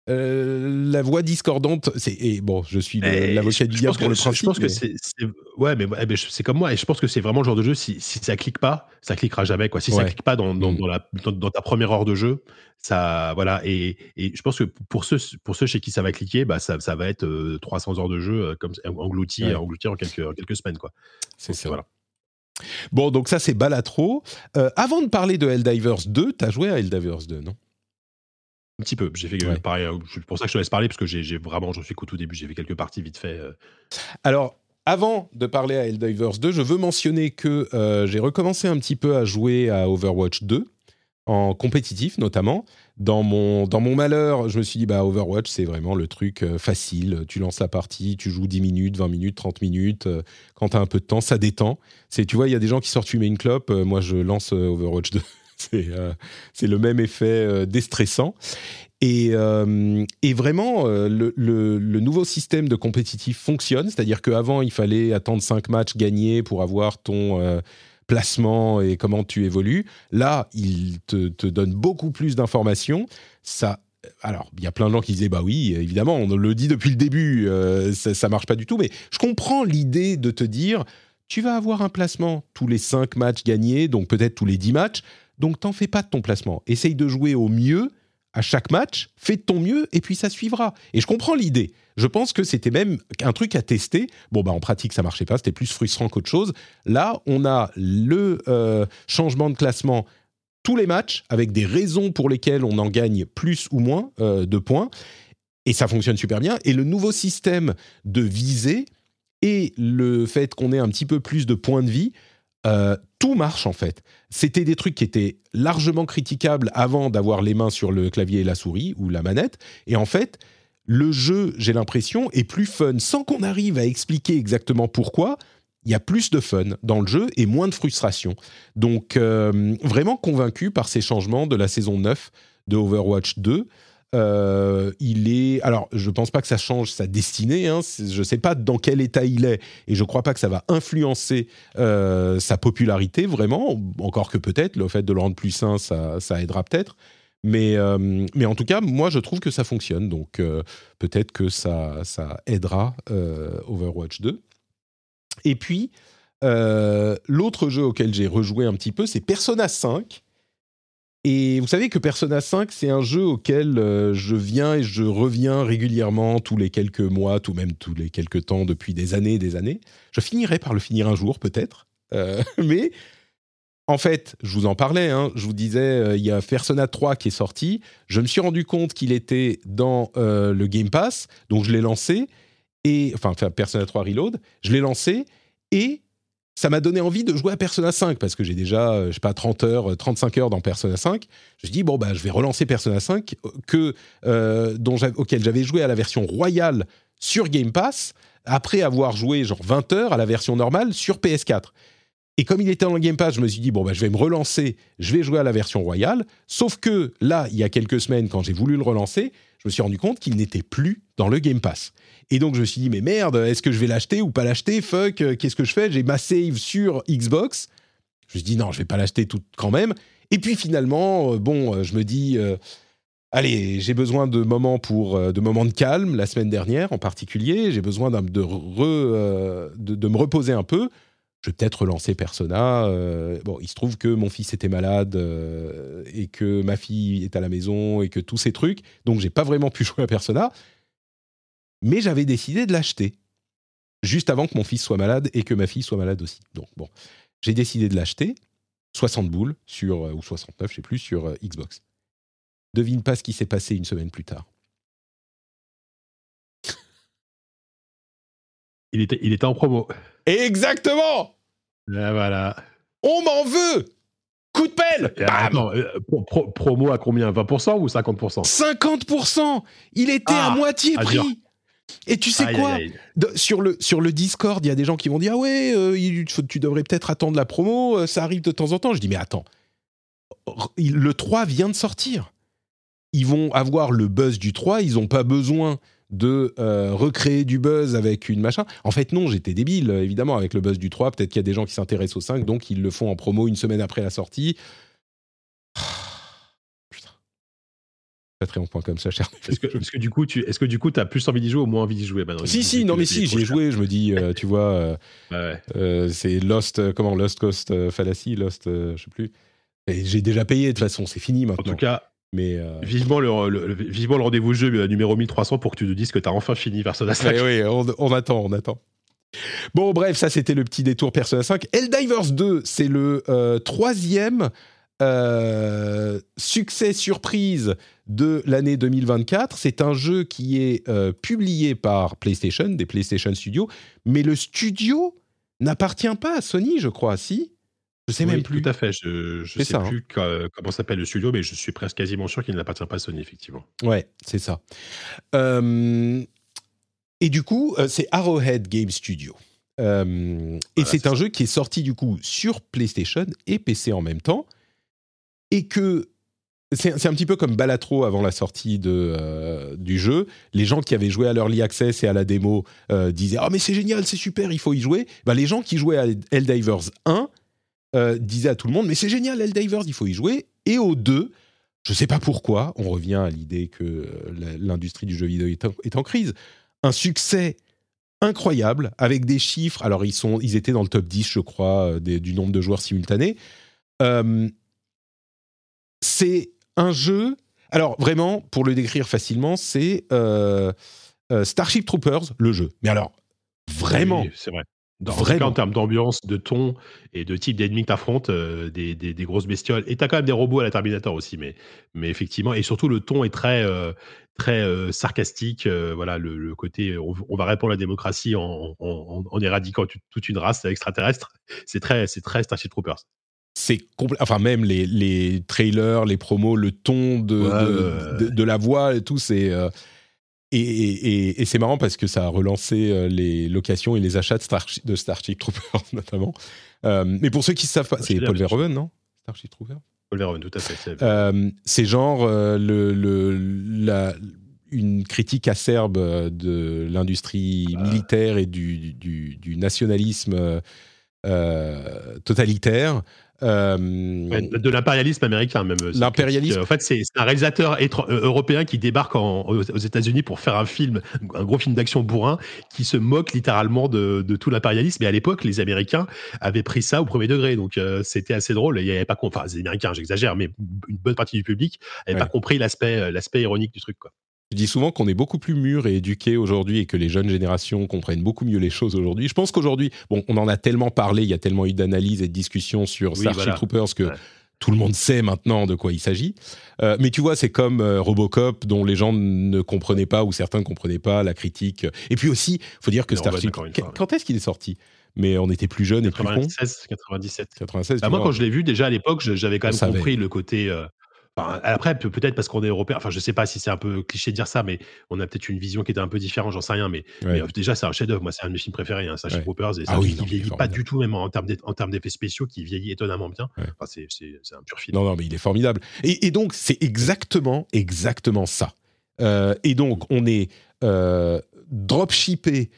Euh, la voix discordante, c'est et bon, je suis l'avocat du diable pour le je- principe. Je pense que mais- c'est, c'est- ouais, mais eh ben, c'est comme moi, et je pense que c'est vraiment le genre de jeu. Si, si ça clique pas, ça cliquera jamais, quoi. Si ça Ouais. clique pas dans, dans, Mm. dans la, dans, dans ta première heure de jeu, ça, voilà. Et, et je pense que pour ceux, pour ceux chez qui ça va cliquer, bah, ça, ça va être euh, 300 heures de jeu euh, comme englouti, Ouais. englouti en quelques, en quelques semaines, quoi. C'est ça. voilà. Bon, donc ça c'est Balatro. Euh, avant de parler de Helldivers 2, t'as joué à Helldivers 2, non? Un petit peu. J'ai fait Ouais. pareil. euh, C'est pour ça que je te laisse parler parce que j'ai, vraiment, je suis qu'au tout début. J'ai fait quelques parties vite fait. euh. Alors, avant de parler à Helldivers 2, je veux mentionner que euh, j'ai recommencé un petit peu à jouer à Overwatch 2, en compétitif notamment. Dans mon, dans mon malheur, je me suis dit, bah, Overwatch, c'est vraiment le truc facile. Tu lances la partie, tu joues 10 minutes, 20 minutes, 30 minutes. quand tu as un peu de temps, ça détend. C'est, tu vois, il y a des gens qui sortent fumer une clope. moi, je lance Overwatch 2. C'est, euh, le même effet euh, déstressant. Et, euh, et vraiment, euh, le, le- nouveau système de compétitif fonctionne, c'est-à-dire qu'avant, il fallait attendre 5 matchs gagnés pour avoir ton placement et comment tu évolues. Là, il te, te donne beaucoup plus d'informations. Ça, alors, il y a plein de gens qui disaient, bah oui, évidemment, on le dit depuis le début, ça, ça marche pas du tout, mais je comprends l'idée de te dire, tu vas avoir un placement tous les 5 matchs gagnés, donc peut-être tous les 10 matchs, donc t'en fais pas de ton placement. Essaye de jouer au mieux à chaque match, fais de ton mieux et puis ça suivra. Et je comprends l'idée. Je pense que c'était même un truc à tester. Bon, bah en pratique, ça marchait pas, c'était plus frustrant qu'autre chose. Là, on a le euh, changement de classement tous les matchs avec des raisons pour lesquelles on en gagne plus ou moins euh, de points. Et ça fonctionne super bien. Et le nouveau système de visée et le fait qu'on ait un petit peu plus de points de vie, euh, tout marche en fait. C'était des trucs qui étaient largement critiquables avant d'avoir les mains sur le clavier et la souris ou la manette. Et en fait, le jeu, j'ai l'impression, est plus fun sans qu'on arrive à expliquer exactement pourquoi. Il y a plus de fun dans le jeu et moins de frustration. Donc, euh, vraiment convaincu par ces changements de la saison 9 de Overwatch 2. Euh, il est. Alors, je pense pas que ça change sa destinée. Hein. Je sais pas dans quel état il est, et je crois pas que ça va influencer euh, sa popularité vraiment. Encore que peut-être le fait de le rendre plus sain, ça, aidera peut-être. Mais, euh, mais en tout cas, moi, je trouve que ça fonctionne. Donc, peut-être que ça, ça aidera Overwatch 2. Et puis, l'autre jeu auquel j'ai rejoué un petit peu, c'est Persona 5. Et vous savez que Persona 5, c'est un jeu auquel euh, je viens et je reviens régulièrement tous les quelques mois, tout même tous les quelques temps depuis des années et des années. Je finirai par le finir un jour, peut-être. Euh, mais en fait, je vous en parlais, hein, je vous disais, euh, il y a Persona 3 qui est sorti. Je me suis rendu compte qu'il était dans le Game Pass, donc je l'ai lancé. Et, enfin, Persona 3 Reload, je l'ai lancé et ça m'a donné envie de jouer à Persona 5 parce que j'ai déjà, euh, je sais pas, 30 heures, euh, 35 heures dans Persona 5. Je dis, bon, bah, je vais relancer Persona 5 que, euh, j'avais- auquel j'avais joué à la version royale sur Game Pass après avoir joué genre 20 heures à la version normale sur PS4. Et comme il était en Game Pass, je me suis dit, bon, bah, je vais me relancer, je vais jouer à la version royale. Sauf que là, il y a quelques semaines, quand j'ai voulu le relancer, je me suis rendu compte qu'il n'était plus dans le Game Pass. Et donc, je me suis dit, mais merde, est-ce que je vais l'acheter ou pas l'acheter? Fuck, euh, qu'est-ce que je fais? J'ai ma save sur Xbox. Je me suis dit, non, je vais pas l'acheter tout quand même. Et puis finalement, euh, bon, euh, je me dis, allez, j'ai besoin de moments pour de moments de calme la semaine dernière en particulier. J'ai besoin de, re- de, me reposer un peu. je vais peut-être relancer Persona. Bon, il se trouve que mon fils était malade et que ma fille est à la maison et que tous ces trucs. Donc, j'ai pas vraiment pu jouer à Persona. Mais j'avais décidé de l'acheter juste avant que mon fils soit malade et que ma fille soit malade aussi. Donc, bon, j'ai décidé de l'acheter. 60 boules sur, ou 69, je sais plus, sur Xbox. Devine pas ce qui s'est passé une semaine plus tard. Il était, il était en promo. Exactement ah, Voilà. On m'en veut Coup de pelle euh, Promo à combien? 20% ou 50% 50% Il était à ah, moitié prix et tu sais quoi sur, le, sur le Discord, il y a des gens qui vont dire Ah ouais, euh, tu devrais peut-être attendre la promo, euh, ça arrive de temps en temps. Je dis Mais attends, le 3 vient de sortir. Ils vont avoir le buzz du 3, ils n'ont pas besoin de euh, recréer du buzz avec une machin. En fait, non, j'étais débile, évidemment, avec le buzz du 3. Peut-être qu'il y a des gens qui s'intéressent au 5, donc ils le font en promo une semaine après la sortie. Patreon.com, ça cher. Est-ce que, est que, du coup, tu est-ce que du coup, as plus envie d'y jouer ou moins envie d'y jouer maintenant Si, si, non, mais si, j'y ai joué. Je me dis, euh, tu vois, euh, c'est Lost, comment Lost Coast Fallacy, Lost, je sais plus. Et j'ai déjà payé de toute façon, c'est fini maintenant. En tout cas, mais euh, vivement, le, vivement le rendez-vous jeu euh, numéro 1300 pour que tu nous dises que tu as enfin fini Persona 5. Oui, oui on, attend, on attend. Bon, bref, ça c'était le petit détour Persona 5. Helldivers 2, c'est le euh, troisième succès surprise de l'année 2024. C'est un jeu qui est publié par PlayStation, des PlayStation Studios, mais le studio n'appartient pas à Sony, je crois, si? Je sais même plus. Tout à fait. Je ne sais hein. plus comment s'appelle le studio, mais je suis presque quasiment sûr qu'il n'appartient pas à Sony, effectivement. Ouais, c'est ça. et du coup, euh, c'est Arrowhead Game Studio. et c'est un jeu qui est sorti du coup sur PlayStation et PC en même temps. Et que c'est un petit peu comme Balatro avant la sortie de, euh, du jeu. Les gens qui avaient joué à l'Early Access et à la démo euh, disaient Ah, mais c'est génial, c'est super, il faut y jouer. Bah, les gens qui jouaient à Helldivers 1 euh, disait à tout le monde mais c'est génial Helldivers, il faut y jouer. Et au 2, je ne sais pas pourquoi, on revient à l'idée que l'industrie du jeu vidéo est en, crise. Un succès incroyable avec des chiffres. Alors ils sont, ils étaient dans le top 10, je crois, du nombre de joueurs simultanés. C'est un jeu. Alors vraiment, pour le décrire facilement, c'est Starship Troopers, le jeu. Mais alors vraiment, c'est vrai. Dans, en, en termes d'ambiance, de ton et de type d'ennemis que tu affrontes, euh, des, des, grosses bestioles. Et tu as quand même des robots à la Terminator aussi, mais, mais effectivement, et surtout le ton est très, euh, très euh, sarcastique. voilà, le, côté on, va répondre à la démocratie en, en, éradiquant toute une race extraterrestre. C'est très, c'est très Starship Troopers. C'est enfin même les, les, trailers, les promos, le ton de, de, de, la voix et tout, c'est et, c'est marrant parce que ça a relancé euh, les locations et les achats de, Starship Troopers notamment. Euh, mais pour ceux qui ne savent pas, c'est Paul Verhoeven, non? Starship Troopers? Paul Verhoeven, tout à fait. c'est euh, genre le, la, une critique acerbe de l'industrie ah. militaire et du, du, du nationalisme totalitaire euh, de l'impérialisme américain même. L'impérialisme. En fait, c'est un réalisateur euh, européen qui débarque aux États-Unis pour faire un film, un gros film d'action bourrin, qui se moque littéralement de, tout l'impérialisme. Et à l'époque, les Américains avaient pris ça au premier degré, donc euh, c'était assez drôle. Il y avait pas, enfin, les Américains, j'exagère, mais une bonne partie du public n'avait pas compris l'aspect, l'aspect ironique du truc, quoi. Je dis souvent qu'on est beaucoup plus mûr et éduqué aujourd'hui et que les jeunes générations comprennent beaucoup mieux les choses aujourd'hui. Je pense qu'aujourd'hui, bon, on en a tellement parlé, il y a tellement eu d'analyses et de discussions sur Starship Troopers que tout le monde sait maintenant de quoi il s'agit. Euh, mais tu vois, c'est comme euh, Robocop, dont les gens ne comprenaient pas ou certains ne comprenaient pas la critique. Et puis aussi, il faut dire que Starship, quand est-ce qu'il est sorti? Mais on était plus jeunes et plus cons. 97. 96. Bah, moi, quand je l'ai vu déjà à l'époque, j'avais quand même compris le côté. Euh, après, peut-être parce qu'on est européen. Enfin, je sais pas si c'est un peu cliché de dire ça, mais on a peut-être une vision qui était un peu différente, j'en sais rien. Mais, euh, déjà, c'est un chef-d'œuvre. Moi, c'est un de mes films préférés, hein, Starship Troopers. Et ça, ah oui, vieillit pas du tout, même en termes d'effets spéciaux, qui vieillit étonnamment bien. Enfin, c'est un pur film. Non, non, mais il est formidable. Et, donc, c'est exactement, exactement ça. Euh, et donc, on est euh, dropshippé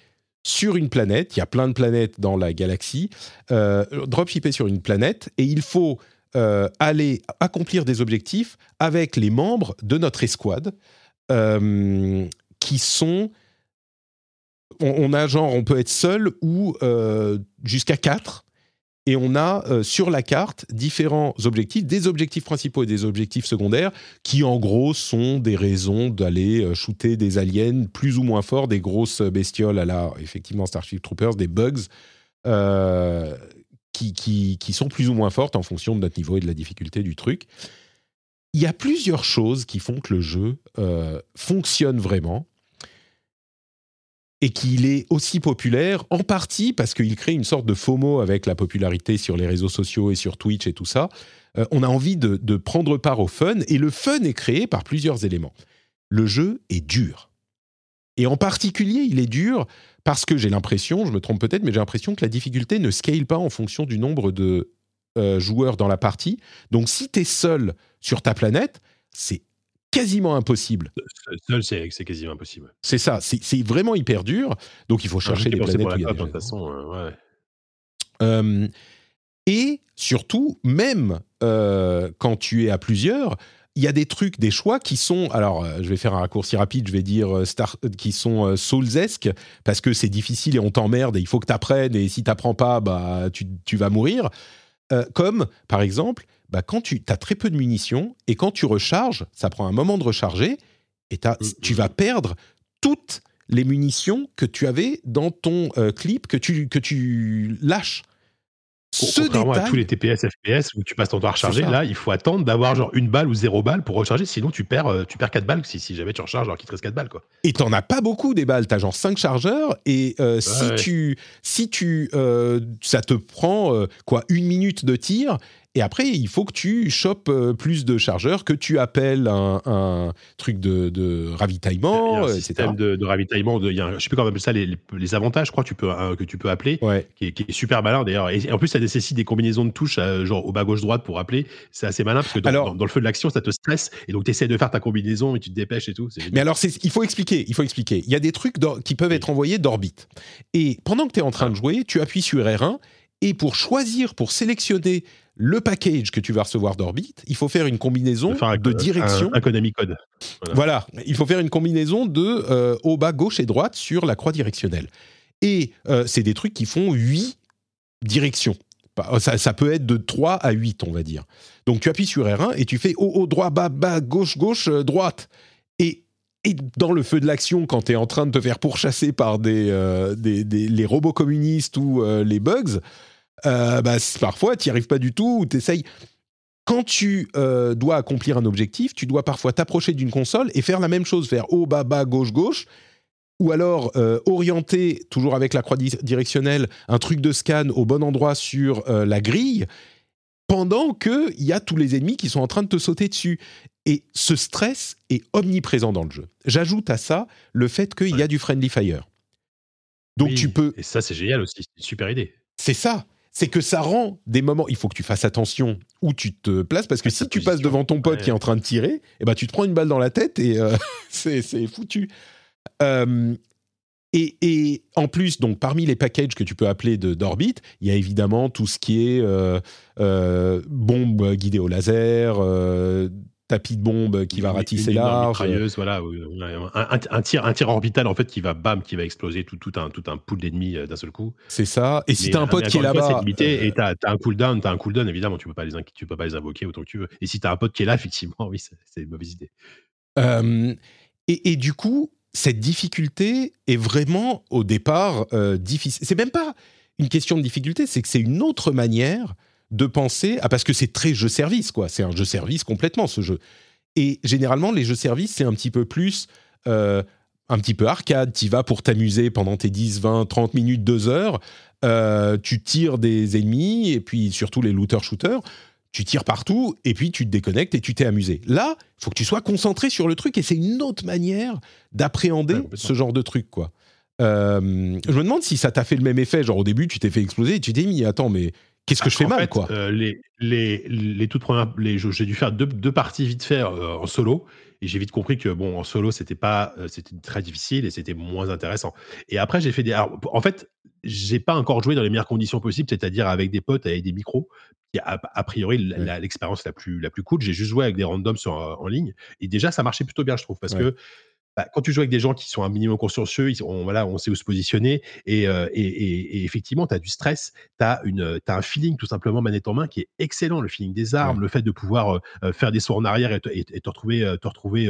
sur une planète. Il y a plein de planètes dans la galaxie. Euh, dropshippé sur une planète, et il faut euh, aller accomplir des objectifs avec les membres de notre escouade euh, qui sont. On, a genre, on peut être seul ou euh, jusqu'à quatre. et on a sur la carte différents objectifs, des objectifs principaux et des objectifs secondaires, qui en gros sont des raisons d'aller shooter des aliens plus ou moins forts, des grosses bestioles à la, effectivement, Starship Troopers, des bugs, qui, qui, sont plus ou moins fortes en fonction de notre niveau et de la difficulté du truc. Il y a plusieurs choses qui font que le jeu fonctionne vraiment et qu'il est aussi populaire, en partie parce qu'il crée une sorte de FOMO avec la popularité sur les réseaux sociaux et sur Twitch et tout ça. Euh, on a envie de, de, prendre part au fun, et le fun est créé par plusieurs éléments. Le jeu est dur. Et en particulier, il est dur parce que j'ai l'impression, je me trompe peut-être, mais j'ai l'impression que la difficulté ne scale pas en fonction du nombre de euh, joueurs dans la partie. Donc si tu es seul sur ta planète, c'est quasiment impossible. Seul, c'est quasiment impossible. C'est ça, c'est vraiment hyper dur. Donc il faut chercher des planètes. Pour la de toute façon, euh, ouais. euh, et surtout, même euh, quand tu es à plusieurs, il y a des trucs, des choix qui sont. Alors, euh, je vais faire un raccourci rapide, je vais dire euh, star, qui sont euh, soulsesques, parce que c'est difficile et on t'emmerde et il faut que tu apprennes, et si tu n'apprends pas, bah, tu, tu vas mourir. comme, par exemple, bah, quand tu as très peu de munitions et quand tu recharges, ça prend un moment de recharger et mm, tu vas mm. perdre toutes les munitions que tu avais dans ton euh, clip que tu, que tu lâches. Ce Contrairement à tous les TPS, FPS où tu passes ton temps à recharger, là, il faut attendre d'avoir genre une balle ou zéro balle pour recharger, sinon tu perds, euh, tu perds 4 balles si, si jamais tu recharges alors qu'il te reste 4 balles. Quoi. Et t'en as pas beaucoup des balles, t'as genre 5 chargeurs et euh, si, Tu, si tu. ça te prend quoi, une minute de tir et après, il faut que tu chopes euh, plus de chargeurs, que tu appelles un, truc de, ravitaillement, il y a un système de, ravitaillement. De, il y a je sais plus comment on appelle ça, les, avantages, je crois, tu peux, que tu peux appeler, qui, est, super malin d'ailleurs. Et, en plus, ça nécessite des combinaisons de touches, euh, genre au bas gauche-droite pour appeler. C'est assez malin parce que dans, dans, le feu de l'action, ça te stresse. Et donc, tu essaies de faire ta combinaison, mais tu te dépêches et tout. Mais alors, il faut expliquer. Il faut expliquer. Il y a des trucs qui peuvent être envoyés d'orbite. Et pendant que tu es en train de jouer, tu appuies sur R1 et pour choisir, pour sélectionner le package que tu vas recevoir d'Orbit, il faut faire une combinaison de direction. Un, Konami code. Voilà. il faut faire une combinaison de euh, haut, bas, gauche et droite sur la croix directionnelle. Et euh, c'est des trucs qui font 8 directions. Euh, ça, peut être de 3 à 8, on va dire. Donc tu appuies sur R1 et tu fais haut, haut, droit, bas, bas, gauche, gauche, droite. Et, et dans le feu de l'action, quand tu es en train de te faire pourchasser par des, des, les robots communistes ou les bugs, euh, bah, parfois, tu n'y arrives pas du tout, ou tu essayes. Quand tu euh, dois accomplir un objectif, tu dois parfois t'approcher d'une console et faire la même chose, faire haut, bas, bas, gauche, gauche, ou alors euh, orienter, toujours avec la croix directionnelle, un truc de scan au bon endroit sur la grille, pendant qu'il y a tous les ennemis qui sont en train de te sauter dessus. Et ce stress est omniprésent dans le jeu. J'ajoute à ça le fait qu'il y a du friendly fire. Donc tu peux. Et ça, c'est génial aussi, c'est une super idée. C'est ça c'est que ça rend des moments. Il faut que tu fasses attention où tu te places parce que si tu passes devant ton pote qui est en train de tirer, eh ben tu te prends une balle dans la tête et euh, c'est foutu. Euh, et, et, en plus, donc parmi les packages que tu peux appeler d'Orbit, il y a évidemment tout ce qui est euh, bombe guidée au laser, tapis de bombe qui va ratisser large. voilà, un, tir, un tir orbital en fait qui va bam, qui va exploser tout, tout un tout un pool d'ennemis euh, d'un seul coup. C'est ça. Et si t'as un pote qui est là-bas, limité. Et t'as as un cooldown, t'as un cooldown évidemment, tu peux pas les tu peux pas les invoquer autant que tu veux. Et si t'as un pote qui est là, effectivement, oui, c'est une mauvaise idée. Euh, et, et, du coup, cette difficulté est vraiment au départ euh, difficile. C'est même pas une question de difficulté, c'est que c'est une autre manière de penser ah parce que c'est très jeu service quoi c'est un jeu service complètement ce jeu et généralement les jeux service c'est un petit peu plus euh, un petit peu arcade tu vas pour t'amuser pendant tes 10 20 30 minutes 2 heures euh, tu tires des ennemis et puis surtout les looter shooters tu tires partout et puis tu te déconnectes et tu t'es amusé. Là, il faut que tu sois concentré sur le truc et c'est une autre manière d'appréhender ce genre de truc quoi. Euh, je me demande si ça t'a fait le même effet. Genre au début, tu t'es fait exploser et tu t'es mis, attends, mais Qu'est-ce que je fais mal, quoi euh, les, les, les, toutes premières, les, j'ai dû faire deux, deux parties vite fait euh, en solo, et j'ai vite compris que bon, en solo, c'était pas, euh, c'était très difficile et c'était moins intéressant. Et après, j'ai fait des, en fait, j'ai pas encore joué dans les meilleures conditions possibles, c'est-à-dire avec des potes, avec des micros. qui a, a priori l'expérience la plus la plus cool. J'ai juste joué avec des randoms sur, en ligne, et déjà, ça marchait plutôt bien, je trouve, parce que bah, quand tu joues avec des gens qui sont un minimum consciencieux, ils on voilà, on sait où se positionner et heu et et et effectivement, tu as du stress, tu as une, tu un feeling tout simplement manette en main qui est excellent. Le feeling des armes, le fait de pouvoir, heu faire des sauts en arrière et te et te retrouver, te retrouver,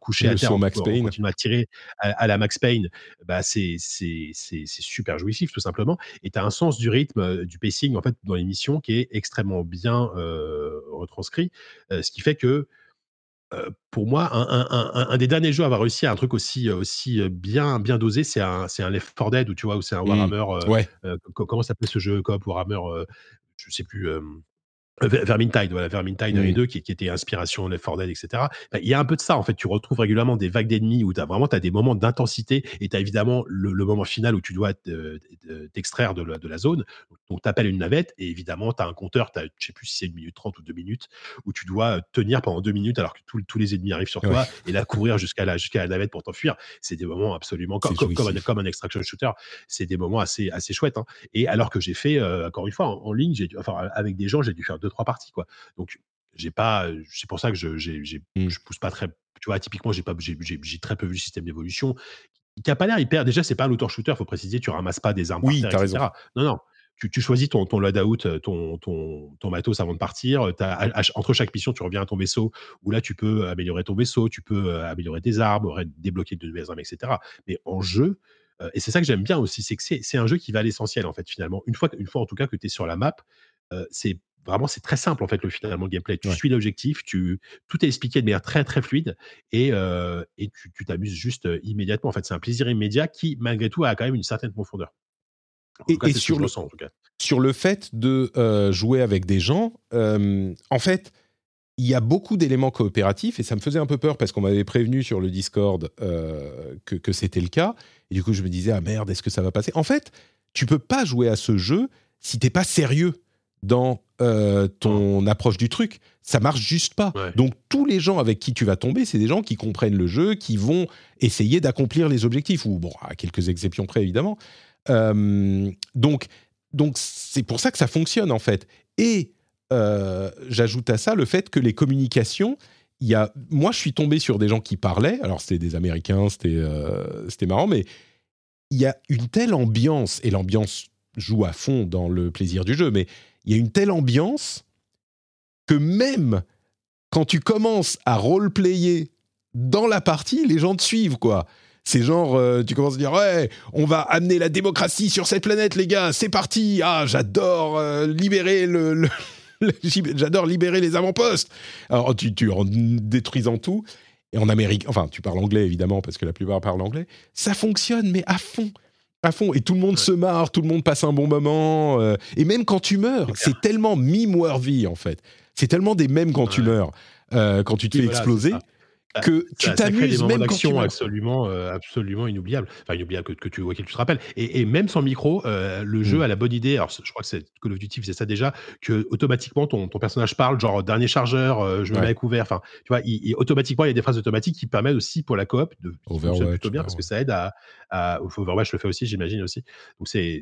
couché à terre en Max en Payne. continuant à tirer à à la Max Payne, bah, c'est super jouissif tout simplement et tu as un sens du rythme, du pacing en fait dans les missions qui est extrêmement bien, retranscrit, ce qui fait que, Pour moi, un un un un un des derniers jeux à avoir réussi à un truc aussi, aussi, bien bien dosé, c'est un c'est un Left 4 Dead où tu vois, où c'est un Mmh. Warhammer, Ouais, comment s'appelait ce jeu coop Warhammer, je sais plus, Vermintide, voilà, Vermintide 1 et mmh, 2 qui qui étaient inspiration Left 4 Dead et cetera. Bah, il y a un peu de ça, en fait. Tu retrouves régulièrement des vagues d'ennemis où tu as vraiment tu des moments d'intensité et tu as évidemment le le moment final où tu dois te te t'extraire de la de la zone. Donc tu appelles une navette et évidemment tu as un compteur, tu je sais plus si c'est 1 minute 30 ou 2 minutes, où tu dois, heu, tenir pendant 2 minutes alors que tous tous les ennemis arrivent sur ouais, toi et là courir jusqu'à la jusqu'à la navette pour t'enfuir. C'est des moments absolument comme comme comme un jouissif. comme un extraction shooter, c'est des moments assez assez chouettes, hein et alors que j'ai fait, heu, encore une fois en en ligne, enfin avec des gens, j'ai dû faire deux trois parties, quoi. Donc, j'ai pas, c'est pour ça que je j'ai j'ai Mmh. je pousse pas très tu vois, typiquement, j'ai pas j'ai j'ai j'ai très peu vu le système d'évolution qui a pas l'air hyper déjà, c'est pas un auto shooter, faut préciser, tu ramasses pas des armes par Oui, terre tu et as raison. Non, non, tu tu choisis ton ton loadout, ton ton ton matos avant de partir, heu, tu as entre chaque mission, tu reviens à ton vaisseau où là, tu peux améliorer ton vaisseau, tu peux, améliorer tes armes, débloquer de nouvelles armes et cetera. Mais en jeu, et c'est ça que j'aime bien aussi, c'est que c'est c'est un jeu qui va à l'essentiel, en fait, finalement. Une fois une fois en tout cas que tu es sur la map, heu, c'est vraiment c'est très simple, en fait, le finalement le gameplay. Tu Ouais. suis l'objectif, tu tout est expliqué de manière très, très fluide et heu et tu t'amuses juste, heu, immédiatement. En fait, c'est un plaisir immédiat qui, malgré tout, a quand même une certaine profondeur. En tout cas, Et sur le ressens, en tout cas. sur le fait de, heu, jouer avec des gens, en fait, il y a beaucoup d'éléments coopératifs et ça me faisait un peu peur parce qu'on m'avait prévenu sur le Discord, que que c'était le cas et du coup, je me disais: «Ah merde, est-ce que ça va passer?» en fait, tu peux pas jouer à ce jeu si t'es pas sérieux dans, heu, ton approche du truc. Ça marche juste pas. Ouais. Donc tous les gens avec qui tu vas tomber, c'est des gens qui comprennent le jeu, qui vont essayer d'accomplir les objectifs ou bon, à quelques exceptions près évidemment. Hem, donc donc c'est pour ça que ça fonctionne en fait. Et euh, j'ajoute à ça le fait que les communications, il y a, moi je suis tombé sur des gens qui parlaient, alors c'était des Américains, c'était euh, c'était marrant, mais il y a une telle ambiance, et l'ambiance joue à fond dans le plaisir du jeu, mais il y a une telle ambiance que même quand tu commences à roleplayer dans la partie, les gens te suivent, quoi. C'est genre, euh, tu commences à dire, ouais, on va amener la démocratie sur cette planète, les gars, c'est parti. Ah, j'adore euh, libérer le, j'adore libérer les avant-postes. Alors, tu, tu en détruisant tout. Et en Amérique, enfin, tu parles anglais évidemment parce que la plupart parlent anglais. Ça fonctionne, mais à fond, à fond. Et tout le monde se marre, tout le monde passe un bon moment. euh, et même quand tu meurs, c'est tellement meme-worthy en fait. C'est tellement des mêmes quand tu meurs, euh, quand tu te Oui, fais voilà, exploser, ça. Que tu t'amuses même quand tu meurs. absolument, euh, absolument inoubliables. Enfin, inoubliables que, que tu, auxquels tu te rappelles. Et, et même sans micro, euh, le jeu Mm. a la bonne idée. Alors, je crois que c'est Call of Duty faisait ça déjà, que automatiquement ton, ton personnage parle, genre dernier chargeur, euh, je me Ouais. mets à couvert. Enfin, tu vois, il, il- automatiquement il y a des phrases automatiques qui permettent aussi pour la coop de Overwatch, plutôt bien parce que ça aide à, à Overwatch le fait aussi, j'imagine aussi. Donc c'est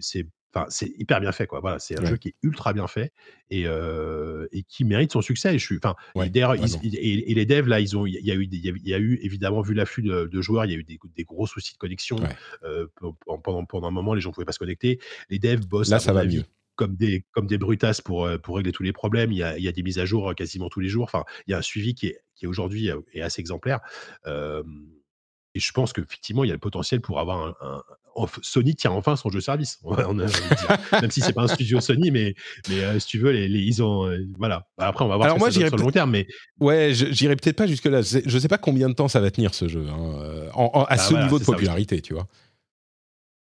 Enfin, c'est hyper bien fait, quoi. Voilà, c'est un Ouais. jeu qui est ultra bien fait et, euh, et qui mérite son succès. Et je suis, enfin, Ouais, et les devs là, ils ont, il y a eu, il y a eu évidemment vu l'afflux de, de joueurs, il y a eu des, des gros soucis de connexion Ouais. euh, pendant pendant un moment, les gens pouvaient pas se connecter. Les devs bossent Là, ça va mieux. comme des comme des brutasses pour pour régler tous les problèmes. Il y a, il y a des mises à jour quasiment tous les jours. Enfin, il y a un suivi qui est qui aujourd'hui est assez exemplaire. Euh, et je pense qu'effectivement, il y a le potentiel pour avoir un, Sony tient enfin son jeu service. On a. Même si c'est pas un studio Sony, mais mais euh, si tu veux, les, les- ils ont euh, voilà. Bah, après, on va voir Alors ce que moi, ça donne j'irais sur le long terme, mais Ouais, j'irai peut-être pas jusque là. C'est- Je sais pas combien de temps ça va tenir ce jeu, hein, euh, en- en- à Bah, ce voilà, niveau de ça, popularité, tu vois.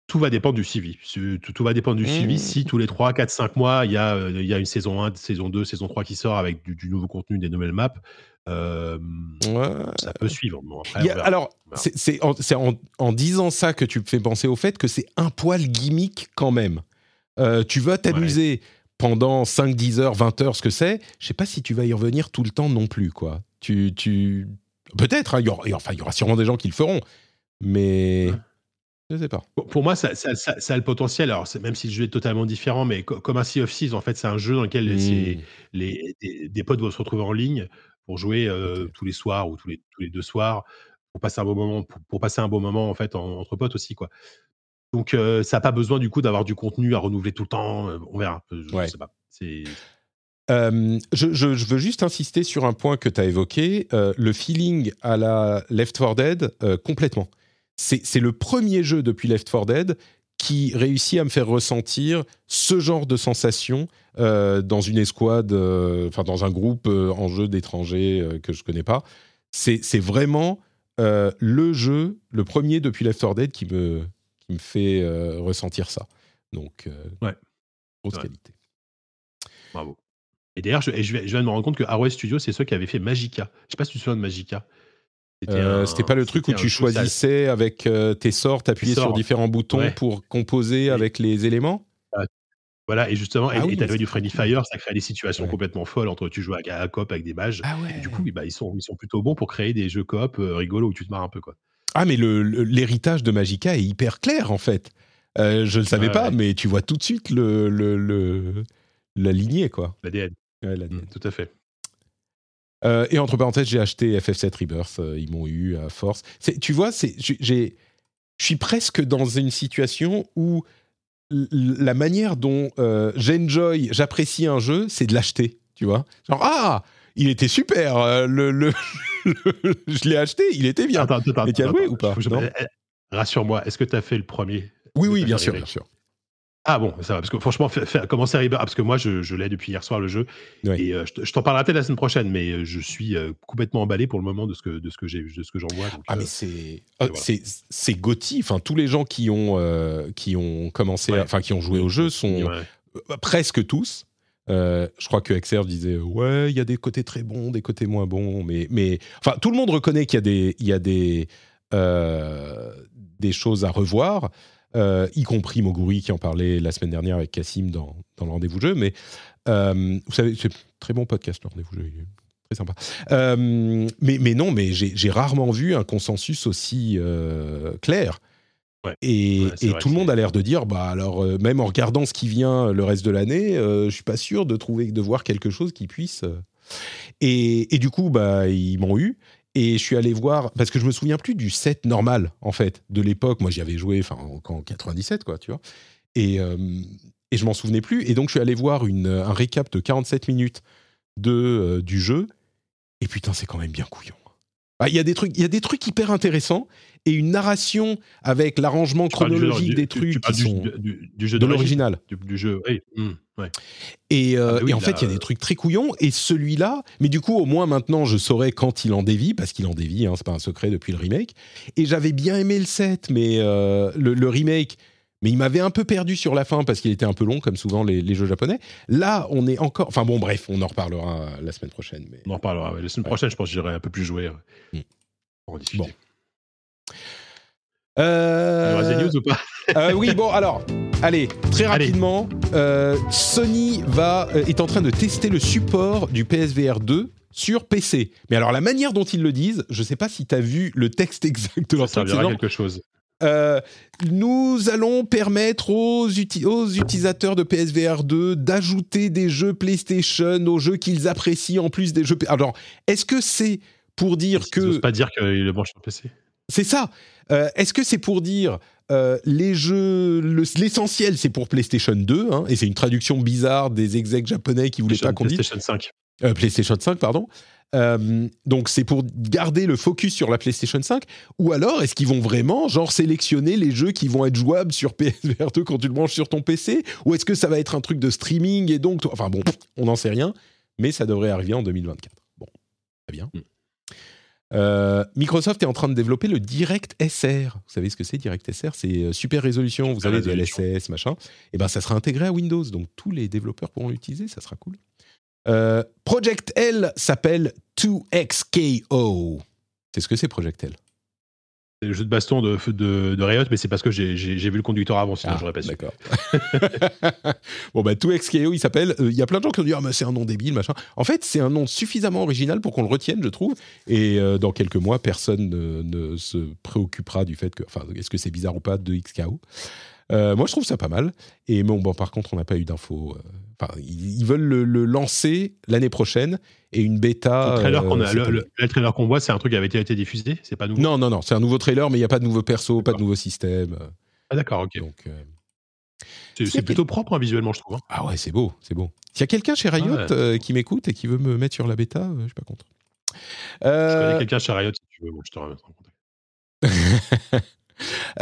Tout va dépendre du suivi. Su- Tout, tout va dépendre du Mmh. suivi. Si tous les 3, 4, 5 mois, il y, a, euh, il y a une saison 1, saison 2, saison 3 qui sort avec du, du nouveau contenu, des nouvelles maps, euh, Ouais. ça peut suivre. Bon, après, a- alors, c'est en, en- en disant ça que tu me fais penser au fait que c'est un poil gimmick quand même. Euh, tu vas t'amuser pendant 5, 10 heures, 20 heures, ce que c'est. Je sais pas si tu vas y revenir tout le temps non plus, quoi. Tu, tu... Peut-être, hein, il y aura, enfin, il y aura sûrement des gens qui le feront, mais Ouais. Je sais pas. Pour- moi, ça, ça- ça- ça a le potentiel. Alors, même si le jeu est totalement différent, mais co- comme un Sea of Thieves, en fait, c'est un jeu dans lequel Mmh. les, des, des potes vont se retrouver en ligne pour jouer euh, tous les soirs ou tous les, tous les deux soirs. pour passer un bon moment, pour, pour passer un bon moment en fait en- entre potes aussi quoi. Donc euh, ça n'a pas besoin du coup d'avoir du contenu à renouveler tout le temps. euh, on verra. Je, je Ouais. sais pas. C'est Euh, je, je- je veux juste insister sur un point que tu as évoqué, euh, le feeling à la Left 4 Dead, euh, complètement. C'est le premier jeu depuis Left 4 Dead qui réussit à me faire ressentir ce genre de sensation euh, dans une escouade, euh, enfin dans un groupe euh, en jeu d'étrangers que je connais pas. C'est vraiment le jeu, le premier depuis Left 4 Dead qui me, qui me fait ressentir ça. Donc, Ouais. grosse Ouais. qualité. bravo. Et d'ailleurs, je, je, viens, je viens de me rendre compte que Arrowhead Studio, c'est ceux qui avaient fait Magica. Je sais pas si tu te souviens de Magica. C'était Euh, C'était pas le truc où tu choisissais avec euh, tes sorts, t'appuyais sur différents boutons Ouais. pour composer Et- avec les éléments Voilà, et justement, Ah et- oui, t'avais du cool. Fire, ça crée des situations Ouais. complètement folles entre tu joues à, à coop avec des badges. Ah Et du coup, bah, ils, sont, ils sont plutôt bons pour créer des jeux coop euh, rigolos où tu te marres un peu. quoi. Ah, mais l'héritage de Magica est hyper clair en fait. Euh, je le savais Ouais, pas, ouais. mais tu vois tout de suite le, le- le- la lignée quoi. L'ADN, Ouais, l'ADN. Mm, tout à fait. Euh, et entre parenthèses, j'ai acheté FF7 Rebirth. euh, ils m'ont eu à force. Tu vois, je suis presque dans une situation où la manière dont euh, j'enjoy, j'apprécie un jeu, c'est de l'acheter. Tu vois Genre, ah, il était super. euh, le, le- le- je l'ai acheté, il était bien. Attends, attends, Et tu as joué ou pas? eh, Rassure-moi, est-ce que tu as fait le premier Oui, oui, sûr, bien sûr. Ah bon, ça va, parce que franchement, fais- fais- commencer à Rebirth, ah, parce que moi, je, je l'ai depuis hier soir le jeu, et euh, je, te- je t'en parlerai peut-être la semaine prochaine, mais euh, je suis euh, complètement emballé pour le moment de ce que de ce que j'ai, de ce que j'en vois. donc, Ah euh, mais c'est voilà. c'est c'est Gotti. Enfin tous les gens qui ont qui ont commencé, Ouais. enfin qui ont joué au jeu sont ouais. presque tous. Je crois que Exerve disait ouais, il y a des côtés très bons, des côtés moins bons, mais mais enfin tout le monde reconnaît qu'il y a des il y a des des choses à revoir, euh, y compris Moguri qui en parlait la semaine dernière avec Cassim dans dans le rendez-vous jeu. Mais euh, vous savez, c'est un très bon podcast le rendez-vous jeu. Très sympa. Euh, mais, mais non, mais j'ai rarement vu un consensus aussi clair. Ouais. Et, Ouais, et tout le monde a l'air de dire, bah alors même en regardant ce qui vient le reste de l'année, je suis pas sûr de trouver, de voir quelque chose qui puisse. Et, et du coup, bah ils m'ont eu. Et je suis allé voir parce que je me souviens plus du set normal en fait de l'époque. Moi, j'y avais joué, enfin en, en 97 quoi, tu vois. Et, euh, et je m'en souvenais plus. Et donc je suis allé voir un récap de 47 minutes de euh, du jeu. Et putain, c'est quand même bien couillon. Ah, Il y a des trucs, il y a des trucs hyper intéressants et une narration avec l'arrangement chronologique du- des trucs du, sont du- du- du jeu de l'original. Du, du jeu, mm, ouais. Et, euh, Ah bah oui, et en là, fait, il y a des trucs très couillons. Et celui-là, mais du coup, au moins maintenant, je saurais quand il en dévie, parce qu'il en dévie, hein, c'est pas un secret depuis le remake. Et j'avais bien aimé le set, mais euh, le, le remake, mais il m'avait un peu perdu sur la fin parce qu'il était un peu long, comme souvent les, les jeux japonais. Là, on est encore. Enfin bon, bref, on en reparlera la semaine prochaine. Mais... On en reparlera. ouais. La semaine Ouais. prochaine, je pense que j'irai un peu plus jouer. Mm. Pour en discuter. Bon. Euh, news ou pas? Euh, oui, bon, alors, allez, très Allez. rapidement, euh, Sony va, euh, est en train de tester le support du PSVR 2 sur PC. Mais alors, la manière dont ils le disent, je ne sais pas si tu as vu le texte exact de leur Ça servira à quelque chose. Euh, nous allons permettre aux, uti- aux utilisateurs de PSVR 2 d'ajouter des jeux PlayStation aux jeux qu'ils apprécient en plus des jeux. Alors, est-ce que c'est pour dire Ils n'osent que pas dire qu'il le branche sur PC. c'est ça. Euh, Est-ce que c'est pour dire euh, les jeux, le- l'essentiel c'est pour PlayStation 2 hein, et c'est une traduction bizarre des execs japonais qui voulaient pas qu'on dise PlayStation 5. euh, PlayStation 5 pardon. Euh, donc c'est pour garder le focus sur la PlayStation 5 ou alors est-ce qu'ils vont vraiment genre sélectionner les jeux qui vont être jouables sur PSVR 2 quand tu le branches sur ton PC ou est-ce que ça va être un truc de streaming et donc enfin bon on n'en sait rien mais ça devrait arriver en 2024 bon très bien Mm. Euh, Microsoft est en train de développer le Direct SR. Vous savez ce que c'est Direct SR C'est euh, super résolution, vous avez résolution. LSS, machin. Et ben ça sera intégré à Windows, donc tous les développeurs pourront l'utiliser, ça sera cool. Euh, Project L s'appelle 2XKO. C'est ce que c'est Project L? C'est le jeu de baston de, de, de Riot, mais c'est parce que j'ai vu le conducteur avant, sinon Ah, j'aurais pas su. D'accord. bon, bah, 2XKO, il s'appelle. Euh, Il y a plein de gens qui ont dit Ah, mais c'est un nom débile, machin. En fait, c'est un nom suffisamment original pour qu'on le retienne, je trouve. Et euh, dans quelques mois, personne ne, ne se préoccupera du fait que. Enfin, est-ce que c'est bizarre ou pas, 2XKO Euh, moi, je trouve ça pas mal. Et bon, bon par contre, on n'a pas eu d'infos. Euh, Enfin, ils, ils veulent le, le lancer l'année prochaine et une bêta. Le trailer euh, qu'on a, c'est le, pas- le- le trailer qu'on voit, c'est un truc qui avait déjà été diffusé, c'est pas nouveau? Non, non, non, c'est un nouveau trailer, mais il n'y a pas de nouveau perso, pas de nouveau système. euh, Ah d'accord, ok. Donc, euh, C'est c'est plutôt propre hein, visuellement, je trouve. hein. ah ouais, c'est beau, c'est beau. S'il y a quelqu'un chez Riot Ouais. euh, qui m'écoute et qui veut me mettre sur la bêta, euh, je suis pas contre. Je Euh, connais quelqu'un chez Riot si tu veux, bon, je te remettrai en contact.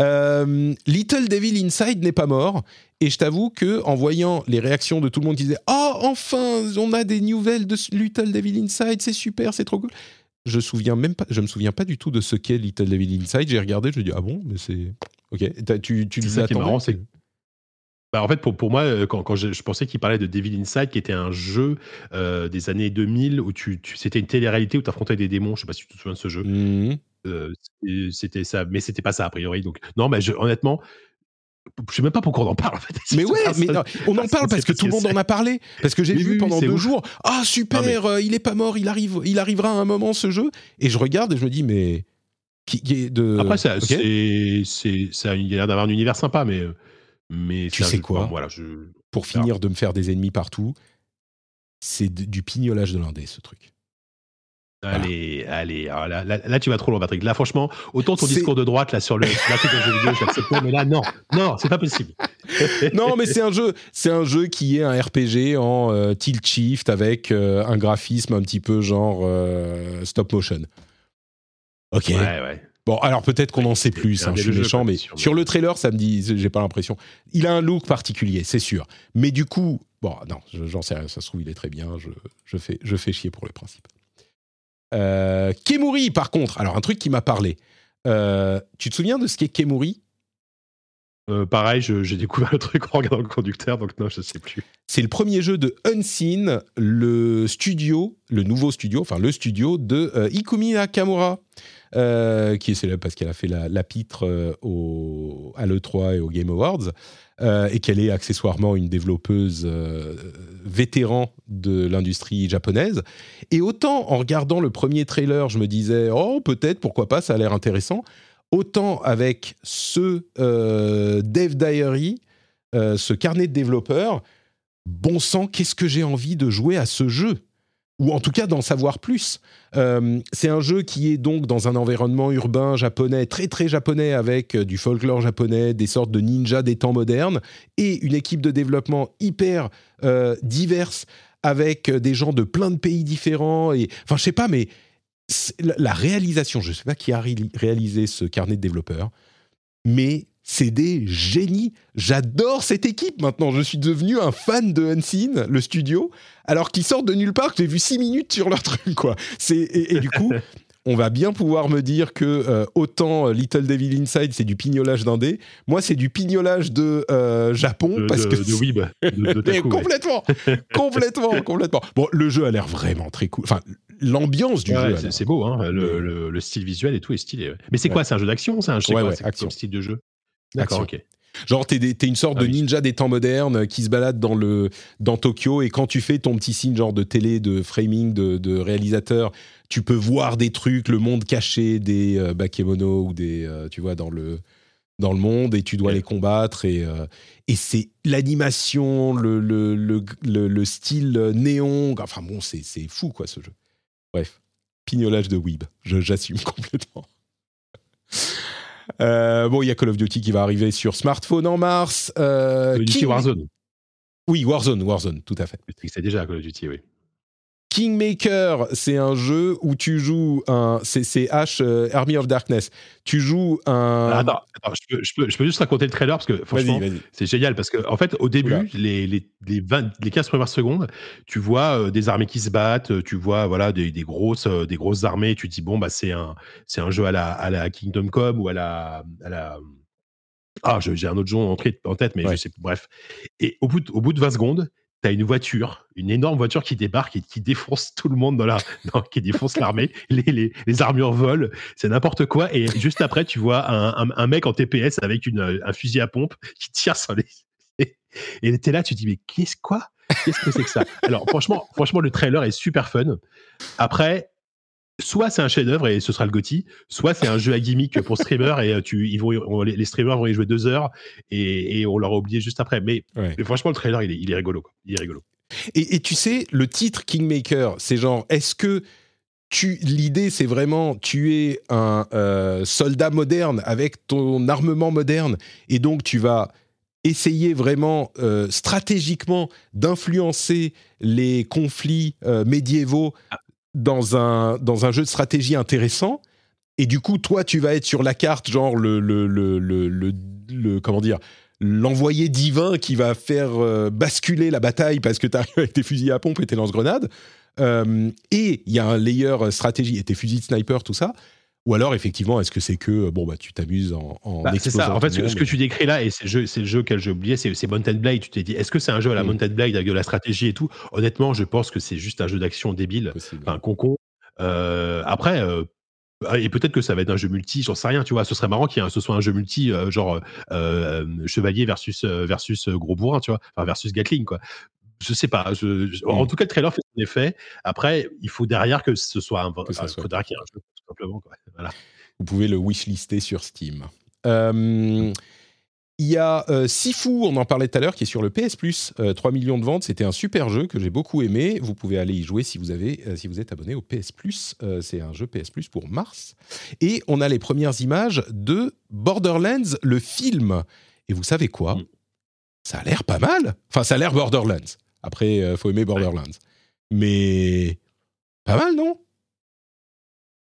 Euh, Little Devil Inside n'est pas mort et je t'avoue que en voyant les réactions de tout le monde qui disait oh enfin on a des nouvelles de Little Devil Inside c'est super c'est trop cool je souviens même pas je me souviens pas du tout de ce qu'est Little Devil Inside j'ai regardé je me dis ah bon mais c'est ok tu tu ça qui est marrant, c'est Bah, en fait, pour, pour moi, euh, quand, quand je, je pensais qu'il parlait de Devil Inside, qui était un jeu euh, des années 2000 où tu, tu- c'était une télé-réalité où tu affrontais des démons. Je sais pas si tu te souviens de ce jeu. Mhm. Euh, c'était- ça, mais c'était pas ça a priori. Donc non, mais je- honnêtement, je sais même pas pourquoi on en parle. En fait. Mais ouais, mais non, on en parle parce que tout le monde en a parlé. Parce que j'ai vu oui, pendant deux ouf. jours. Ah super, Non, mais- euh, il est pas mort, il arrive, il arrivera à un moment ce jeu. Et je regarde et je me dis mais qui, qui est de. Après, ça, c'est, ça, a l'air d'avoir un univers sympa, mais, mais Tu sais quoi Voilà, je. pour finir de me faire des ennemis partout, c'est du pignolage de l'indé ce truc. Allez, allez, alors là, là, là, tu vas trop loin, Patrick. Là, franchement, autant ton discours de droite là sur le jeu vidéo, je l'accepte pas, mais là, non, non, c'est pas possible. Non, mais c'est un jeu, c'est un jeu qui est un RPG en euh, tilt shift avec euh, un graphisme un petit peu genre euh, stop motion. Ok. Ouais, ouais. Bon, alors peut-être qu'on en sait plus. hein, je suis méchant, mais sûr, sur le trailer, ça me dit, j'ai pas l'impression. Il a un look particulier, c'est sûr. Mais du coup, bon, non, je- j'en sais rien. Ça se trouve, il est très bien. Je, je fais, je fais chier pour le principe. Euh, Kemuri, par contre, alors un truc qui m'a parlé. Euh, tu te souviens de ce qu'est Kemuri? Euh, pareil, j'ai découvert le truc en regardant le conducteur, donc non, je sais plus. C'est le premier jeu de Unseen, le studio, le nouveau studio, enfin le studio de euh, Ikumi Nakamura, euh, qui est célèbre parce qu'elle a fait la, pitre euh, au, à l'E3 et au Game Awards, euh, et qu'elle est accessoirement une développeuse vétéran de l'industrie japonaise. Et autant en regardant le premier trailer, je me disais, oh peut-être, pourquoi pas, ça a l'air intéressant. Autant avec ce Dev Diary, ce carnet de développeurs, bon sang, qu'est-ce que j'ai envie de jouer à ce jeu? Ou en tout cas d'en savoir plus. Euh, c'est un jeu qui est donc dans un environnement urbain japonais, très très japonais, avec euh, du folklore japonais, des sortes de ninjas des temps modernes, et une équipe de développement hyper euh, diverse, avec des gens de plein de pays différents. Et, enfin, je sais pas, mais la, réalisation, je sais pas qui a ré- réalisé ce carnet de développeurs, mais c'est des génies. J'adore cette équipe maintenant. Je suis devenu un fan de Unseen, le studio, alors qu'ils sortent de nulle part, j'ai vu six minutes sur leur truc. Quoi. C'est, et, et du coup, on va bien pouvoir me dire que euh, autant euh, Little Devil Inside, c'est du pignolage d'indé. Moi, c'est du pignolage de euh, Japon. De, parce de, que de Weeb, de, de mais Taku, ouais. complètement, complètement, complètement. Bon, le jeu a l'air vraiment très cool. Enfin, l'ambiance du Ouais, jeu. a c'est- beau, hein, le, Mais- le- le style visuel et tout est stylé. ouais. Mais c'est quoi? C'est un jeu d'action C'est un quoi, comme style de jeu? D'accord, ok. Genre, t'es, une sorte Ah de oui. ninja des temps modernes euh, qui se balade dans, le, dans Tokyo et quand tu fais ton petit signe genre de télé, de framing, de, de réalisateur, tu peux voir des trucs, le monde caché des euh, bakemono ou des, euh, tu vois, dans le, dans le monde et tu dois les combattre et, euh, et c'est l'animation, le, le, le, le- le style néon, enfin bon, c'est, c'est fou quoi ce jeu. Bref, pignolage de Weeb, j'assume complètement. Euh, bon, il y a Call of Duty qui va arriver sur smartphone en mars. Euh, Call of Duty King- Warzone. Oui, Warzone, Warzone, tout à fait. C'est déjà Call of Duty, oui. Kingmaker, c'est un jeu où tu joues un. C'est H, euh, Army of Darkness. Tu joues un. Attends, attends, je, peux, je, peux, je peux juste raconter le trailer parce que franchement, c'est génial parce que en fait, au début, les, les, les, 20, les 15 premières secondes, tu vois euh, des armées qui se battent, euh, tu vois voilà des, des grosses euh, des grosses armées. Et tu te dis bon bah c'est un c'est un jeu à la à la Kingdom Come ou à la à la ah j'ai un autre jeu en, tête- en tête mais Ouais. je sais bref. Et au bout de, au bout de 20 secondes, T'as une voiture, une énorme voiture qui débarque et qui défonce tout le monde dans la, dans- qui défonce l'armée. Les, armures volent, c'est n'importe quoi. Et juste après, tu vois un, mec en TPS avec un fusil à pompe qui tire sur les. Et t'es là, tu te dis mais qu'est-ce quoi? Qu'est-ce que c'est que ça? Alors franchement, franchement, le trailer est super fun. Après, soit c'est un chef-d'œuvre et ce sera le Gotti, soit c'est un jeu à gimmick pour streamers et euh, tu, ils vont, les, streamers vont y jouer deux heures et, on l'aura oublié juste après. Mais, franchement, le trailer, il est, il est rigolo. Il est rigolo. Et, tu sais, le titre Kingmaker, c'est genre, est-ce que tu, l'idée, c'est vraiment, tu es un euh, soldat moderne avec ton armement moderne, et donc tu vas essayer vraiment euh, stratégiquement d'influencer les conflits euh, médiévaux dans un, dans un jeu de stratégie intéressant. Et du coup, toi, tu vas être sur la carte, genre le, le, le, le comment dire, l'envoyé divin qui va faire euh, basculer la bataille parce que tu arrives avec tes fusils à pompe et tes lance-grenades. et il y a un layer stratégie et tes fusils de sniper, tout ça. Ou alors, effectivement, est-ce que c'est que bon bah tu t'amuses en, en bah, C'est ça. En fait, ce, que tu décris là, et c'est le jeu, c'est le jeu que j'ai oublié, c'est Mountain Blade. Tu t'es dit, est-ce que c'est un jeu à la mmh. Mountain Blade avec de la stratégie et tout? Honnêtement, je pense que c'est juste un jeu d'action débile, un concon. Euh, après. Euh, et peut-être que ça va être un jeu multi, j'en sais rien, tu vois. Ce serait marrant qu'il ce soit un jeu multi, euh, genre chevalier versus versus gros bourrin, tu vois, enfin versus Gatling, quoi je sais pas. en mmh. tout cas, le trailer fait son effet. Après, il faut derrière que ce soit un, un jeu, simplement. Quoi. Voilà. Vous pouvez le wishlister sur Steam. Euh, il y a euh, Sifu, on en parlait tout à l'heure, qui est sur le PS Plus, 3 euh, millions de ventes. C'était un super jeu que j'ai beaucoup aimé. Vous pouvez aller y jouer si vous, avez, si vous êtes abonné au PS Plus. c'est un jeu PS Plus pour mars. Et on a les premières images de Borderlands, le film. Et vous savez quoi? Mmh. Ça a l'air pas mal. Enfin, ça a l'air Borderlands. Après, il faut aimer Borderlands. Mais pas mal, non?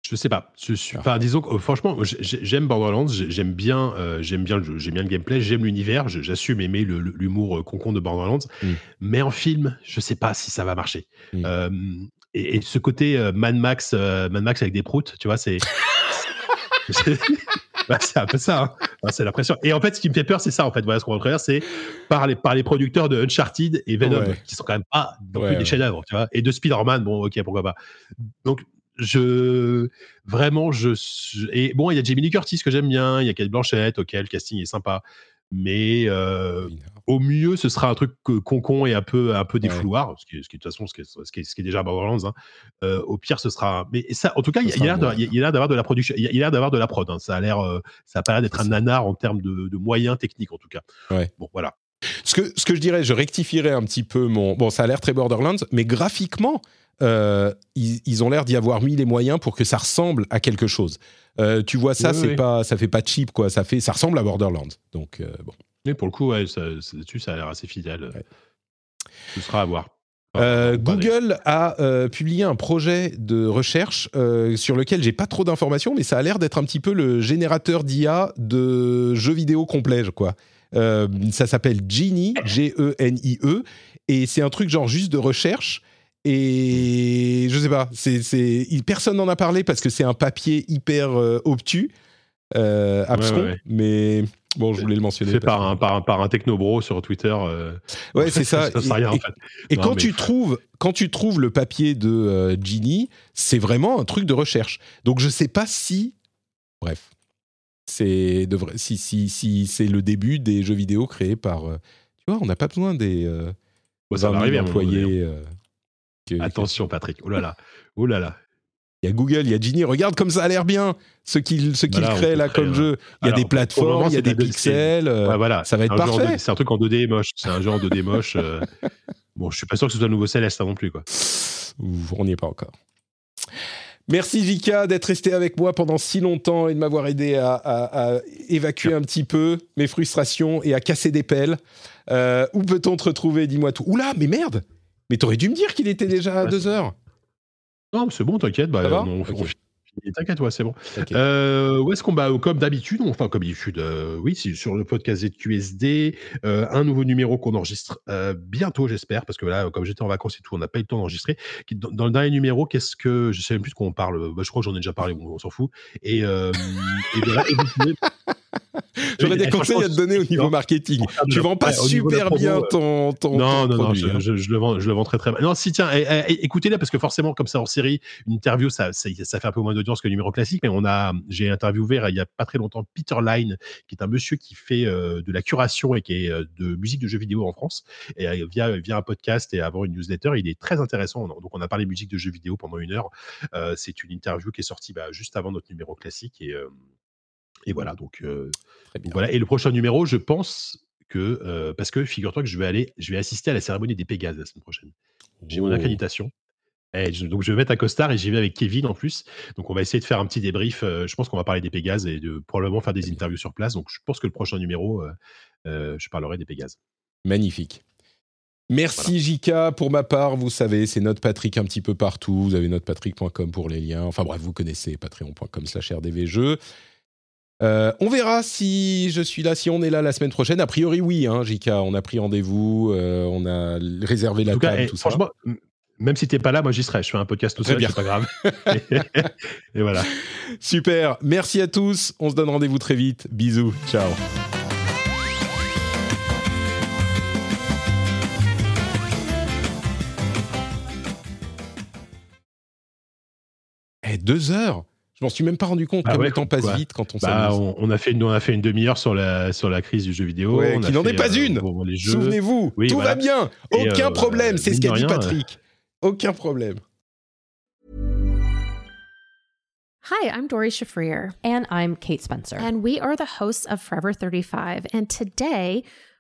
Je sais pas. Je suis, ah. disons que, franchement, j'aime Borderlands, j'aime bien, euh, j'aime bien, j'aime bien le gameplay, j'aime l'univers, j'assume aimer l'humour euh, concon de Borderlands, mm. mais en film, je sais pas si ça va marcher. Mm. Euh, et, ce côté Mad Max, Mad Max avec des proutes, tu vois, c'est. Bah, c'est un peu ça. Hein. c'est l'impression. Et en fait, ce qui me fait peur, c'est ça. En fait, voilà ce qu'on va faire, c'est par les, par les producteurs de Uncharted et Venom, qui sont quand même pas des chefs-d'œuvre, tu vois, et de Spider-Man. Bon, ok, pourquoi pas. Donc, je vraiment je et bon il y a Jamie Lee Curtis que j'aime bien il y a Kate Blanchett ok le casting est sympa mais euh, au mieux ce sera un truc concon et un peu un peu défouloir ce, qui, ce qui de toute façon ce qui est, ce qui ce qui est déjà Borderlands hein. euh, au pire ce sera mais ça en tout cas il y a l'air d'avoir de la production il y a l'air d'avoir de la prod hein. ça a l'air euh, ça a pas l'air d'être un nanar en termes de, de, moyens techniques en tout cas ouais. bon voilà ce que, ce que je dirais, je rectifierais un petit peu mon. Bon, ça a l'air très Borderlands, mais graphiquement, euh, ils, ont l'air d'y avoir mis les moyens pour que ça ressemble à quelque chose. Euh, tu vois ça, c'est pas, ça fait pas cheap quoi. Ça fait, ça ressemble à Borderlands. Donc euh, bon. Mais pour le coup, ouais, ça, dessus, ça a l'air assez fidèle. Ce sera à voir. Google a publié un projet de recherche sur lequel j'ai pas trop d'informations, mais ça a l'air d'être un petit peu le générateur d'IA de jeux vidéo complets, quoi. ça s'appelle Genie, G-E-N-I-E, -E, et c'est un truc genre juste de recherche et je sais pas, c'est, personne n'en a parlé parce que c'est un papier hyper euh, obtus, euh, abscon, mais bon, je voulais le mentionner. Fait par un, par, un, par un technobro sur Twitter. Euh, ouais, c'est ça. ça, rien, et, en fait. et quand, tu trouves, quand tu trouves le papier de Ginny, c'est vraiment un truc de recherche. Donc je sais pas si. Bref. C'est de si, si, si c'est le début des jeux vidéo créés par. tu vois, on n'a pas besoin des. ça va arriver employés. Attention, Patrick. Oh là là. Oh là là. Il y a Google, il y a Genie. Regarde comme ça a l'air bien, ce qu'il ce qu'il crée là comme jeu. Il y a des plateformes, il y a des pixels. Euh, voilà. Ça va être parfait. C'est un truc en 2D moche. C'est un genre 2D moche. Euh. bon, je suis pas sûr que ce soit le nouveau Céleste non plus. Quoi. on n'y est pas encore. Merci Vika d'être resté avec moi pendant si longtemps et de m'avoir aidé à, évacuer un petit peu mes frustrations et à casser des pelles. Euh, où peut-on te retrouver Dis-moi tout. Oula, mais merde mais t'aurais dû me dire qu'il était déjà à 2 heures. Non, c'est bon, t'inquiète. Bah, T'inquiète, ouais, c'est bon. Euh, où est-ce qu'on va Comme d'habitude, enfin comme d'habitude, euh, oui, sur le podcast ZQSD, euh, un nouveau numéro qu'on enregistre bientôt, j'espère, parce que là, comme j'étais en vacances et tout, on n'a pas eu le temps d'enregistrer. Dans, le dernier numéro, qu'est-ce que je sais même plus de quoi on parle. Bah, je crois que j'en ai déjà parlé, on, s'en fout. Et, et, voilà, et vous pouvez J'aurais des conseils à te donner au niveau marketing. Tu vends pas super bien ton, ton, Non, non, non, je, hein. je- le vends, je le vends très très mal. Non, si, tiens, eh, eh, écoutez-la parce que forcément, comme ça en série, une interview, ça, fait un peu moins d'audience que le numéro classique, mais on a, j'ai interviewé euh, il y a pas très longtemps Peter Line, qui est un monsieur qui fait euh, de la curation et qui est euh, de musique de jeux vidéo en France, et via, via un podcast et avant une newsletter, il est très intéressant. Donc, on a parlé musique de jeux vidéo pendant une heure. C'est une interview qui est sortie bah, juste avant notre numéro classique et, et voilà. Donc, euh, donc voilà. Et le prochain numéro, je pense que euh, parce que figure-toi que je vais aller, je vais assister à la cérémonie des Pégases la semaine prochaine. J'ai mon Oh. accréditation. Et je- donc je vais mettre un costard et j'y vais avec Kevin en plus. Donc on va essayer de faire un petit débrief. euh, je pense qu'on va parler des Pégases et de probablement faire des interviews sur place. Donc je pense que le prochain numéro, euh, je parlerai des Pégases. Magnifique. Merci Jika. Pour ma part, vous savez, c'est notre Patrick un petit peu partout. Vous avez notrepatrick.com pour les liens. Enfin bref, vous connaissez patreon.com slash rdvjeux. Euh, on verra si je suis là, si on est là la semaine prochaine. A priori, oui, hein, Jika. On a pris rendez-vous, euh, on a réservé la tout table, eh, tout ça. franchement, même si t'es pas là, moi j'y serai. Je fais un podcast tout Très seul, c'est pas grave. et voilà. Super. Merci à tous. On se donne rendez-vous très vite. Bisous. Ciao. Eh, deux heures? Je m'en suis même pas rendu compte Ah comme ouais, le temps passe quoi. vite quand on Bah, s'amuse. on, on a fait une, on a fait une demi-heure sur la sur la crise du jeu vidéo. Ouais, On qui n'en est pas euh, une. Souvenez-vous, Oui, tout voilà. va bien. Et, Aucun euh, problème. C'est ce qu'a dit Patrick. Aucun problème. Hi, I'm Dory Shafrir, And I'm Kate Spencer. and we are the hosts of Forever 35. And today,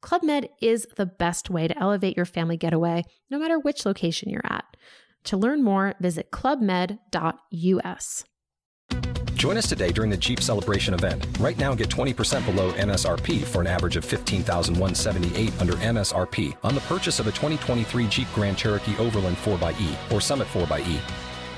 Club Med is the best way to elevate your family getaway, no matter which location you're at. To learn more, visit clubmed.us. Join us today during the Jeep Celebration event. Right now, get 20% below MSRP for an average of 15178 under MSRP on the purchase of a 2023 Jeep Grand Cherokee Overland 4xE or Summit 4xE.